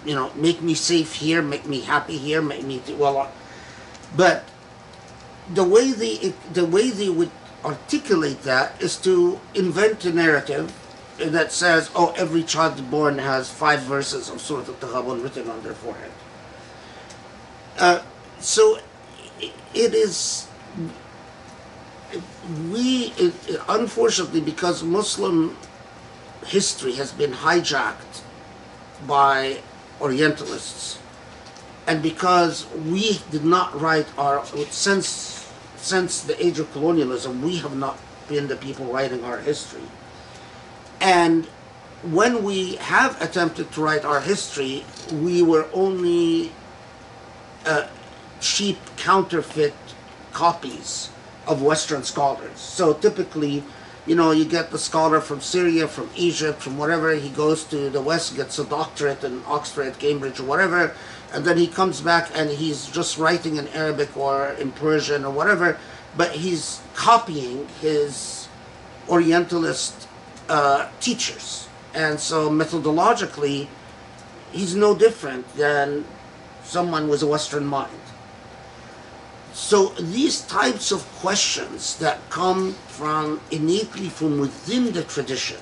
you know make me safe here make me happy here make me well uh, but the way they the way they would articulate that is to invent a narrative that says, "Oh, every child born has five verses of Surah Al-Taghabun written on their forehead." Uh, so it is we it, unfortunately because Muslim history has been hijacked by Orientalists. And because we did not write our since since the age of colonialism we have not been the people writing our history. And when we have attempted to write our history we were only uh, cheap counterfeit copies of western scholars. So typically you know you get the scholar from syria from egypt from wherever he goes to the west gets a doctorate in oxford cambridge or whatever and then he comes back and he's just writing in Arabic or in Persian or whatever, but he's copying his Orientalist uh, teachers. And so methodologically, he's no different than someone with a Western mind. So these types of questions that come from innately from within the tradition,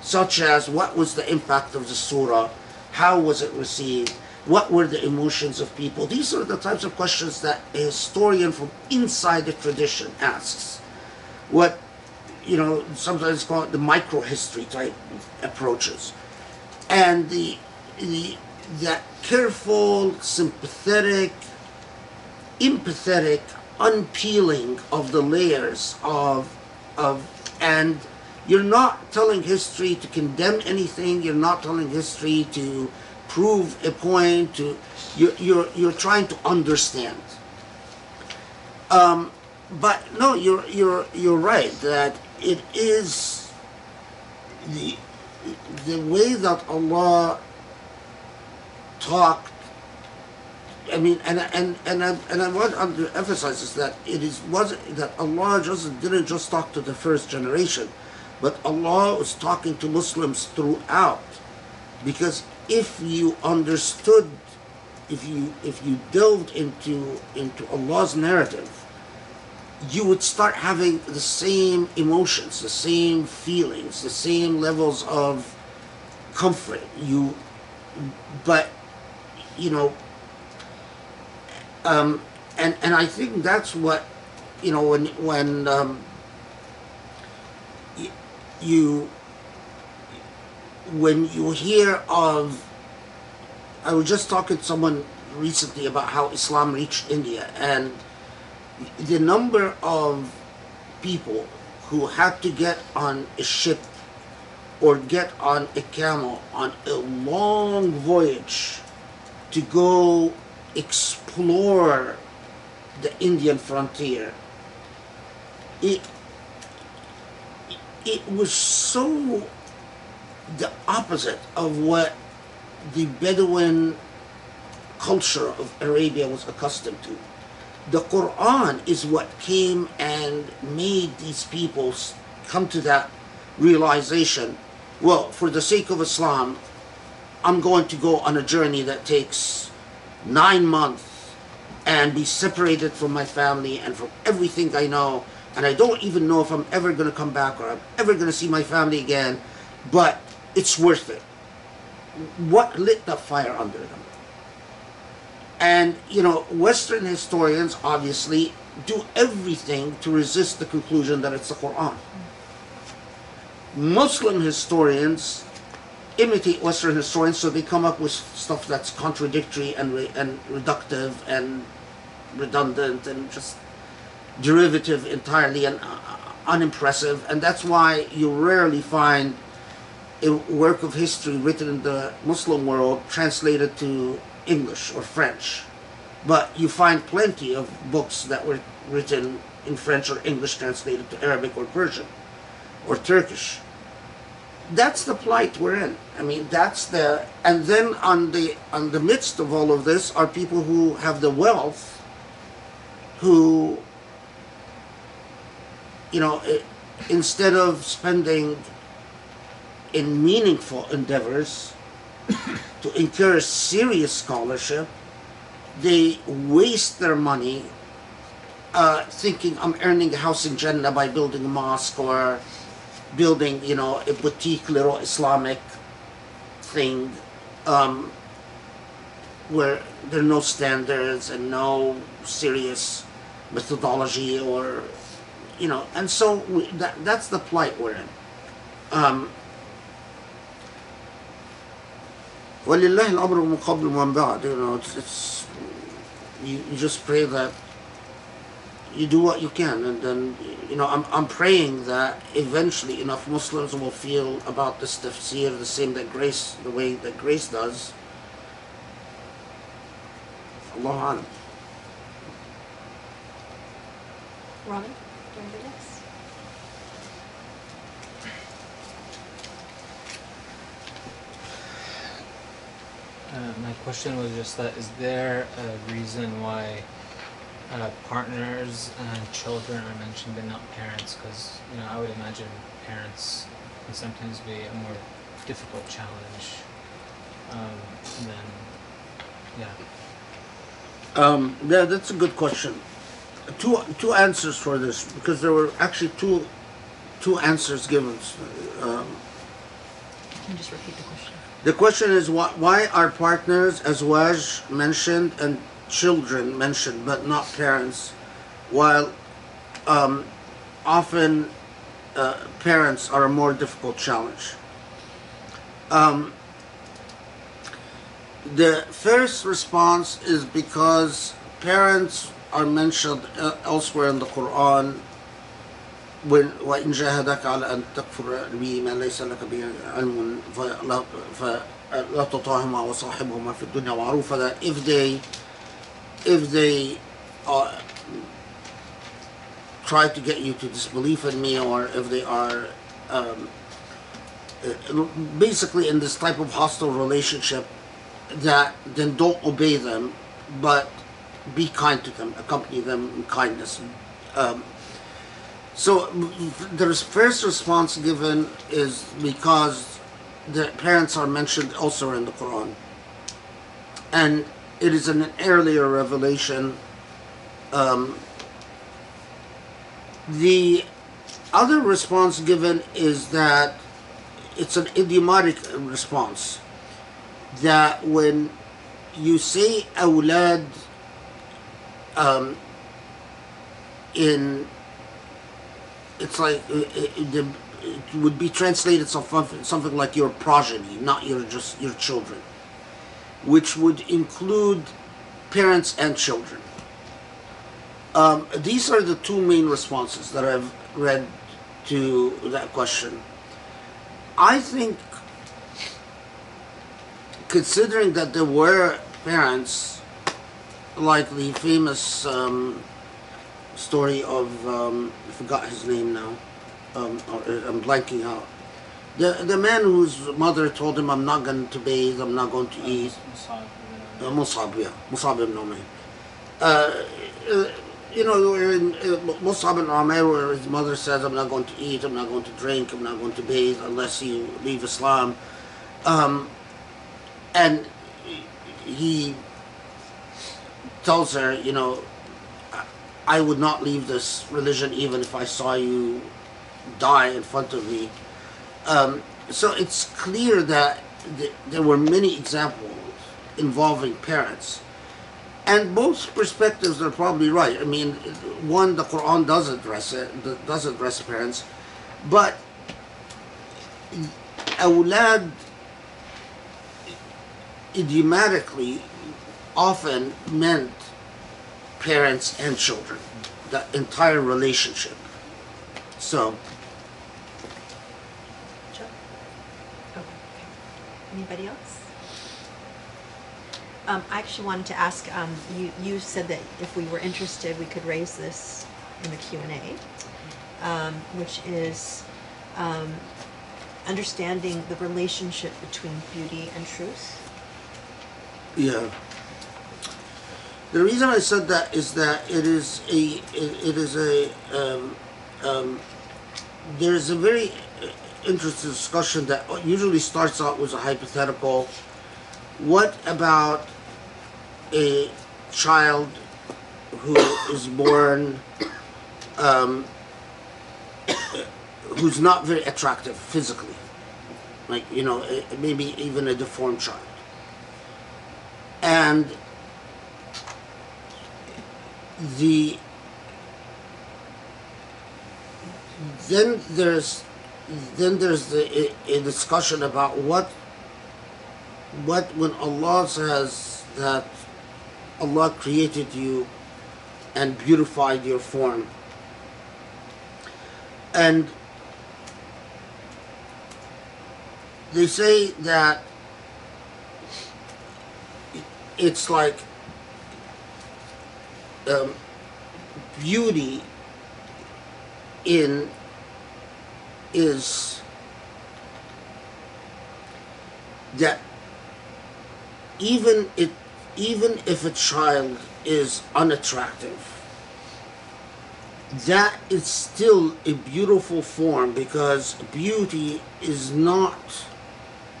such as what was the impact of the surah, how was it received, what were the emotions of people, these are the types of questions that a historian from inside the tradition asks. What you know, sometimes called the microhistory type approaches. And the the that careful, sympathetic, empathetic unpeeling of the layers of of and you're not telling history to condemn anything. You're not telling history to prove a point to you're you're, you're trying to understand. Um, but no you're you're you're right that it is the the way that Allah talked I mean, and and and I and I want um, to emphasize is that it is was that Allah just didn't just talk to the first generation, but Allah was talking to Muslims throughout, because if you understood, if you if you delved into into Allah's narrative, you would start having the same emotions, the same feelings, the same levels of comfort. You, but you know um, and and I think that's what you know when when um, you when you hear of I was just talking to someone recently about how Islam reached India and the number of people who had to get on a ship or get on a camel on a long voyage to go explore the Indian frontier. It it was so the opposite of what the Bedouin culture of Arabia was accustomed to. The Quran is what came and made these people come to that realization. Well, for the sake of Islam, I'm going to go on a journey that takes nine months and be separated from my family and from everything I know. And I don't even know if I'm ever going to come back or I'm ever going to see my family again, but it's worth it. What lit the fire under them? And, you know, Western historians obviously do everything to resist the conclusion that it's the Quran. Muslim historians imitate Western historians, so they come up with stuff that's contradictory and re- and reductive and redundant and just derivative entirely and uh, unimpressive. And that's why you rarely find a work of history written in the Muslim world translated to English or French. But you find plenty of books that were written in French or English translated to Arabic or Persian or Turkish that's the plight we're in. I mean, that's the and then on the on the midst of all of this are people who have the wealth, who, you know, instead of spending in meaningful endeavors to encourage serious scholarship, they waste their money uh, thinking I'm earning a house in Jannah by building a mosque or building, you know, a boutique little Islamic thing um, where there are no standards and no serious methodology or, you know, and so we, that that's the plight we're in. Um, ولله الأمر من قبل ومن بعد you know it's, it's you, you just pray that you do what you can and then you know I'm, I'm praying that eventually enough Muslims will feel about this tafsir the same that Grace the way that Grace does Allah alam. Robin, do you want to do this? Uh, my question was just that is there a reason why uh, partners and children are mentioned but not parents? Because you know I would imagine parents can sometimes be a more difficult challenge um, than yeah. Um, yeah, that's a good question. Two two answers for this because there were actually two two answers given. Um, Can you just repeat the question? the question is why, why are partners azwaj mentioned and children mentioned but not parents, while um, often uh, parents are a more difficult challenge. Um, the first response is because parents are mentioned uh, elsewhere in the Quran when وإن جاهدك على أن تكفر بي ما ليس لك به علم فلا, فلا تطعهما وصاحبهما في الدنيا معروفا that if they if they uh, try to get you to disbelief in me or if they are um, basically in this type of hostile relationship that then don't obey them but be kind to them accompany them in kindness. Um, so the first response given is because the parents are mentioned also in the Quran. And it is an earlier revelation. Um, the other response given is that it's an idiomatic response that when you say awlad um, in it's like uh, it, it, it would be translated something something like your progeny not your just your children which would include parents and children um, these are the two main responses that I've read to that question. I think, considering that there were parents, like the famous um, story of, um, I forgot his name now, um, I'm blanking out. The, the man whose mother told him, I'm not going to bathe, I'm not going to eat. Uh, Musab, yeah. Musab ibn Umayr. Uh, uh, you know, in uh, Musab ibn Umayr, where his mother says, I'm not going to eat, I'm not going to drink, I'm not going to bathe unless you leave Islam. Um, and he tells her, you know, I would not leave this religion even if I saw you die in front of me. Um, so it's clear that th- there were many examples involving parents. And both perspectives are probably right. I mean, one, the Quran does address it, does address parents, but awlad idiomatically often meant parents and children, the entire relationship. So, Joe? Oh, okay. Anybody else? Um, I actually wanted to ask, um, you, you said that if we were interested, we could raise this in the Q and A, um, which is, um, understanding the relationship between beauty and truth. yeah. The reason I said that is that it is a it, it is a um, um, there is a very interesting discussion that usually starts out with a hypothetical. What about a child who is born um, who's not very attractive physically, like you know, eh, maybe even a deformed child, and the then there's then there's the, a, a discussion about what what when Allah says that Allah created you and beautified your form. And they say that it's like um, beauty in is that even it even if a child is unattractive that is still a beautiful form because beauty is not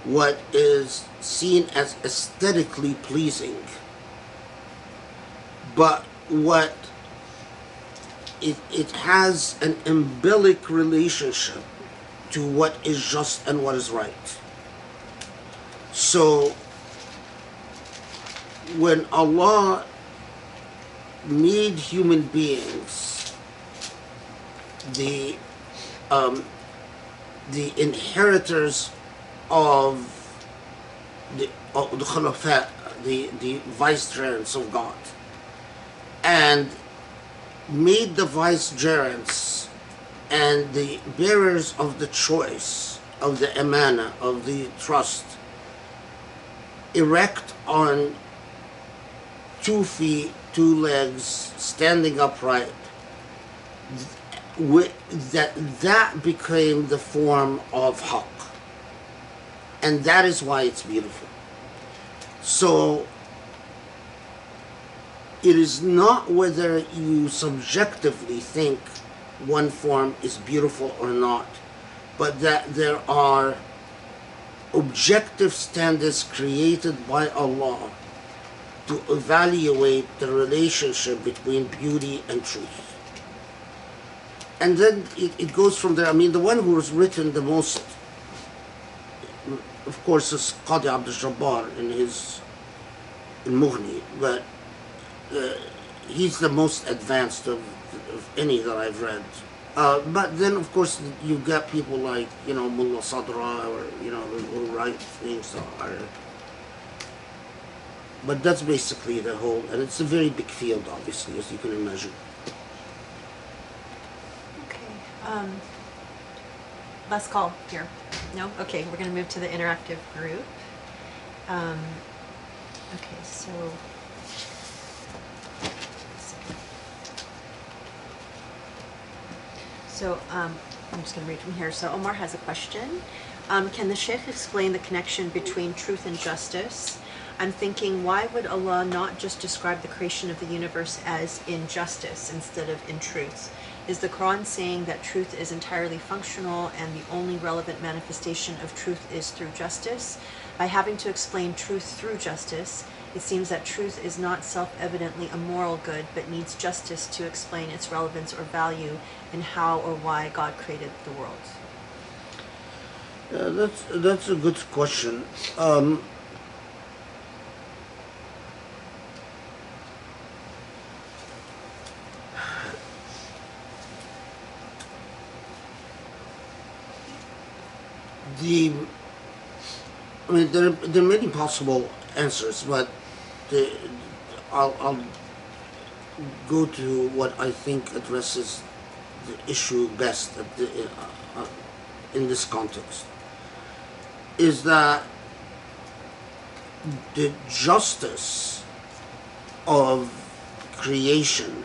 what is seen as aesthetically pleasing but what it, it has an umbilic relationship to what is just and what is right. So when Allah made human beings the um, the inheritors of the of the Khulafa, the, the vicegerents of God, and made the vicegerents and the bearers of the choice of the amana of the trust erect on two feet two legs standing upright that that became the form of haqq and that is why it's beautiful. So it is not whether you subjectively think one form is beautiful or not, but that there are objective standards created by Allah to evaluate the relationship between beauty and truth. And then it, it goes from there. I mean, the one who has written the most, of course, is Qadi Abdul Jabbar in his in Mughni, but uh, he's the most advanced of, of any that I've read. Uh, but then, of course, you've got people like, you know, Mullah Sadra or, you know, who write things that are. But that's basically the whole, and it's a very big field, obviously, as you can imagine. Okay. Um, last call here. No? Okay, we're going to move to the interactive group. Um, okay, so. So um, I'm just going to read from here. So Omar has a question. Um, can the Sheikh explain the connection between truth and justice? I'm thinking, why would Allah not just describe the creation of the universe as in justice instead of in truth? Is the Quran saying that truth is entirely functional and the only relevant manifestation of truth is through justice? By having to explain truth through justice, it seems that truth is not self evidently a moral good, but needs justice to explain its relevance or value and how or why God created the world. Yeah, that's that's a good question. Um, the I mean there there are many possible answers, but the, I'll, I'll go to what I think addresses the issue best the, uh, in this context is that the justice of creation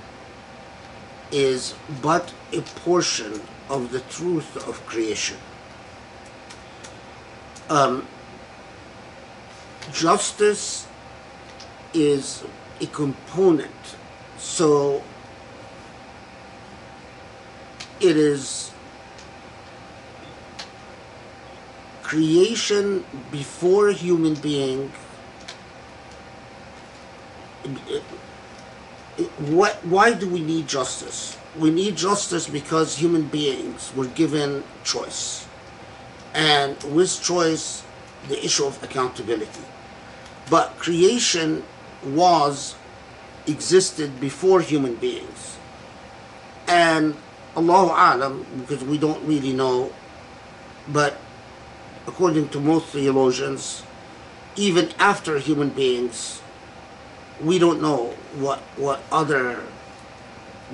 is but a portion of the truth of creation. Um, justice is a component, so it is creation before human being. What why do we need justice? We need justice because human beings were given choice. And with choice the issue of accountability. But creation was existed before human beings and Allahu Alam because we don't really know but according to most theologians, even after human beings, we don't know what what other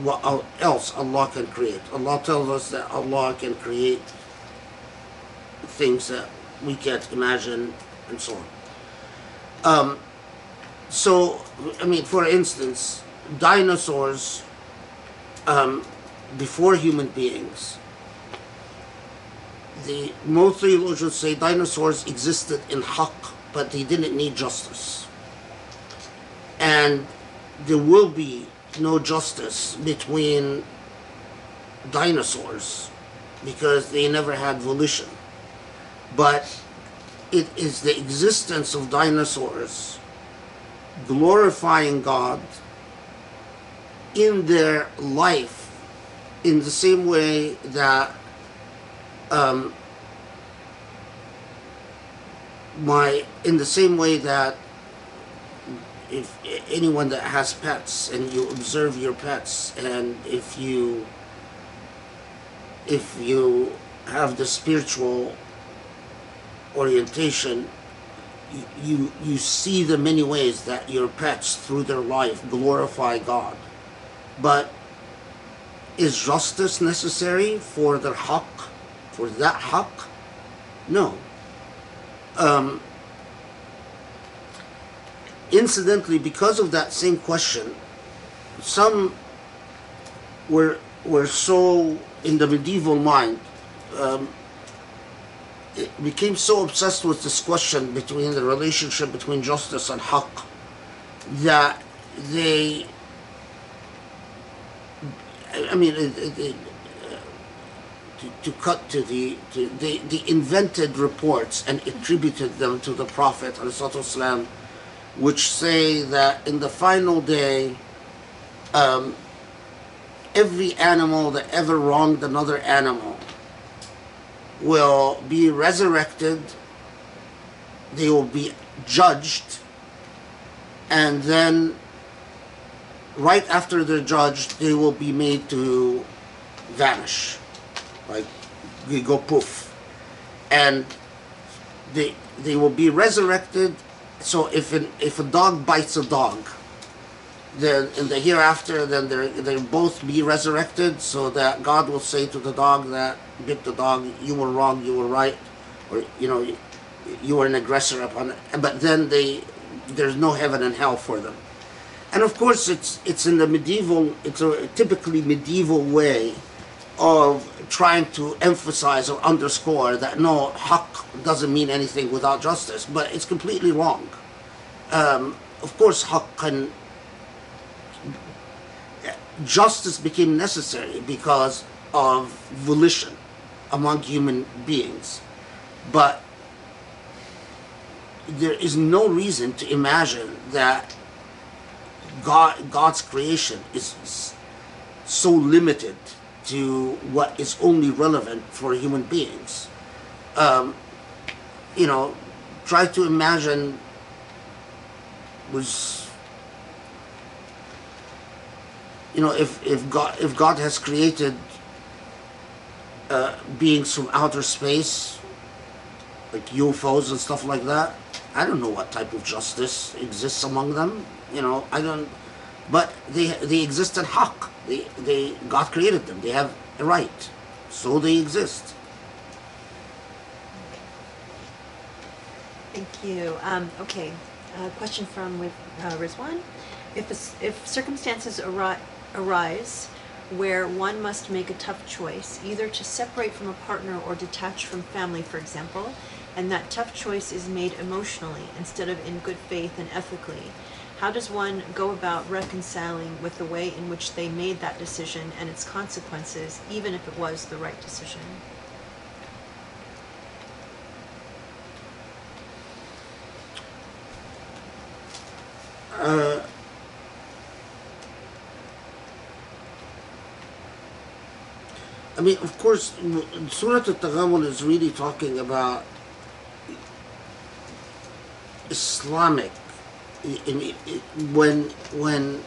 what else Allah can create. Allah tells us that Allah can create things that we can't imagine and so on. Um, so, I mean, for instance, dinosaurs um, before human beings the most theologians say dinosaurs existed in haqq, but they didn't need justice. And there will be no justice between dinosaurs because they never had volition. But it is the existence of dinosaurs glorifying God in their life in the same way that um, my in the same way that if anyone that has pets and you observe your pets and if you if you have the spiritual orientation you, you see the many ways that your pets through their life glorify God but is justice necessary for their haqq for that haqq? No. Um, incidentally, because of that same question, some were were so in the medieval mind. Um, became so obsessed with this question between the relationship between justice and haqq that they I mean, it, it, it, uh, to, to cut to the, to, they, they invented reports and attributed them to the Prophet والسلام, which say that in the final day, um, every animal that ever wronged another animal will be resurrected, they will be judged, and then right after they're judged, they will be made to vanish, like they go poof, and they they will be resurrected. So if an, if a dog bites a dog, then in the hereafter, then they they both be resurrected, so that God will say to the dog that bit the dog, "You were wrong, you were right," or you know, you were an aggressor upon. it. But then they there's no heaven and hell for them and of course it's it's in the medieval it's a typically medieval way of trying to emphasize or underscore that no haqq doesn't mean anything without justice but it's completely wrong um, of course haqq can justice became necessary because of volition among human beings but there is no reason to imagine that God, God's creation is so limited to what is only relevant for human beings. Um, you know, try to imagine was you know if if God if God has created uh, beings from outer space like UFOs and stuff like that. I don't know what type of justice exists among them. You know, I don't. But they they exist in haqq. They they God created them. They have a right, so they exist. Thank you. Um, okay, a question from uh, Rizwan. If, if circumstances ari- arise where one must make a tough choice, either to separate from a partner or detach from family, for example, and that tough choice is made emotionally instead of in good faith and ethically, how does one go about reconciling with the way in which they made that decision and its consequences, even if it was the right decision? Uh, I mean, of course, Surah Al-Taghabun is really talking about Islamic. I- mean, when when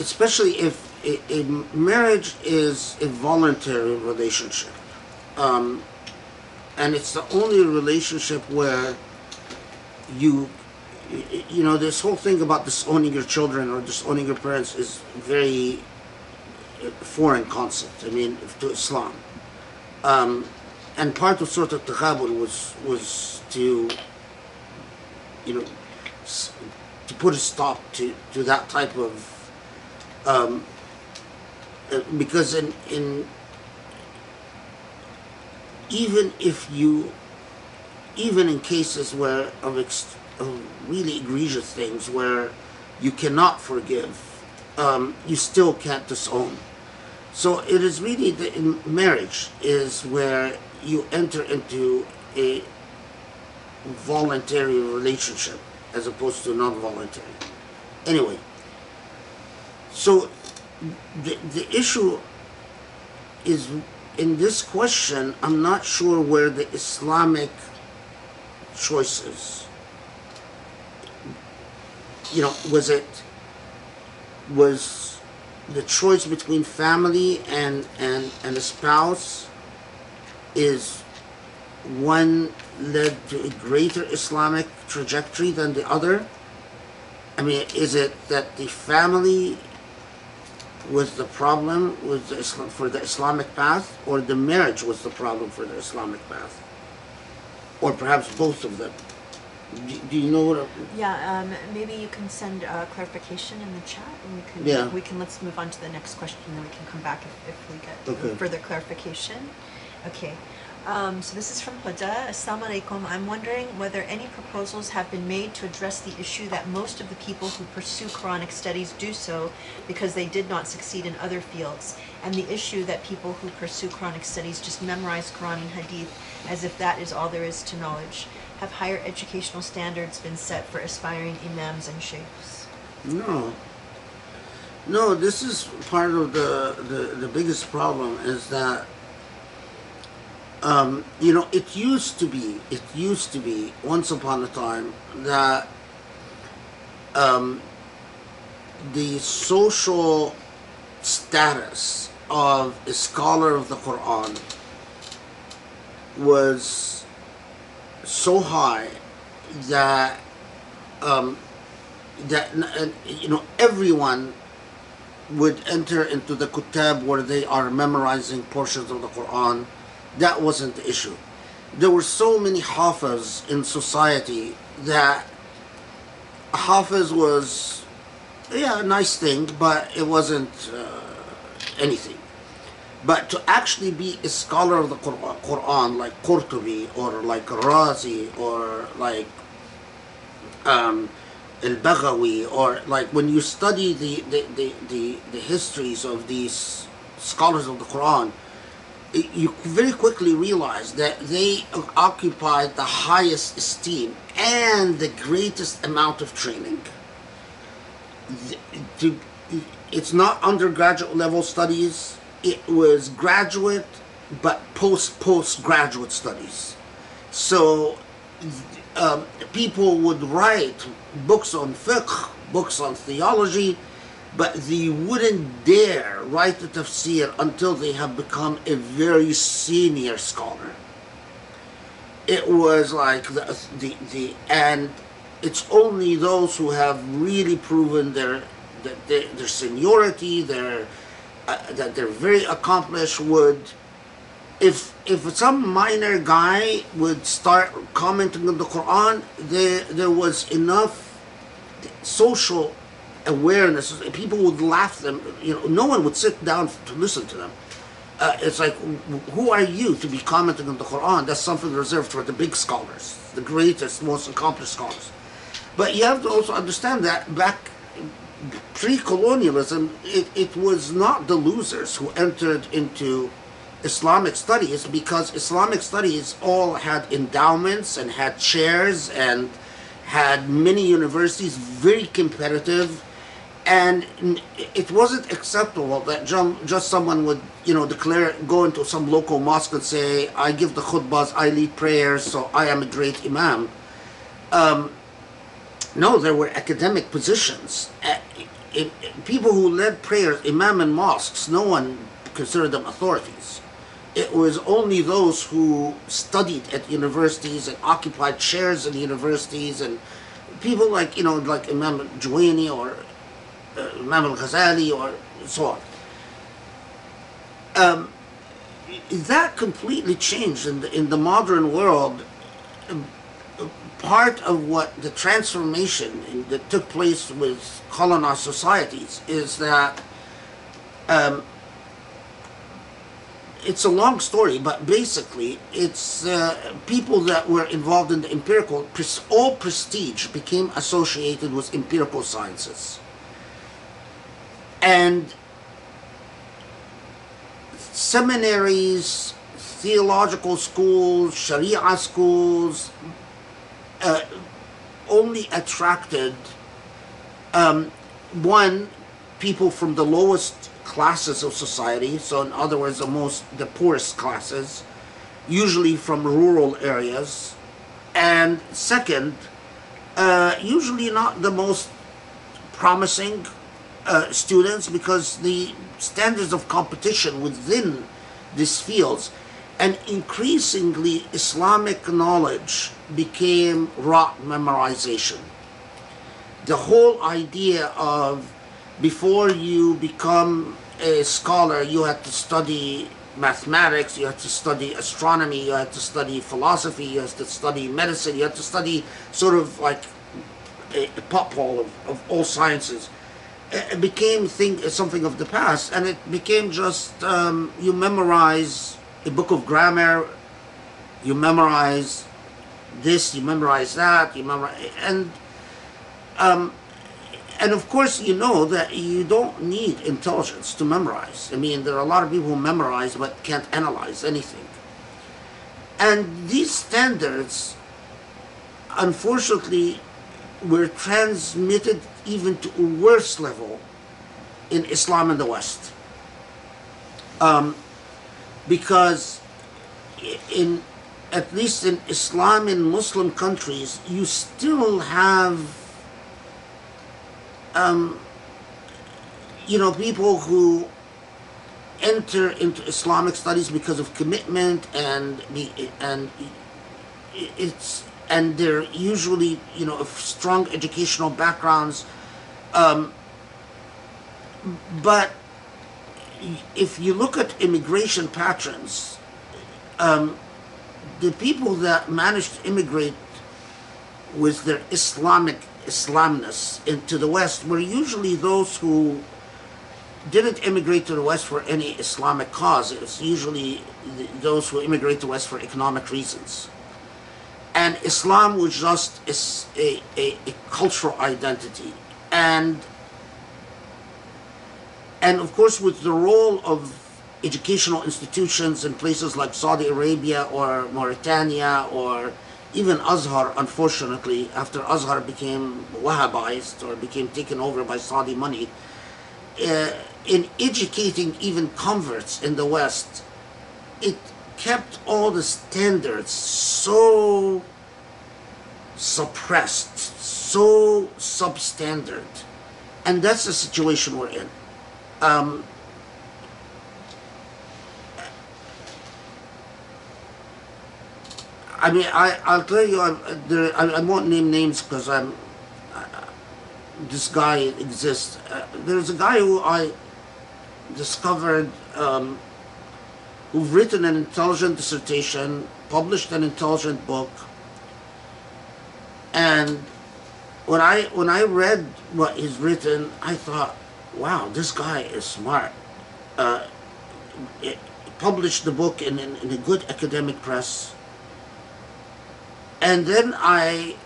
especially if a, marriage is a voluntary relationship, um, and it's the only relationship where you you know this whole thing about disowning your children or disowning your parents is very foreign concept. I mean, to Islam, um, and part of Surah Al-Taghabun was was to you know to put a stop to to that type of um, uh, because in in even if you even in cases where of, ex, of really egregious things where you cannot forgive, um, you still can't disown. So it is really the marriage is where you enter into a voluntary relationship as opposed to non-voluntary. Anyway, so the the issue is in this question. I'm not sure where the Islamic choices. You know, was it was the choice between family and and and a spouse is one led to a greater Islamic trajectory than the other? I mean, is it that the family was the problem with the Islam, for the Islamic path, or the marriage was the problem for the Islamic path, or perhaps both of them? Do, do you know what? I- Yeah, um, maybe you can send uh, clarification in the chat, and we can Yeah. we can let's move on to the next question, and then we can come back if, if we get Okay. further clarification. Okay. Um, so this is from Huda. Assalamu alaikum. I'm wondering whether any proposals have been made to address the issue that most of the people who pursue Quranic studies do so because they did not succeed in other fields, and the issue that people who pursue Quranic studies just memorize Quran and Hadith as if that is all there is to knowledge. Have higher educational standards been set for aspiring imams and sheikhs? No. No, this is part of the, the, the biggest problem is that, um, you know, it used to be, it used to be, once upon a time, that um, the social status of a scholar of the Quran was so high that um, that uh, you know everyone would enter into the kutab where they are memorizing portions of the Quran. That wasn't the issue. There were so many hafiz in society that hafiz was yeah a nice thing, but it wasn't uh, anything. But to actually be a scholar of the Quran, like Qurtubi or like Razi or like um, Al-Baghawi or like when you study the, the, the, the, the histories of these scholars of the Quran, you very quickly realize that they occupied the highest esteem and the greatest amount of training. It's not undergraduate level studies, it was graduate but post postgraduate studies. So um, people would write books on fiqh, books on theology, but they wouldn't dare write the tafsir until they have become a very senior scholar. It was like the, the, the and it's only those who have really proven their their, their, their seniority, their uh, that they're very accomplished would if if some minor guy would start commenting on the Quran, there there was enough social awareness. People would laugh them. You know, no one would sit down to listen to them. Uh, it's like, who are you to be commenting on the Quran? That's something reserved for the big scholars, the greatest, most accomplished scholars. But you have to also understand that back pre-colonialism, it, it was not the losers who entered into Islamic studies because Islamic studies all had endowments and had chairs and had many universities, very competitive, and it wasn't acceptable that ju- just someone would, you know, declare, go into some local mosque and say, I give the khutbahs, I lead prayers, so I am a great imam. Um, no, there were academic positions. It, it- people who led prayers, imam in mosques, no one considered them authorities. It was only those who studied at universities and occupied chairs in universities and people like, you know, like Imam Juwaini or uh, Imam al-Ghazali or so on. Um, that completely changed in the, in the modern world part of what the transformation that took place with colonized societies is that um, it's a long story, but basically, it's uh, people that were involved in the empirical, all prestige became associated with empirical sciences. And seminaries, theological schools, Sharia schools, uh, only attracted um, one people from the lowest classes of society. So, in other words, the most the poorest classes, usually from rural areas, and second, uh, usually not the most promising uh, students because the standards of competition within these fields and increasingly Islamic knowledge became rote memorization. The whole idea of before you become a scholar, you had to study mathematics, you had to study astronomy, you had to study philosophy, you had to study medicine, you had to study sort of like a, a pothole of, of all sciences. It became thing something of the past, and it became just um, you memorize a book of grammar, You memorize this, you memorize that, you memorize, and um, and of course, you know that you don't need intelligence to memorize. I mean, there are a lot of people who memorize but can't analyze anything. And these standards, unfortunately, were transmitted even to a worse level in Islam in the West. Um, because in at least in Islam in Muslim countries, you still have um, you know, people who enter into Islamic studies because of commitment and and it's and they're usually you know of strong educational backgrounds, um, but if you look at immigration patterns, um, the people that managed to immigrate with their Islamic Islamness into the West were usually those who didn't immigrate to the West for any Islamic cause. It was usually th- those who immigrate to the West for economic reasons. And Islam was just a a cultural identity. And and of course, with the role of educational institutions in places like Saudi Arabia or Mauritania or even Azhar, unfortunately, after Azhar became Wahhabized or became taken over by Saudi money, uh, in educating even converts in the West, it kept all the standards so suppressed, so substandard. And that's the situation we're in. Um, I mean, I, I'll tell you, I'm, there, I, I won't name names because I'm, uh, this guy exists. Uh, there's a guy who I discovered um, who've written an intelligent dissertation, published an intelligent book, and when I when I read what he's written, I thought, wow, this guy is smart. Uh, it, published the book in, in, in a good academic press. And then I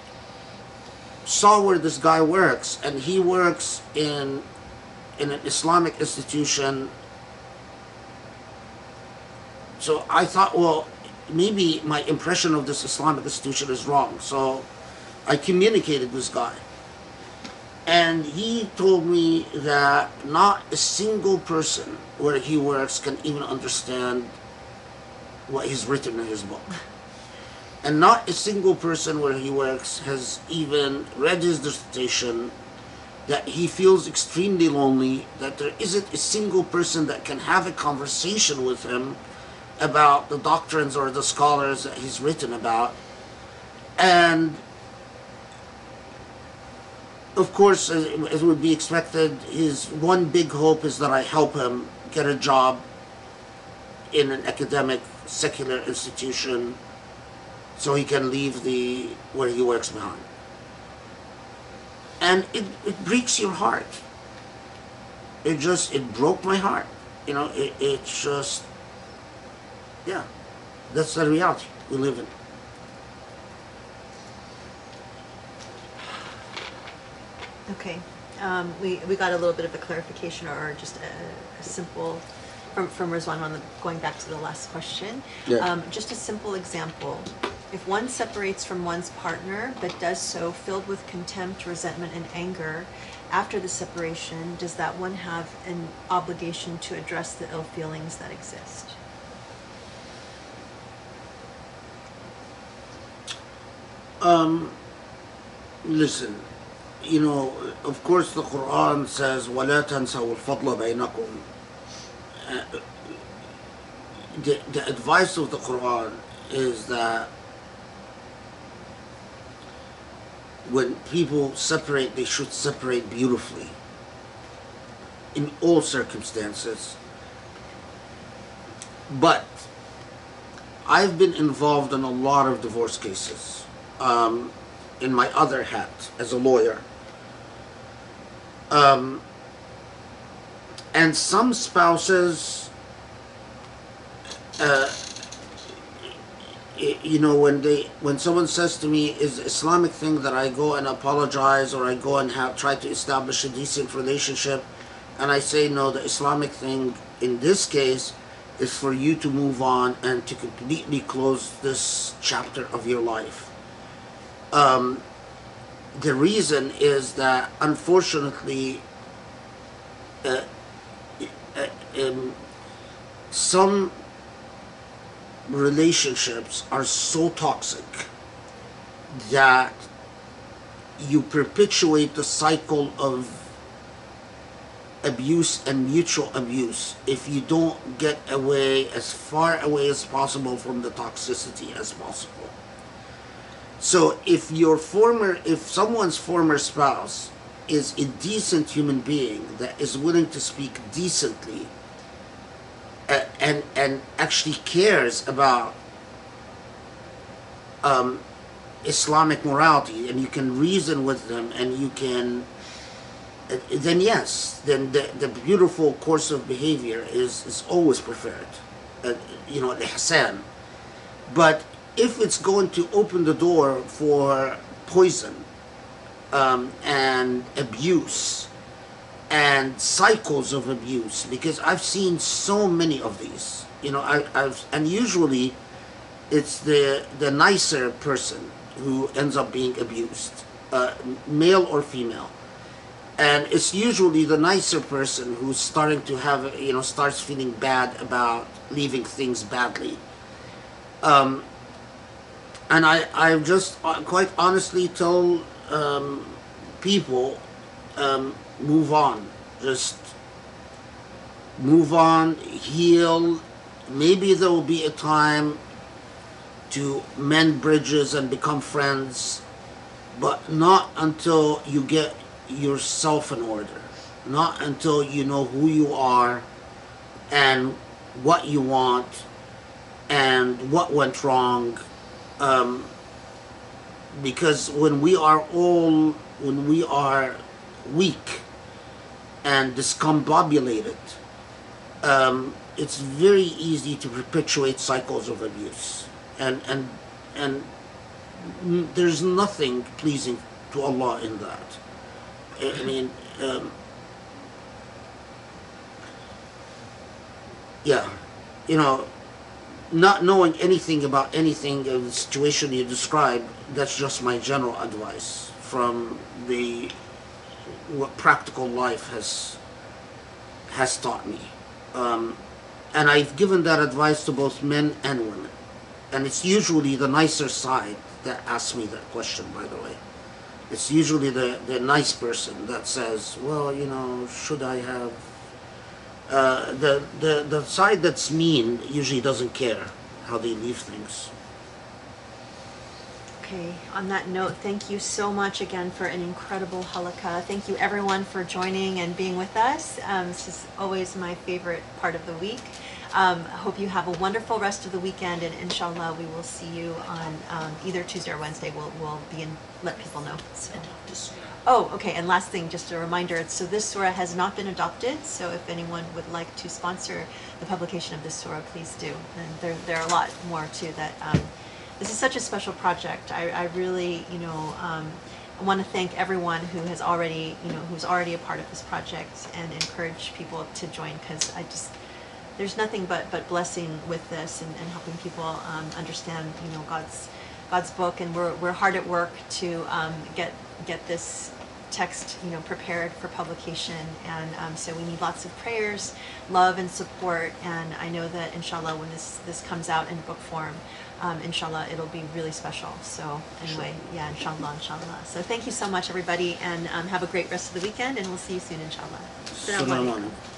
saw where this guy works, and he works in in an Islamic institution. So I thought, well, maybe my impression of this Islamic institution is wrong. So I communicated with this guy. And he told me that not a single person where he works can even understand what he's written in his book. And not a single person where he works has even read his dissertation, that he feels extremely lonely, that there isn't a single person that can have a conversation with him about the doctrines or the scholars that he's written about. And of course, as, would be expected, his one big hope is that I help him get a job in an academic secular institution so he can leave the where he works behind. And it, it breaks your heart. It just it broke my heart. You know, it, it's just yeah. That's the reality we live in. Okay, um, we, we got a little bit of a clarification or just a, a simple, from, from Rizwan on the, going back to the last question. Yeah. Um, just a simple example. If one separates from one's partner but does so filled with contempt, resentment, and anger after the separation, does that one have an obligation to address the ill feelings that exist? Um, listen, you know, of course the Quran says, وَلَا تَنْسَوُا الْفَضْلَ بَيْنَكُمْ Uh, the, the advice of the Quran is that when people separate, they should separate beautifully in all circumstances. But I've been involved in a lot of divorce cases um, in my other hat as a lawyer. Um, and some spouses, uh, you know when they when someone says to me is islamic thing that i go and apologize or i go and have try to establish a decent relationship? And i say no the islamic thing in this case is for you to move on and to completely close this chapter of your life. Um, the reason is that unfortunately uh, uh, um, some relationships are so toxic that you perpetuate the cycle of abuse and mutual abuse if you don't get away as far away as possible from the toxicity as possible. So if your former if someone's former spouse is a decent human being that is willing to speak decently and and actually cares about um, Islamic morality, and you can reason with them, and you can, uh, then yes, then the, the beautiful course of behavior is is always preferred, uh, you know, al-ihsan. But if it's going to open the door for poison um, and abuse and cycles of abuse because I've seen so many of these. You know, I, I've and usually it's the the nicer person who ends up being abused, uh, male or female, and it's usually the nicer person who's starting to have you know starts feeling bad about leaving things badly. Um, and I I just uh, quite honestly tell um, people um, move on. Just move on heal. Maybe there will be a time to mend bridges and become friends but not until you get yourself in order. Not until you know who you are and what you want and what went wrong. Um, because when we are all when we are weak and discombobulated, um, it's very easy to perpetuate cycles of abuse, and and and there's nothing pleasing to Allah in that. I mean, um, yeah, you know, not knowing anything about anything of the situation you described, that's just my general advice from the what practical life has has taught me. Um, and I've given that advice to both men and women. And it's usually the nicer side that asks me that question, by the way. It's usually the, the nice person that says, well, you know, should I have. Uh, the, the, the side that's mean usually doesn't care how they leave things. Okay, on that note, thank you so much again for an incredible halaqa. Thank you everyone for joining and being with us. Um, this is always my favorite part of the week. Um, I hope you have a wonderful rest of the weekend, and inshallah, we will see you on um, either Tuesday or Wednesday. We'll, we'll be in, let people know. So- Oh, okay, and last thing, just a reminder, so this surah has not been adopted, so if anyone would like to sponsor the publication of this surah, please do. And there, there are a lot more too that, um, this is such a special project. I, I really, you know, um, I want to thank everyone who has already, you know, who's already a part of this project and encourage people to join because I just, there's nothing but, but blessing with this and, and helping people um, understand, you know, God's God's book, and we're, we're hard at work to um, get get this text, you know, prepared for publication, and um, so we need lots of prayers, love, and support. And I know that inshallah, when this this comes out in book form, um, inshallah, it'll be really special. So anyway, yeah, inshallah, inshallah. So thank you so much, everybody, and um, have a great rest of the weekend, and we'll see you soon, inshallah. Assalamu alaikum. Assalamu alaikum.